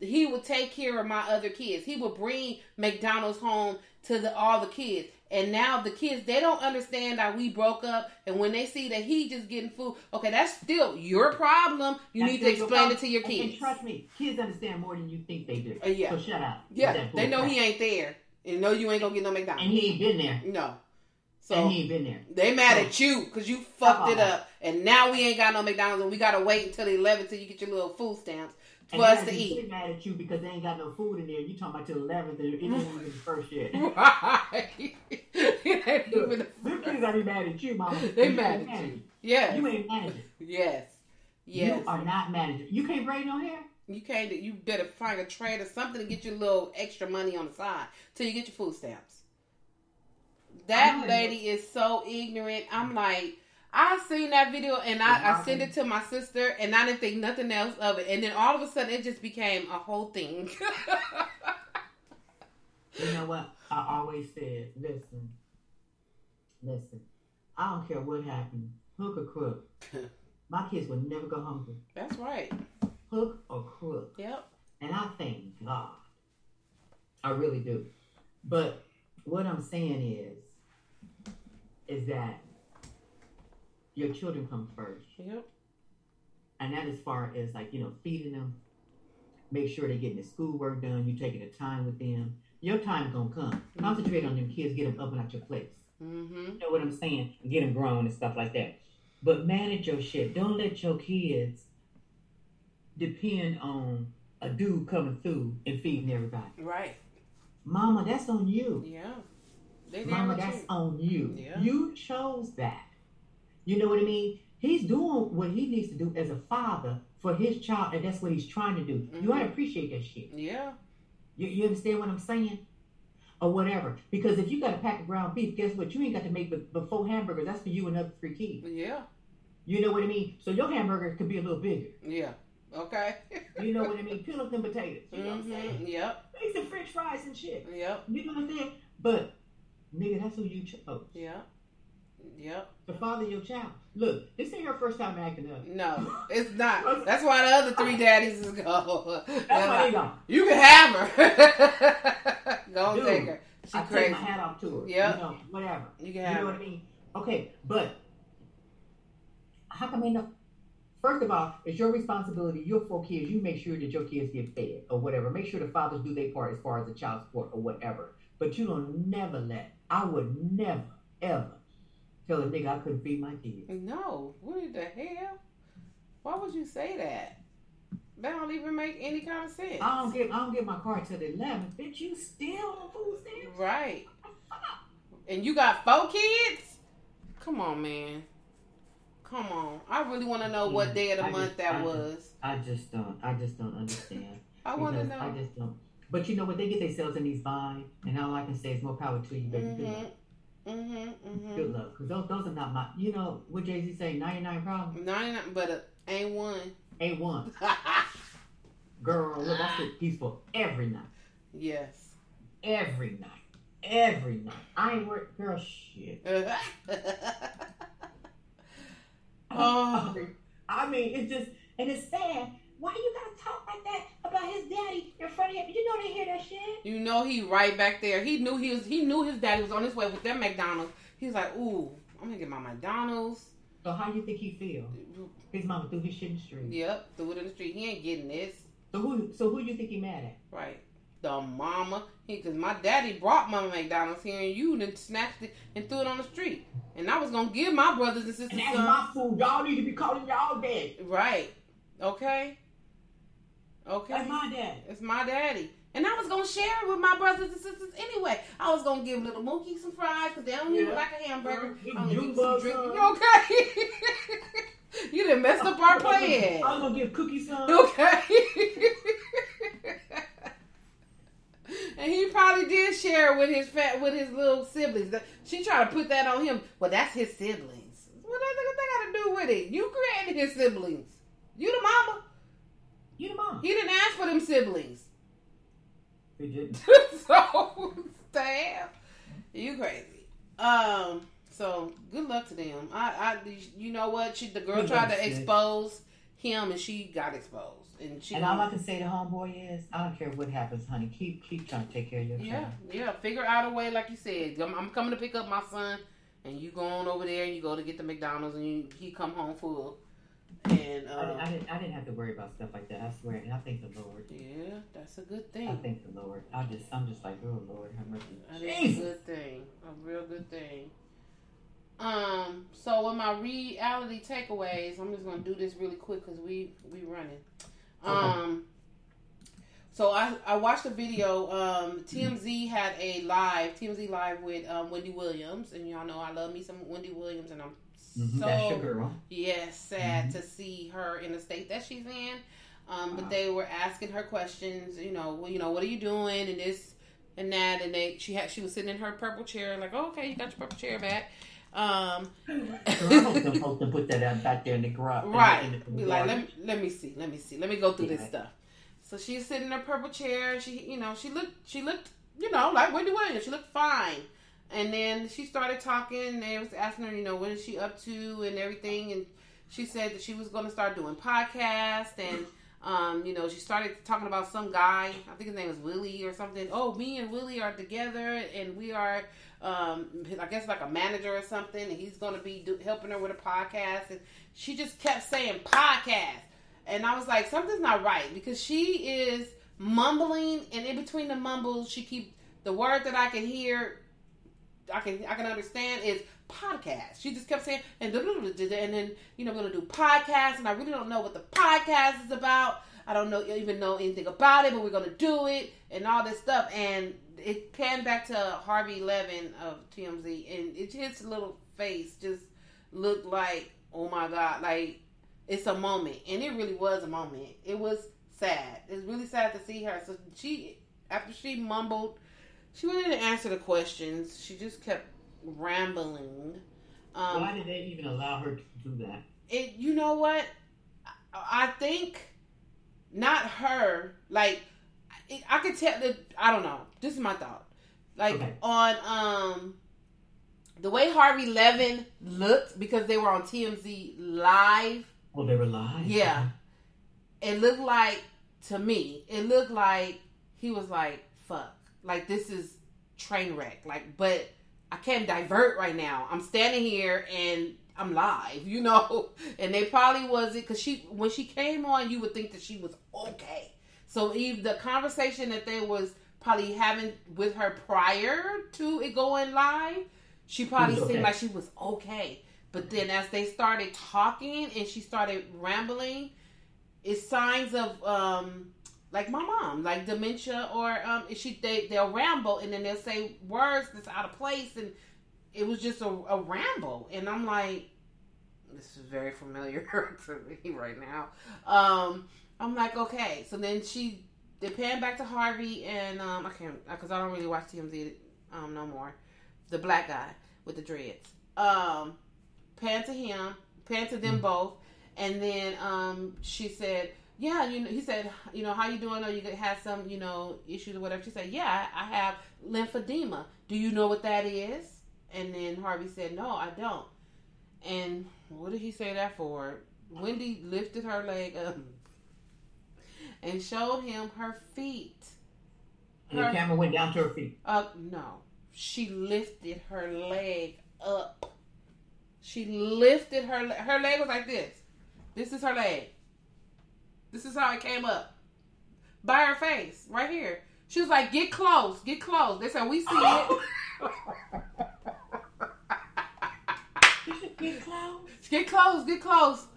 he would take care of my other kids. He would bring McDonald's home to the all the kids. And now the kids they don't understand that we broke up and when they see that he just getting food, okay, that's still your problem. You That's need to explain it to your kids. And trust me, kids understand more than you think they do. Uh, yeah. So shut up. Yeah, they know bull he ain't there. And know you ain't gonna get no McDonald's. And he ain't been there. No. So and he ain't been there. they mad So- at you because you fucked it up, and now we ain't got no McDonald's, and we gotta wait until the 11th till you get your little food stamps for And us they to be eat. mad at you because they ain't got no food in there. You talking about till 11th and it ain't even the first yet. Right. It ain't Look, even them the- kids are be mad at you, mama. They You mad ain't at you. Yeah. You ain't mad manager. Yes. Yes. You are not manager. You can't braid no hair. You can't. You better find a trade or something to get your little extra money on the side till you get your food stamps. That lady is so ignorant. I'm like, I seen that video and I, I sent it to my sister and I didn't think nothing else of it. And then all of a sudden it just became a whole thing. You know what? I always said, listen, listen. I don't care what happened, hook or crook. My kids will never go hungry, That's right. hook or crook. Yep. And I thank God. I really do. But what I'm saying is, is that your children come first. Yep. And that as far as like, you know, feeding them, make sure they're getting their schoolwork done, you taking the time with them. Your time's gonna come. Concentrate on them kids, get them up and out your place. Mm-hmm. You know what I'm saying? Get them grown and stuff like that. But manage your shit. Don't let your kids depend on a dude coming through and feeding everybody. Right. Mama, that's on you. Yeah. They Mama, that's too. on you. Yeah. You chose that. You know what I mean? He's doing what he needs to do as a father for his child, and that's what he's trying to do. You Mhm. ought to appreciate that shit. Yeah. You, you understand what I'm saying? Or whatever. Because if you got a pack of ground beef, guess what? You ain't got to make but, but four hamburgers. That's for you and other three kids. Yeah. You know what I mean? So your hamburger could be a little bigger. Yeah. Okay. You know what I mean? Peel up them potatoes. You know what I'm saying? mm-hmm. Yep. Make some french fries and shit. Yep. You know what I'm saying? But Nigga, that's who you chose. Yep. Yep. The father of your child. Look, this ain't her first time acting up. No, it's not. That's why the other three daddies is go. That's why they gone. You can have her. go Dude, take her. She I take crazy. my hat off to her. Yep. You know, whatever. You can have You know her. what I mean? Okay, but how come ain't no? First of all, it's your responsibility. Your four kids. You make sure that your kids get fed or whatever. Make sure the fathers do their part as far as the child support or whatever. But you don't never let. I would never ever tell a nigga I couldn't feed my kids. No, what the hell? Why would you say that? That don't even make any kind of sense. I don't get. I don't get my car till the 11th. Bitch, you still on food stamps? Right. And you got four kids? Come on, man. Come on. I really want to know what day of the I month just- that I just- was. I just don't. I just don't understand. I want to Because I just don't. But you know what? They get themselves in these binds, and all I can say is more power to you, baby. Luck. Mm-hmm. Mm-hmm. Good luck. Because those, those are not my. You know what Jay Z say? 99 problems Mm-hmm. 99, but uh, ain't one. ain't one. Girl, look, I sit peaceful every night. yes. Every night. Every night. I ain't work. Girl, shit. oh, I mean, it's just, and it's sad. Why you gotta talk like that about his daddy in front of him? You know they hear that shit. you know he right back there. He knew he was. He knew his daddy was on his way with them McDonald's. He's like, ooh, I'm gonna get my McDonald's. So how you think he feel? His mama threw his shit in the street. Yep, threw it in the street. He ain't getting this. So who? So who you think he mad at? Right. The mama. Because my daddy brought Mama McDonald's here and you then snatched it and threw it on the street. And I was going to give my brothers and sisters And that's some. my food. Y'all need to be calling y'all dad. Right. Okay. Okay. That's my dad. It's my daddy. And I was going to share it with my brothers and sisters anyway. I was going to give little Mookie some fries because they don't even Yeah. like a hamburger. Give I'm gonna you give some drink. Okay. you done messed up our plan. I was gonna give Cookie some. Okay. and he probably did share with his fat with his little siblings. She tried to put that on him. Well, that's his siblings. What does that got to do with it? You created his siblings. You the mama. You the mom. He didn't ask for them siblings. He didn't. so damn, you crazy. Um. So good luck to them. I, I, you know what? She, the girl Good tried to expose him, and she got exposed. And she, And all I can say to homeboy is, I don't care what happens, honey. Keep keep trying to take care of your Yeah, child. yeah. Figure out a way, like you said. I'm, I'm coming to pick up my son, and you go on over there, and you go to get the McDonald's, and you, he come home full. And I, didn't, I uh, didn't I didn't have to worry about stuff like that. I swear, and I thank the Lord. yeah, that's a good thing. I thank the Lord. I just I'm just like, oh Lord, have mercy. That is a good thing. A real good thing. Um. So with my reality takeaways, I'm just gonna do this really quick because we we running. Um. So I I watched a video. Um, TMZ had a live TMZ live with um, Wendy Williams, and y'all know I love me some Wendy Williams, and I'm Mhm, so That's your girl. Yes, sad Mhm. to see her in the state that she's in. Um, but Wow. they were asking her questions. You know, well, you know, what are you doing and this and that, and they she had she was sitting in her purple chair, like, oh, okay, you got your purple chair back. Um, So I hope them folks can put that out back there in the garage. in the- right. in the- in the Be like, let me let me see, let me see, let me go through this stuff. So she's sitting in her purple chair. She, you know, she looked, she looked, you know, like Wendy Williams. She looked fine. And then she started talking. They was asking her, you know, what is she up to and everything. And she said that she was going to start doing podcasts. And, um, you know, she started talking about some guy. I think his name is Willie or something. Oh, me and Willie are together, and we are, um, I guess, like a manager or something. And he's going to be do, helping her with a podcast. And she just kept saying podcast. And I was like, something's not right because she is mumbling, and in between the mumbles, she keep the word that I can hear, I can I can understand is podcast. She just kept saying, and and then you know we're gonna do podcast, and I really don't know what the podcast is about. I don't know even know anything about it, but we're gonna do it and all this stuff. And it panned back to Harvey Levin of TMZ, and it, his little face just looked like, oh my god, like it's a moment, and it really was a moment. It was sad. It's really sad to see her. So she, after she mumbled, she wanted didn't answer the questions. She just kept rambling. Um, Why did they even allow her to do that? it you know what i, I think not her like it, i could tell that i don't know this is my thought like Okay. on um the way Harvey Levin looked because they were on TMZ live. Oh, they were live. Yeah. It looked like to me, it looked like he was like, "Fuck, like this is train wreck." Like, but I can't divert right now. I'm standing here and I'm live, you know. And they probably was it because she when she came on, you would think that she was okay. So Eve, the conversation that they was probably having with her prior to it going live, she probably was seemed like she was okay. But then as they started talking and she started rambling, it's signs of um like my mom, like dementia or um she they they'll ramble and then they'll say words that's out of place and it was just a, a ramble and I'm like this is very familiar to me right now. Um I'm like okay, so then she they pan back to Harvey and um I can't because I don't really watch TMZ um no more. The black guy with the dreads. Um pan to him, pan to them both, and then um she said, "Yeah, you know." He said, "You know, how you doing? Or you have some, you know, issues or whatever." She said, "Yeah, I have lymphedema. Do you know what that is?" And then Harvey said, "No, I don't." And what did he say that for? Wendy lifted her leg up and showed him her feet. And the camera went down to her feet. Uh, no. She lifted her leg up. She lifted her her leg was like this. This is her leg. This is how it came up. By her face, right here. She was like, "Get close, get close." They said, "We see it." Oh. Get close. Get close, get close.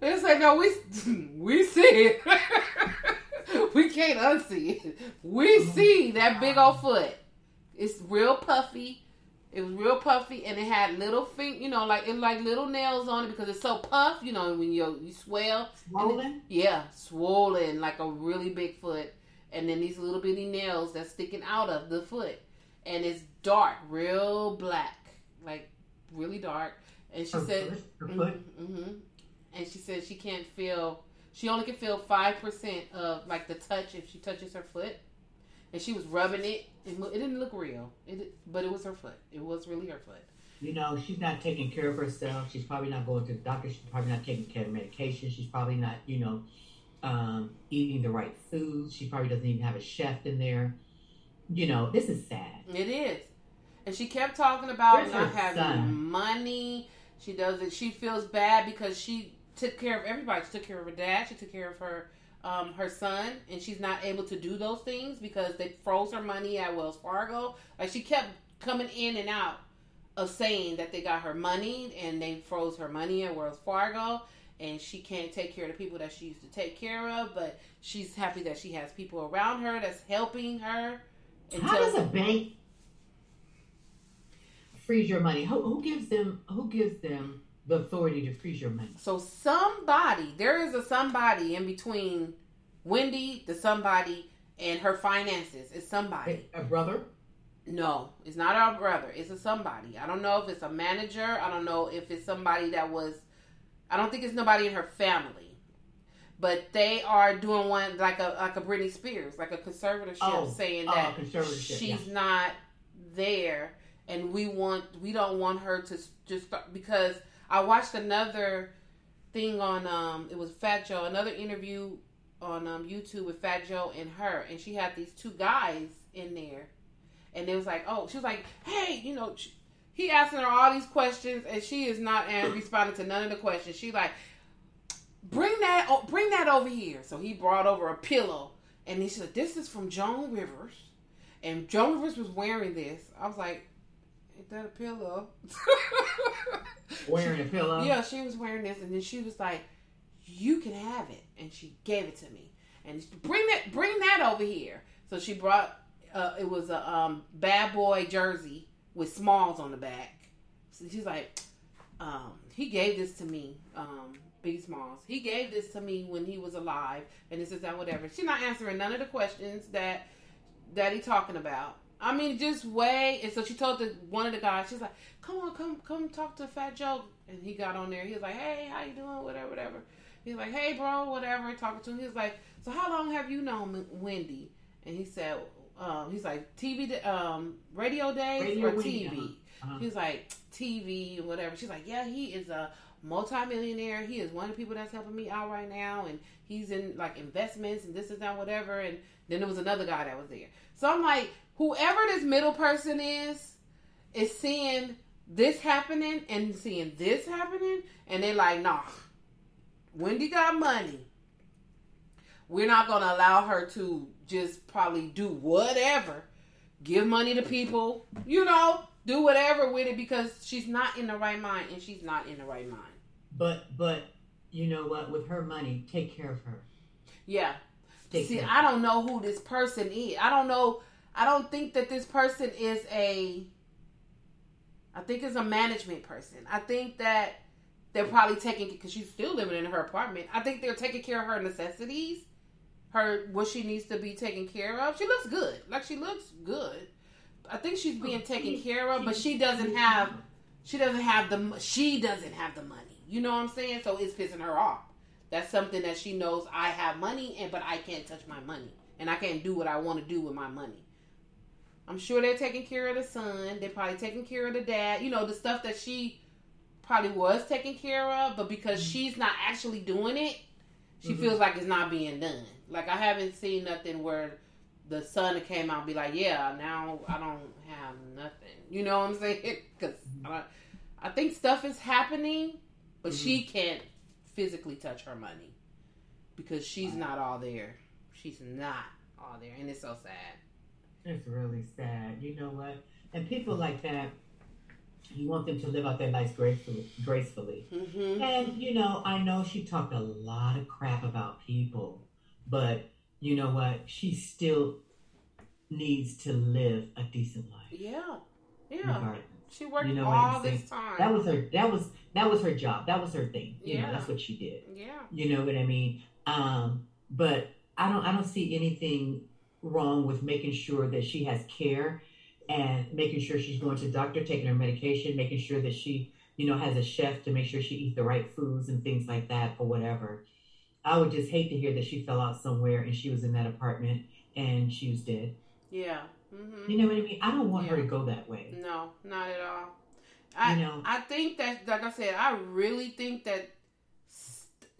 They said, "No, we we see it. we can't unsee it. We oh see that big old foot. It's real puffy. It was real puffy, and it had little feet. You know, like it like little nails on it because it's so puff. You know, when you you swell, Swollen? yeah, swollen like a really big foot, and then these little bitty nails that's sticking out of the foot, and it's dark, real black, like really dark. And she Her said, foot? Her foot? hmm and she said she can't feel. She only can feel five percent of like the touch if she touches her foot, and she was rubbing it. It, it didn't look real, it, but it was her foot. It was really her foot. You know, she's not taking care of herself. She's probably not going to the doctor. She's probably not taking care of medication. She's probably not, you know, um, eating the right foods. She probably doesn't even have a chef in there. You know, this is sad. It is. And she kept talking about Where's not having son? money. She does it. She feels bad because she took care of everybody. She took care of her dad. She took care of her um, her son, and she's not able to do those things because they froze her money at Wells Fargo. Like she kept coming in and out of saying that they got her money and they froze her money at Wells Fargo. And she can't take care of the people that she used to take care of, but she's happy that she has people around her that's helping her. How does a bank freeze your money? Who, who gives them? Who gives them the authority to freeze your money? So somebody, there is a somebody in between Wendy, the somebody, and her finances. It's somebody. A brother? No, it's not our brother. It's a somebody. I don't know if it's a manager. I don't know if it's somebody that was. I don't think it's nobody in her family. But they are doing one like a like a Britney Spears, like a conservatorship, Oh, saying oh, that conservatorship, she's yeah. not there, and we want we don't want her to just start because I watched another thing on um it was Fat Joe, another interview on um YouTube with Fat Joe and her, and she had these two guys in there, and it was like, oh, she was like, hey, you know, sh- he asking her all these questions, and she is not and responding to none of the questions. She like, bring that, bring that over here. So he brought over a pillow, and he said, this is from Joan Rivers, and Joan Rivers was wearing this. I was like, is that a pillow? Wearing a pillow? Yeah, she was wearing this, and then she was like, "You can have it," and she gave it to me. And bring that, bring that over here. So she brought. Uh, it was a um, bad boy jersey with smalls on the back. So she's like, um, "He gave this to me, um, Big Smalls. He gave this to me when he was alive, and this is that whatever." She's not answering none of the questions that that he talking about. I mean, just way. And so she told the one of the guys, she's like, "Come on, come, come talk to Fat Joe." And he got on there. He was like, "Hey, how you doing? Whatever, whatever." He's like, "Hey, bro, whatever." Talking to him, he was like, "So how long have you known Wendy?" And he said, um, "He's like TV, um, radio days Radio or Wendy, TV." uh-huh. uh-huh. he like TV and whatever. She's like, yeah, he is a multimillionaire. He is one of the people that's helping me out right now, and he's in like investments and this is that whatever. And then there was another guy that was there. So I'm like, whoever this middle person is, is seeing this happening and seeing this happening, and they're like, nah, Wendy got money. We're not gonna allow her to just probably do whatever, give money to people, you know, do whatever with it because she's not in the right mind and she's not in the right mind. But but you know what? With her money, take care of her. Yeah. Take See, I don't know who this person is. I don't know. I don't think that this person is a. I think it's a management person. I think that they're probably taking because she's still living in her apartment. I think they're taking care of her necessities, her what she needs to be taken care of. She looks good. Like she looks good. I think she's being taken care of, but she doesn't have. She doesn't have the. She doesn't have the money. You know what I'm saying? So it's pissing her off. That's something that she knows I have money and but I can't touch my money. And I can't do what I want to do with my money. I'm sure they're taking care of the son. They're probably taking care of the dad. You know, the stuff that she probably was taking care of, but because mm-hmm. she's not actually doing it, she mm-hmm. feels like it's not being done. Like I haven't seen nothing where the son came out and be like, "Yeah, now I don't have nothing." You know what I'm saying? Because mm-hmm. I, I think stuff is happening but mm-hmm. she can't physically touch her money because she's not all there. She's not all there, and it's so sad. It's really sad. You know what? And people like that, you want them to live out their lives gracefully. gracefully. Mm-hmm. And you know, I know she talked a lot of crap about people, but you know what? She still needs to live a decent life. Yeah, yeah. Regardless. She worked you know all this time. That was her. That was that was her job. That was her thing. You yeah. know, that's what she did. Yeah. You know what I mean? Um, but I don't I don't see anything wrong with making sure that she has care and making sure she's going to doctor, taking her medication, making sure that she, you know, has a chef to make sure she eats the right foods and things like that or whatever. I would just hate to hear that she fell out somewhere and she was in that apartment and she was dead. Yeah. Mm-hmm. You know what I mean? I don't want yeah. her to go that way. No, not at all. I, you know, I think that, like I said, I really think that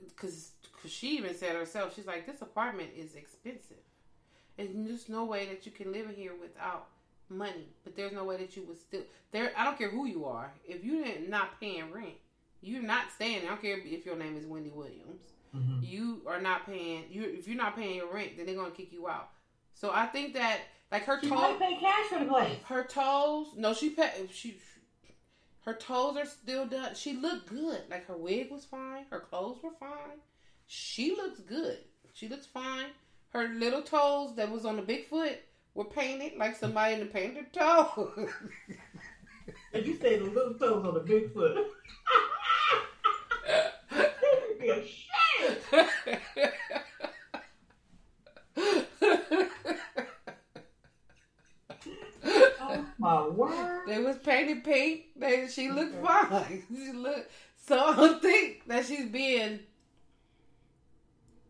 because cause she even said herself, she's like, this apartment is expensive. And there's no way that you can live in here without money. But there's no way that you would still there. I don't care who you are. If you're not paying rent, you're not staying. I don't care if your name is Wendy Williams. Mm-hmm. You are not paying. You if you're not paying your rent, then they're gonna kick you out. So I think that like her toes. pay cash for the place. Her toes. No, she pay. She. Her toes are still done. She looked good. Like her wig was fine. Her clothes were fine. She looks good. She looks fine. Her little toes that was on the big foot were painted like somebody in the painted toe. and you say the little toes on the big foot. be ashamed. Oh, my word. They was painted pink. They she looked fine. She looked so I don't think that she's being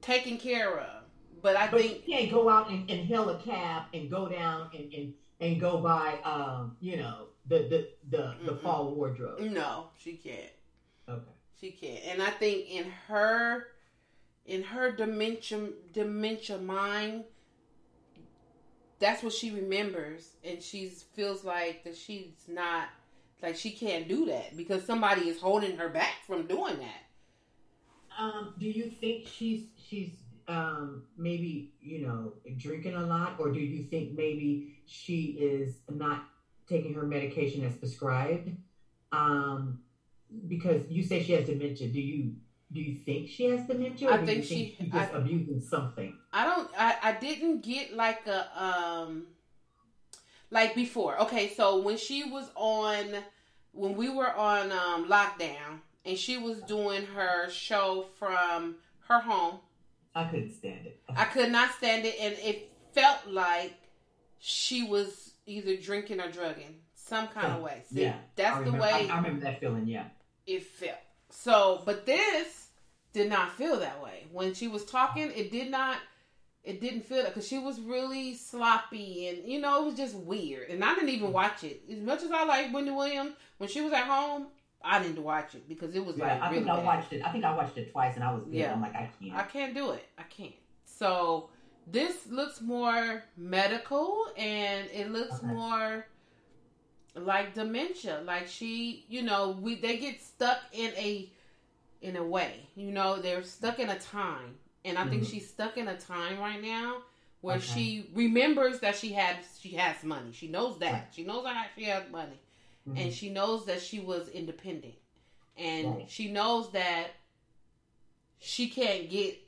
taken care of. But I but think you can't go out and, and hail a cab and go down and, and, and go buy um, you know, the the the, the fall wardrobe. No, she can't. Okay. She can't. And I think in her in her dementia dementia mind, that's what she remembers and she feels like that she's not like she can't do that because somebody is holding her back from doing that um do you think she's she's um maybe you know drinking a lot or do you think maybe she is not taking her medication as prescribed um because you say she has dementia do you do you think she has dementia? I think, she, she's just I, abusing something. I don't. I, I didn't get like a um like before. Okay, so when she was on, when we were on um lockdown, and she was doing her show from her home. I couldn't stand it. I could not stand it, and it felt like she was either drinking or drugging some kind of way. See, yeah, that's remember, the way. I, I remember that feeling. Yeah, it felt. So, but this did not feel that way. When she was talking, it did not it didn't feel that because she was really sloppy and you know it was just weird. And I didn't even watch it as much as I like Wendy Williams when she was at home. I didn't watch it because it was Yeah, like I really think I bad. watched it. I think I watched it twice, and I was good. Yeah. I'm like, I can't. I can't do it. I can't. So this looks more medical and it looks Okay. more like dementia. Like she, you know, we they get stuck in a in a way. You know, they're stuck in a time. And I think Mhm. she's stuck in a time right now where Okay. she remembers that she had she has money. She knows that. Right. She knows that she has money Mhm. and she knows that she was independent and Right. she knows that she can't get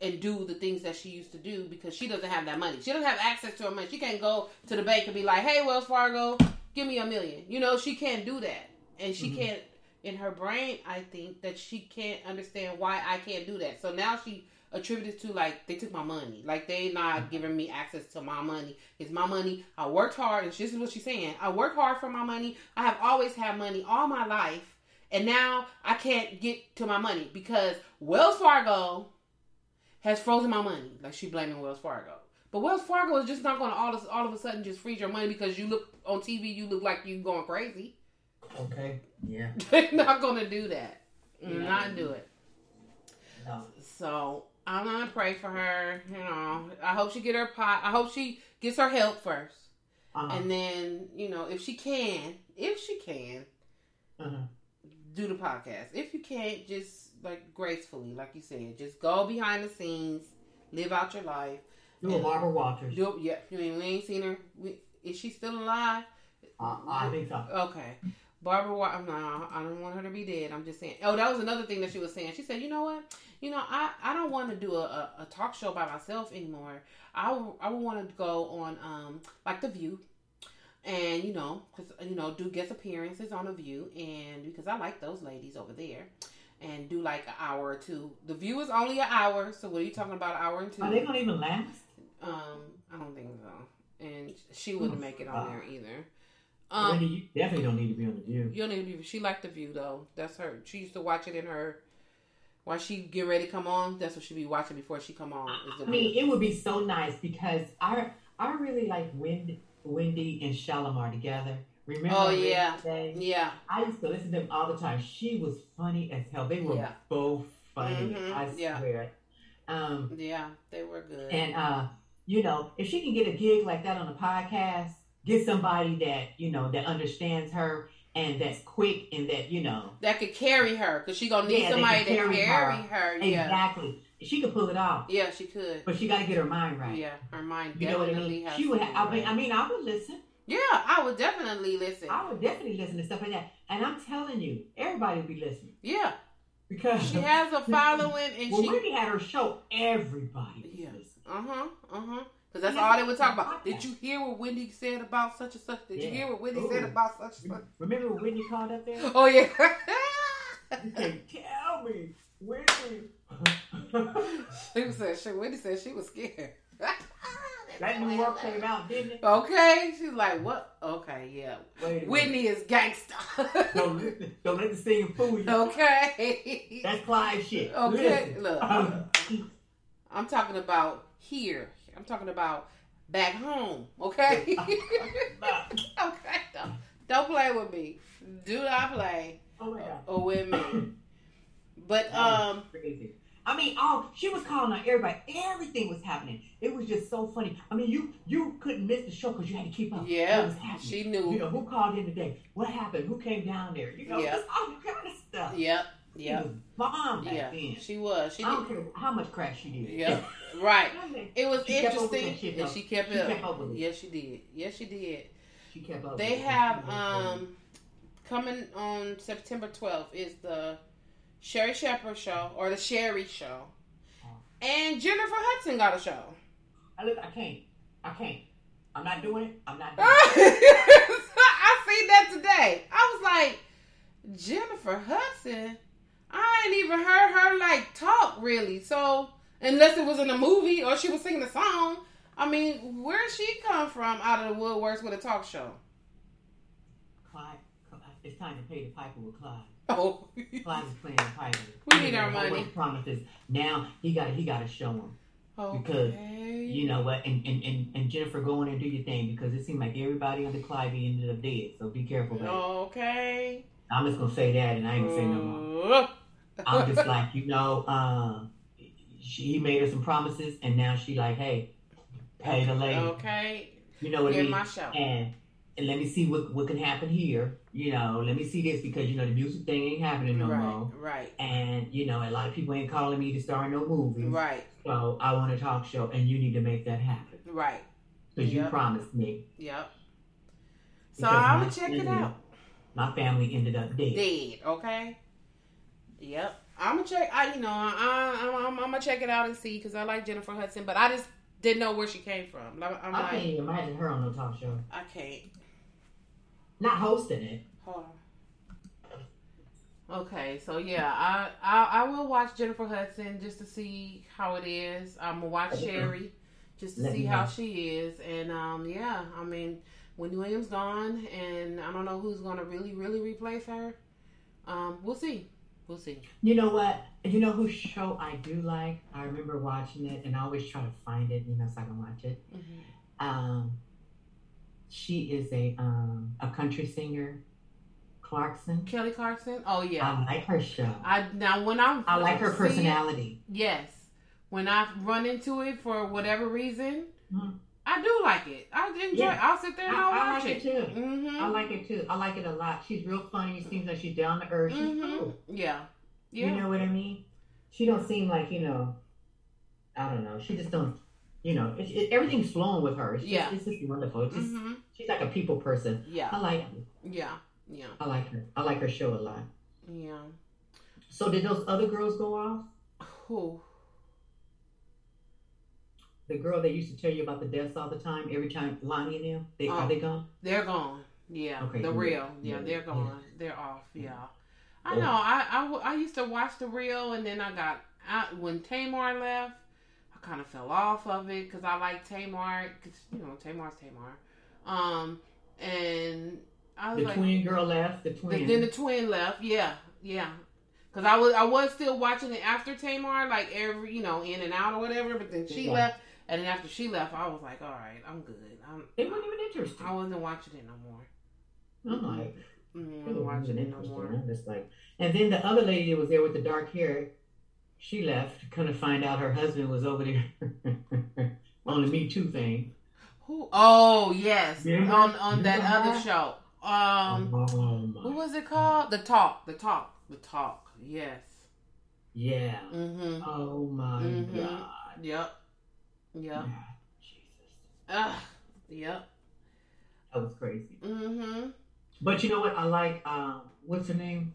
and do the things that she used to do because she doesn't have that money. She doesn't have access to her money. She can't go to the bank and be like, "Hey, Wells Fargo, give me a million. You know, she can't do that, and she Mhm. can't. In her brain, I think that she can't understand why I can't do that. So now she attributed to like they took my money, like they not mm-hmm. giving me access to my money. It's my money. I worked hard, and this is what she's saying. I work hard for my money. I have always had money all my life, and now I can't get to my money because Wells Fargo has frozen my money. Like she blaming Wells Fargo. But Wells Fargo is just not going to all of, all of a sudden just freeze your money because you look on TV, you look like you going crazy. Okay. Yeah. They're not going to do that. Yeah. Not do it. No. So I'm gonna pray for her. You know, I hope she get her pot. I hope she gets her help first, Uh-huh. and then you know if she can, if she can, uh-huh. do the podcast. If you can't, just like gracefully, like you said, just go behind the scenes, live out your life. Do a Barbara Walters. Do yeah. I mean, we ain't seen her. We, is she still alive? Uh, I think so. Okay. Barbara, Wa- no, I don't want her to be dead. I'm just saying. Oh, that was another thing that she was saying. She said, "You know what? You know, I, I don't want to do a, a, a talk show by myself anymore. I, w- I want to go on um like The View, and you know, cause you know, do guest appearances on The View, and because I like those ladies over there, and do like an hour or two. The View is only an hour, so what are you talking about? An hour and two? Are they gonna even last? Um, I don't think so. And she wouldn't make it on there either. Wendy, Um, you definitely don't need to be on the view. you don't need to be. She liked the view though. That's her. She used to watch it in her. While she get ready to come on, that's what she be watching before she come on. I mean, it would be so nice because I I really like Wendy, Wendy and Charlamagne together. Remember? Oh, yeah. Yeah, I used to listen to them all the time. She was funny as hell. They were Yeah. both funny. Mhm, I yeah. swear. Um, yeah, they were good. and uh, you know, if she can get a gig like that on a podcast, get somebody that you know that understands her and that's quick and that you know that could carry her because she gonna need Yeah, somebody to carry her. her. Yeah, exactly. She could pull it off, yeah, she could. but she got to get her mind right. Yeah, her mind You know what I definitely mean? She would. to Ha- I mean, I mean, I would listen. yeah, I would definitely listen. I would definitely listen to stuff like that. And I'm telling you, everybody would be listening Yeah, because she has a following, and when she had her show, everybody Yeah. Uh huh. Uh huh. Because that's all they would talk about. Did you hear what Wendy said about such and such? Did you hear what Wendy Ooh. said about such and such? Remember when Wendy called up there? Oh yeah. You can tell me, Wendy. she was saying, she, Wendy said she was scared. that New York came out, didn't it? Okay, she's like, what? Okay, yeah. Wait. Whitney is gangster. Don't, listen- don't let the singing fool you. okay. That's Clyde shit. Okay, Listen. look. I'm talking about here. I'm talking about back home. Okay. okay. Don't, don't play with me. Do not play oh or with me. But um, crazy. I mean, oh, she was calling on everybody. Everything was happening. It was just so funny. I mean, you you couldn't miss the show because you had to keep up. Yeah, what was happening. she You knew. know who called in today? What happened? Who came down there? You know, Yeah. just all kind of stuff. Yep. Was bomb back Yeah. then. She was. She I don't did. care how much crack she did. Yep. Right. It was She kept interesting, shit, and she kept She it. kept up it. Yes, she did. Yes, she did. She kept up. They have um coming on September 12th is the Sherri Shepherd show or the Sherri show, and Jennifer Hudson got a show. I look. I can't. I can't. I'm not doing it. I'm not doing it. I seen that today. I was like, Jennifer Hudson. I ain't even heard her like talk really. So unless it was in a movie or she was singing a song, I mean, where she come from out of the woodworks with a talk show? Clive, it's time to pay the piper with Clive. Oh, Clive is playing the piper. We need our money. Promises. Now he got. He got to show him. Okay. you know what, and, and, and, and Jennifer, go in and do your thing because it seemed like everybody under Clivey ended up dead. So be careful, baby. Okay. I'm just gonna say that, and I ain't gonna say no more. Uh, I'm just like, you know, um, she he made her some promises, and now she like, hey, pay the lady. Okay. You know what I mean? my show. And and let me see what what can happen here. You know, let me see this because you know the music thing ain't happening no right. more. Right. And you know, a lot of people ain't calling me to star in no movies. Right. So I want a talk show, and you need to make that happen Right. because you promised me. Yep. So I'm gonna check it out. My family ended up dead. Dead. Okay. Yep. I'm gonna check. I you know I, I I'm, I'm, I'm gonna check it out and see because I like Jennifer Hudson, but I just didn't know where she came from. Like, I'm I like can't even imagine her on no talk show, I can't. not hosting it. Hold on. Okay, so yeah, I, I I will watch Jennifer Hudson just to see how it is. I'm gonna watch Sherri just to Let see how know. she is, and um yeah, I mean Wendy Williams gone, and I don't know who's gonna really really replace her. Um, we'll see, we'll see. You know what? You know whose show I do like? I remember watching it, and I always try to find it, you know, so I can watch it. Um, she is a um a country singer, Clarkson. Kelly Clarkson. Oh yeah, I like her show. I now when I I like her see it- personality. yes, when I run into it for whatever reason, Mhm. I do like it. I enjoy. Yeah. it. I'll sit there and I'll I watch like it. it too. Mm-hmm. I like it too. I like it a lot. She's real funny. Seems like she's down to earth. She's Mm-hmm. cool. Yeah. Yeah. You know what I mean? She don't seem like you know. I don't know. She just don't. You know, it, it, everything's flowing with her. It's just, Yeah. it's just wonderful. It's just, mm-hmm. She's like a people person. Yeah. I like. Yeah. Yeah. I like her. I like her show a lot. Yeah. So did those other girls go off? Who? The girl that used to tell you about the deaths all the time, every time Loni and them, they Oh. are they gone? They're gone. Yeah. Okay, the real. Yeah, Yeah, they're yeah. gone. They're off. Yeah. I Yeah. know. I used to watch the real, and then I got out when Tamar left. I kind of fell off of it because I like Tamar. Cause you know Tamar's Tamar. Um, and I was The like, twin girl left. The The, twin. then the twin left. Yeah, yeah. Cause I was I was still watching it after Tamar, like every you know in and out or whatever. But then she Yeah. left, and then after she left, I was like, all right, I'm good. I'm, they weren't even interesting. I wasn't watching it no more. I'm like, Mm, wasn't watching it no more. I'm just like, and then the other lady that was there with the dark hair, she left. Kind of find out her husband was over there on the Me Too thing. Who? Oh yes, Remember? on on that Remember other show. Um, oh what was it called? The talk. The talk. The talk. Yes. Yeah. Mm-hmm. Oh my Mhm. God. Yep. Yep. Ah, Jesus. Ugh. Yep. That was crazy. Mm-hmm. But you know what? I like, um, what's her name?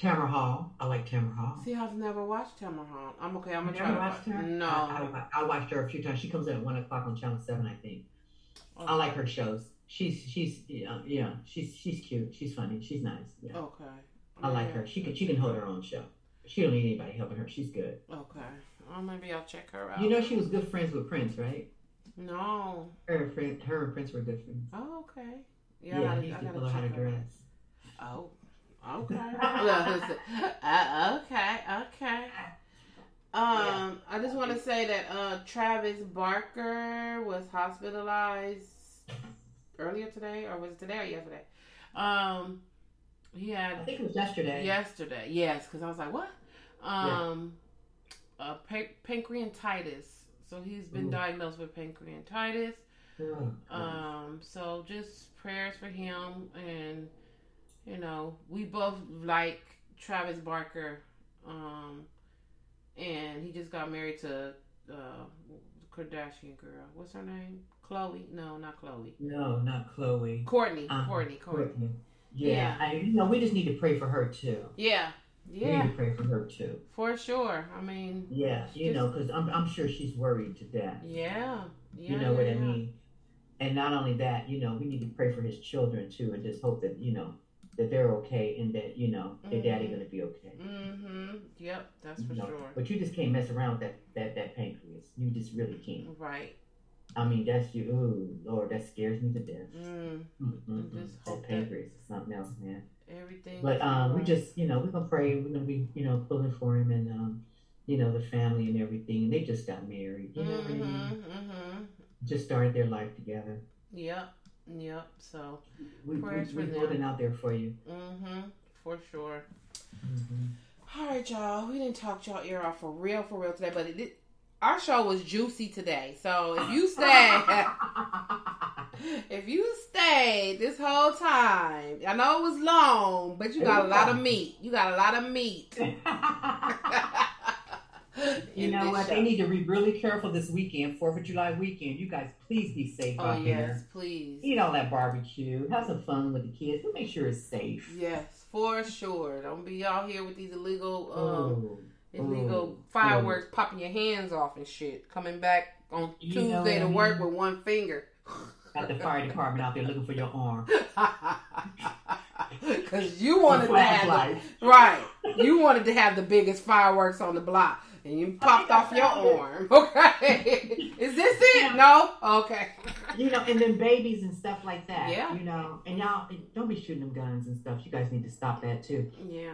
Tamron Hall. I like Tamron Hall. See, I've never watched Tamron Hall. I'm okay. I'm gonna try never to watch- her? No. I, I, I watched her a few times. She comes in at 1 o'clock on Channel 7, I think. I like her shows. She's, she's, yeah, yeah, she's, she's cute. She's funny. She's nice. Yeah. Okay. I like Yeah. her. She can, she can hold her own show. She don't need anybody helping her. She's good. Okay. Well, maybe I'll check her out. You know, she was good friends with Prince, right? No. Her, and friend, her and Prince were good friends. Oh, okay. Yeah. Yeah, I he used I to gotta her how to check her out. dress. Oh. Okay. uh, okay. Okay. Um, I just want to say that uh, Travis Barker was hospitalized earlier today, or was it today or yesterday? Um, he I think it was yesterday. yesterday. Yes, because I was like, what? Um, uh, pa- pancreatitis. So he's been Ooh. diagnosed with pancreatitis. Oh, Um, so just prayers for him, and you know, we both like Travis Barker. Um, and he just got married to uh, Kardashian girl. What's her name? Khloé? No, not Khloé. no, not Khloé. Kourtney. Uh-huh. Kourtney. Kourtney. Kourtney. Yeah, I, you know, we just need to pray for her too. Yeah. We Yeah. need to pray for her too. For sure. I mean. Yeah, you Just- know, because I'm, I'm sure she's worried to death. Yeah. Yeah. you know what yeah, I mean? And not only that, you know, we need to pray for his children too, and just hope that you know that they're okay and that you know their daddy Mhm. gonna be okay. Mm-hmm. Yep. That's for You know, sure. But you just can't mess around with that that that pancreas. You just really can't. Right. I mean, that's you. Ooh, Lord, that scares me to death. Mm. Hope That that- pancreas is something else, man. Everything. But um, we just, you know, we're gonna pray. We're gonna be, you know, pulling for him, and um, you know, the family and everything. And they just got married. You know what I mean? Mm-hmm. Mm-hmm. Just started their life together. Yep. Yep. So. We, we, Prayers for we're them. out there for you. Mm-hmm. For sure. Mhm. All right, y'all. We didn't talk y'all ear off for real, for real today, but it did. Our show was juicy today. So if you stay, if you stayed this whole time, I know it was long, but you got a lot of meat. You got a lot of meat. you know what? show. They need to be really careful this weekend, Fourth of July weekend. You guys, please be safe Oh out yes, there. please. Eat all that barbecue. Have some fun with the kids, but make sure it's safe. Yes, for sure. Don't be out here with these illegal, um, Oh, illegal oh, fireworks, popping your hands off and shit. Coming back on You Tuesday to what I work mean? with one finger. At the fire department out there looking for your arm. Because you wanted to have the, right. You wanted to have the biggest fireworks on the block, and you popped off your arm. Okay, is this it? No. Okay. You know, and then babies and stuff like that. Yeah. You know, and y'all don't be shooting them guns and stuff. You guys need to stop that too. Yeah.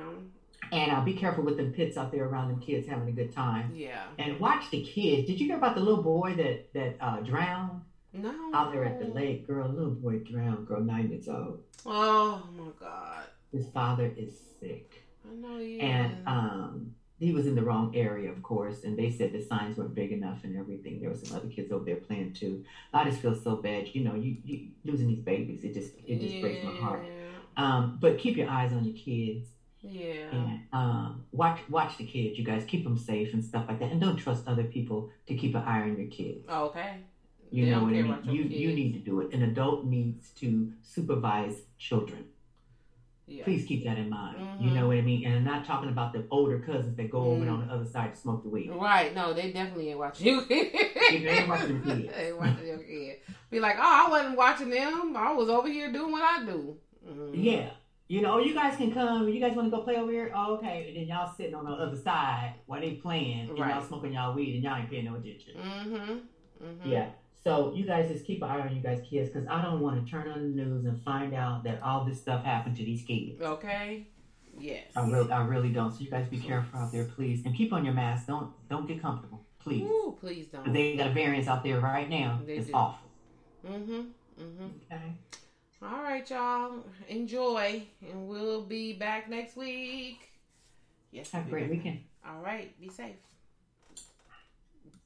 And uh, be careful with them pits out there around them kids having a good time. Yeah. And watch the kids. Did you hear about the little boy that that uh, drowned No. out there at the lake? Girl, little boy drowned. Girl, nine years old. Oh my God. His father is sick, I know you. and um, he was in the wrong area, of course. And they said the signs weren't big enough and everything. There were some other kids over there playing too. I just feel so bad. You know, you, you losing these babies. It just it just breaks my heart. Um, but keep your eyes on your kids. Yeah. and um, watch watch the kids. You guys keep them safe and stuff like that, and don't trust other people to keep an eye on your kids. Okay. You They know don't what I mean? You you need to do it. An adult needs to supervise children. Yeah. Please keep that in mind. Mhm. You know what I mean? And I'm not talking about the older cousins that go over Mhm. on the other side to smoke the weed. Right. No, they definitely ain't watching you. They ain't watching the kids. They ain't watching your kid. Be like, oh, I wasn't watching them. I was over here doing what I do. Mhm. Yeah. You know, you guys can come. You guys want to go play over here? Oh, okay. And then y'all sitting on the other side while they playing, and y'all smoking y'all weed, and y'all ain't paying no attention. Mm-hmm. Mm-hmm. Yeah. So you guys just keep an eye on you guys' kids because I don't want to turn on the news and find out that all this stuff happened to these kids. Okay. Yes. I really, I really don't. So you guys be careful out there, please, and keep on your mask. Don't, don't get comfortable, please. Ooh, please don't. They got a variance out there right now. They it's do. awful. Mm-hmm. Mm-hmm. Okay. All right, y'all. Enjoy, and we'll be back next week. Yes. Have a great weekend. All right. Be safe.